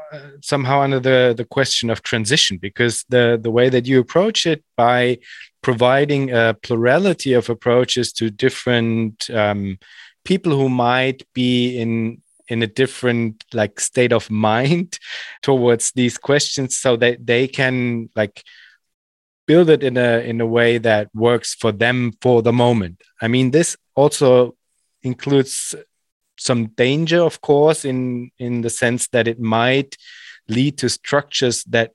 somehow under the the question of transition because the the way that you approach it by providing a plurality of approaches to different um, people who might be in in a different like state of mind [LAUGHS] towards these questions so that they can like build it in a in a way that works for them for the moment. I mean this also includes some danger, of course, in in the sense that it might lead to structures that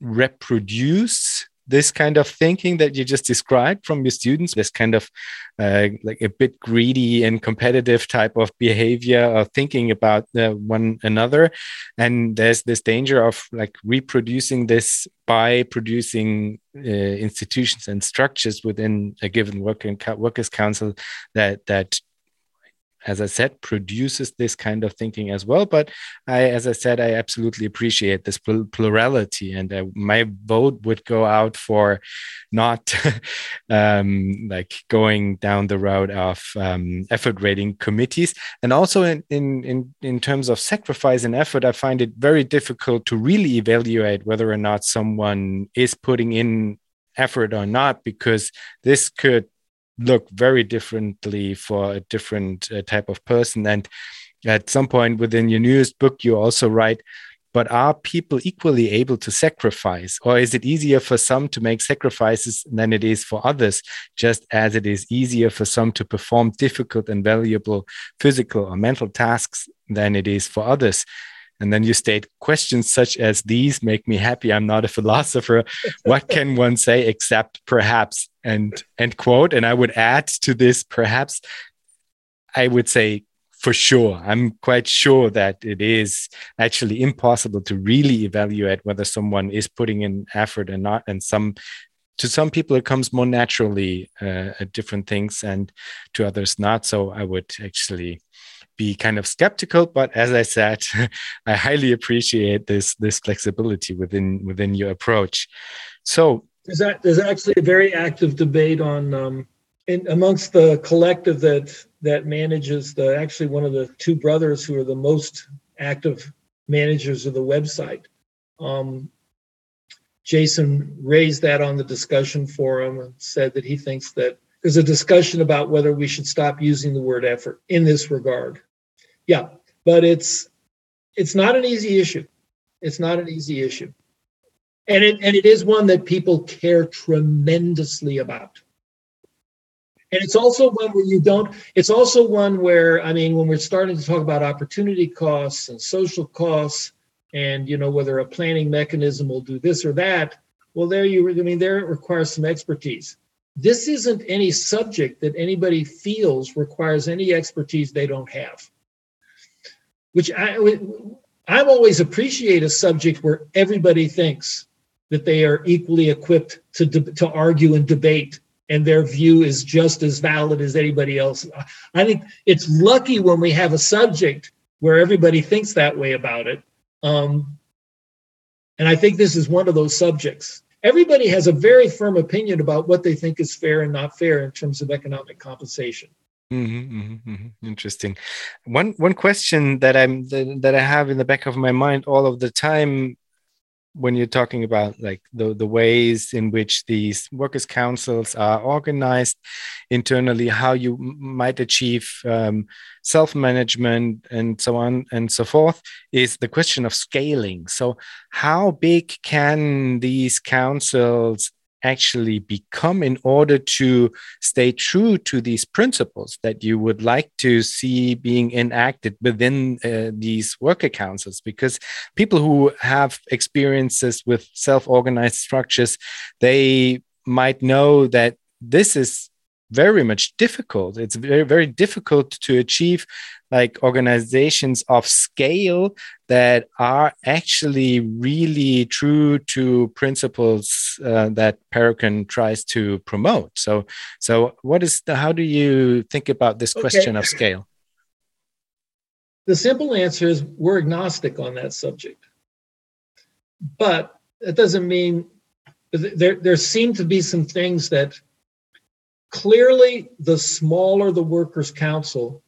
reproduce this kind of thinking that you just described from your students. This kind of uh, like a bit greedy and competitive type of behavior or thinking about uh, one another. And there's this danger of like reproducing this by producing uh, institutions and structures within a given working workers council that that as I said, produces this kind of thinking as well. But I, as I said, I absolutely appreciate this plurality, and uh, my vote would go out for not [LAUGHS] um, like going down the road of um, effort rating committees, and also in in in terms of sacrifice and effort, I find it very difficult to really evaluate whether or not someone is putting in effort or not, because this could look very differently for a different uh, type of person. And at some point within your newest book, you also write, but are people equally able to sacrifice? Or is it easier for some to make sacrifices than it is for others, just as it is easier for some to perform difficult and valuable physical or mental tasks than it is for others? And then you state questions such as these make me happy. I'm not a philosopher. what can one say except perhaps and end quote? And I would add to this perhaps I would say for sure. I'm quite sure that it is actually impossible to really evaluate whether someone is putting in effort or not. And some to some people it comes more naturally uh, at different things and to others not. So I would actually be kind of skeptical but as i said [LAUGHS] i highly appreciate this this flexibility within within your approach. So there's, that, there's actually a very active debate on um, in, amongst the collective that that manages the actually one of the two brothers who are the most active managers of the website. Um, jason raised that on the discussion forum and said that he thinks that there's a discussion about whether we should stop using the word effort in this regard yeah, but it's it's not an easy issue. It's not an easy issue. And it, and it is one that people care tremendously about. And it's also one where you don't, it's also one where, I mean, when we're starting to talk about opportunity costs and social costs and, you know, whether a planning mechanism will do this or that, well, there you, I mean, there it requires some expertise. This isn't any subject that anybody feels requires any expertise they don't have which I, I've always appreciate a subject where everybody thinks that they are equally equipped to, to argue and debate and their view is just as valid as anybody else. I think it's lucky when we have a subject where everybody thinks that way about it. Um, and I think this is one of those subjects. Everybody has a very firm opinion about what they think is fair and not fair in terms of economic compensation. Mm-hmm, mm-hmm, mm-hmm. Interesting. One one question that I'm that, that I have in the back of my mind all of the time when you're talking about like the the ways in which these workers councils are organized internally, how you might achieve um, self management and so on and so forth, is the question of scaling. So, how big can these councils actually become in order to stay true to these principles that you would like to see being enacted within uh, these worker councils? Because people who have experiences with self-organized structures they might know that this is very much difficult. It's very very difficult to achieve like organizations of scale that are actually really true to principles uh, that Parecon tries to promote. So, so what is the, how do you think about this question okay. of scale? The simple answer is we're agnostic on that subject, but that doesn't mean there there seem to be some things that clearly the smaller the workers council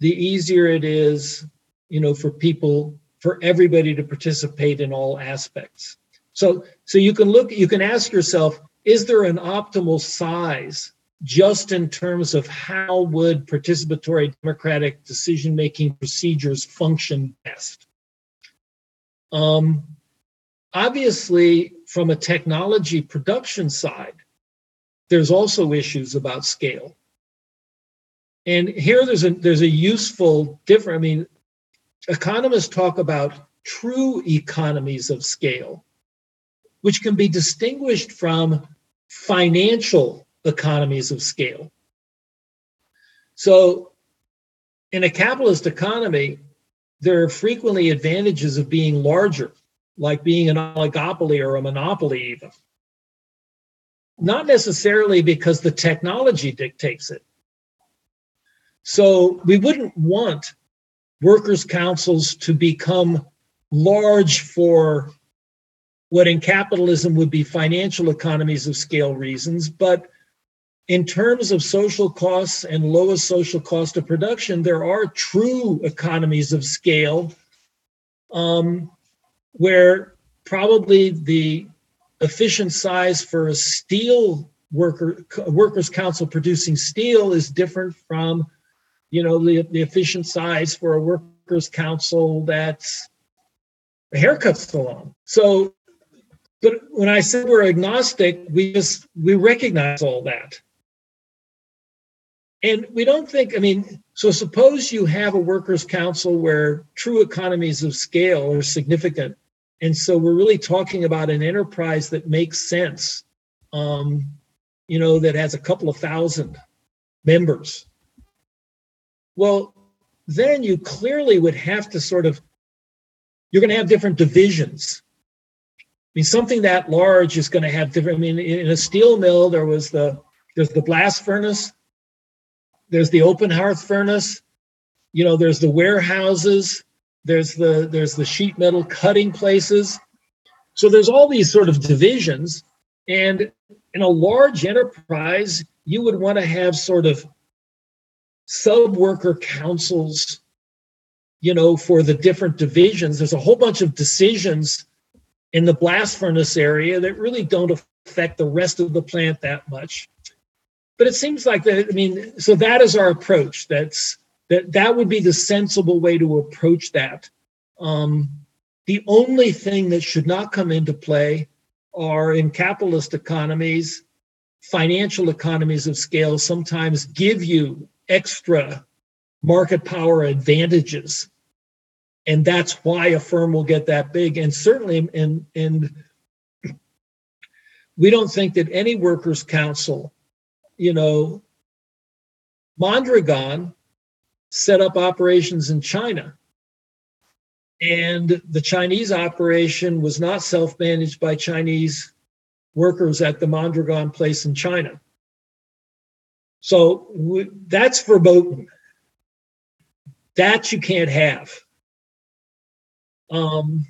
the easier it is, you know, for people, for everybody to participate in all aspects. So, so you can look, you can ask yourself, is there an optimal size just in terms of how would participatory democratic decision-making procedures function best? Um, obviously, from a technology production side, there's also issues about scale. And here there's a there's a useful different. I mean, economists talk about true economies of scale, which can be distinguished from financial economies of scale. So, in a capitalist economy, there are frequently advantages of being larger, like being an oligopoly or a monopoly, even. Not necessarily because the technology dictates it, So we wouldn't want workers' councils to become large for what in capitalism would be financial economies of scale reasons, but in terms of social costs and lowest social cost of production, there are true economies of scale um, where probably the efficient size for a steel worker workers council producing steel is different from you know the, the efficient size for a workers council that's a haircut salon so but when i said we're agnostic we just we recognize all that and we don't think, I mean, so suppose you have a workers' council where true economies of scale are significant. And so we're really talking about an enterprise that makes sense, um, you know, that has a couple of thousand members. Well, then you clearly would have to sort of, you're going to have different divisions. I mean, something that large is going to have different. I mean, in a steel mill, there was the there's the blast furnace, there's the open hearth furnace you know there's the warehouses there's the there's the sheet metal cutting places so there's all these sort of divisions and in a large enterprise you would want to have sort of sub worker councils you know for the different divisions. There's a whole bunch of decisions in the blast furnace area that really don't affect the rest of the plant that much. But it seems like that i mean so that is our approach. That's that that would be the sensible way to approach that. Um, the only thing that should not come into play are in capitalist economies financial economies of scale sometimes give you extra market power advantages and that's why a firm will get that big and certainly and and we don't think that any workers council you know, Mondragon set up operations in China. And the Chinese operation was not self managed by Chinese workers at the Mondragon place in China. So we, that's verboten. That you can't have. Um,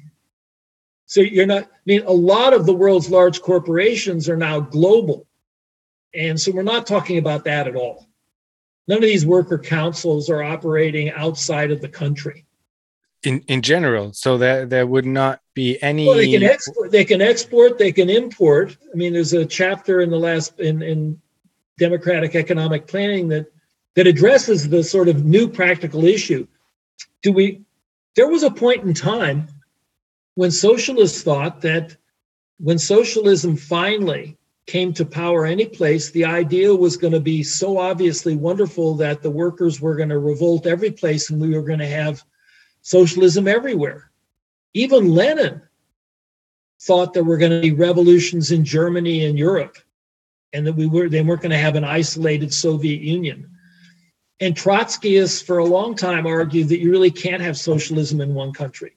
so you're not, I mean, a lot of the world's large corporations are now global. And so we're not talking about that at all. None of these worker councils are operating outside of the country. In in general, so that there would not be any. Well, they can export. They can export. They can import. I mean, there's a chapter in the last in in democratic economic planning that that addresses the sort of new practical issue. Do we? There was a point in time when socialists thought that when socialism finally came to power any place, the idea was going to be so obviously wonderful that the workers were going to revolt every place and we were going to have socialism everywhere. Even Lenin thought there were going to be revolutions in Germany and Europe and that we were they weren't going to have an isolated Soviet Union. And Trotskyists for a long time argued that you really can't have socialism in one country.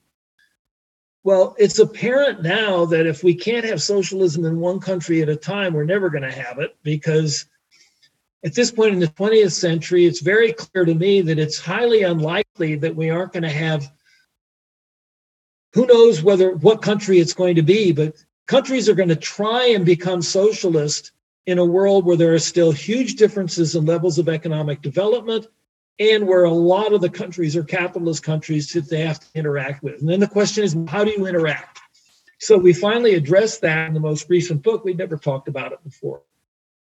Well, it's apparent now that if we can't have socialism in one country at a time, we're never going to have it because at this point in the 20th century, it's very clear to me that it's highly unlikely that we aren't going to have who knows whether what country it's going to be, but countries are going to try and become socialist in a world where there are still huge differences in levels of economic development and where a lot of the countries are capitalist countries that they have to interact with. And then the question is, how do you interact? So we finally addressed that in the most recent book. We'd never talked about it before,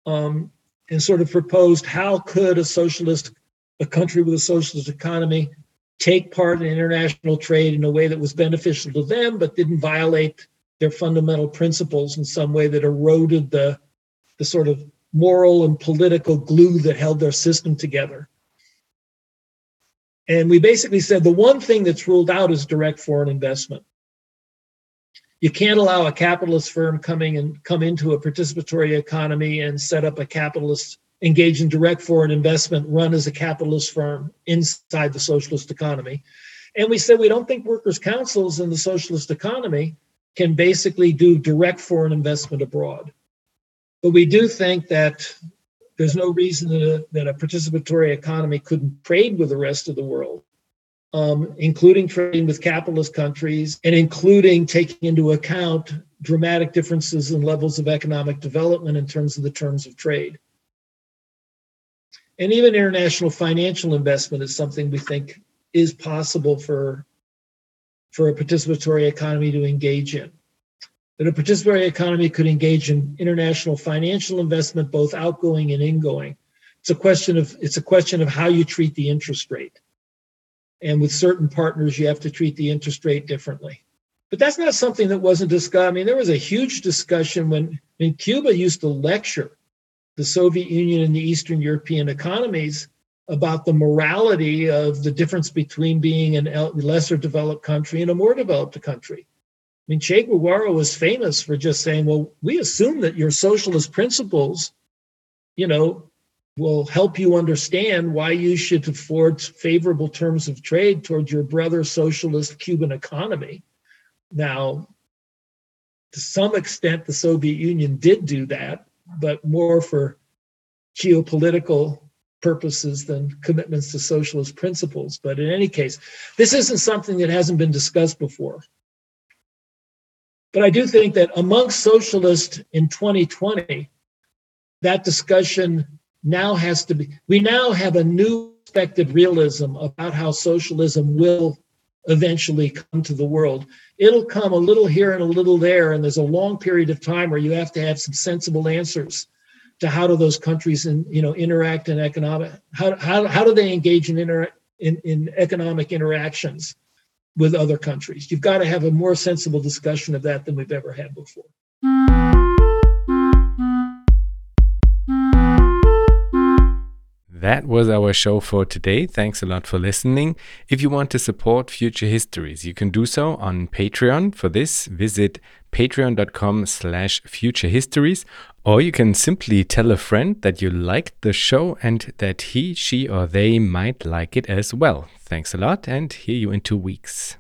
um, and sort of proposed how could a socialist, a country with a socialist economy, take part in international trade in a way that was beneficial to them, but didn't violate their fundamental principles in some way that eroded the, the sort of moral and political glue that held their system together. And we basically said the one thing that's ruled out is direct foreign investment. You can't allow a capitalist firm coming and come into a participatory economy and set up a capitalist engage in direct foreign investment, run as a capitalist firm inside the socialist economy. And we said we don't think workers' councils in the socialist economy can basically do direct foreign investment abroad. But we do think that there's no reason that a, that a participatory economy couldn't trade with the rest of the world, um, including trading with capitalist countries and including taking into account dramatic differences in levels of economic development in terms of the terms of trade. And even international financial investment is something we think is possible for, for a participatory economy to engage in that a participatory economy could engage in international financial investment, both outgoing and ingoing. It's a question of it's a question of how you treat the interest rate. And with certain partners, you have to treat the interest rate differently. But that's not something that wasn't discussed. I mean, there was a huge discussion when, when Cuba used to lecture the Soviet Union and the Eastern European economies about the morality of the difference between being a lesser developed country and a more developed country. I mean, Che Guevara was famous for just saying, well, we assume that your socialist principles, you know, will help you understand why you should afford favorable terms of trade towards your brother socialist Cuban economy. Now, to some extent, the Soviet Union did do that, but more for geopolitical purposes than commitments to socialist principles. But in any case, this isn't something that hasn't been discussed before. But I do think that amongst socialists in 2020, that discussion now has to be, we now have a new expected realism about how socialism will eventually come to the world. It'll come a little here and a little there, and there's a long period of time where you have to have some sensible answers to how do those countries in, you know interact in economic how, how, how do they engage in, inter, in, in economic interactions with other countries. You've got to have a more sensible discussion of that than we've ever had before. That was our show for today. Thanks a lot for listening. If you want to support Future Histories, you can do so on Patreon. For this, visit patreon.com slash futurehistories or you can simply tell a friend that you liked the show and that he, she, or they might like it as well. Thanks a lot and hear you in two weeks.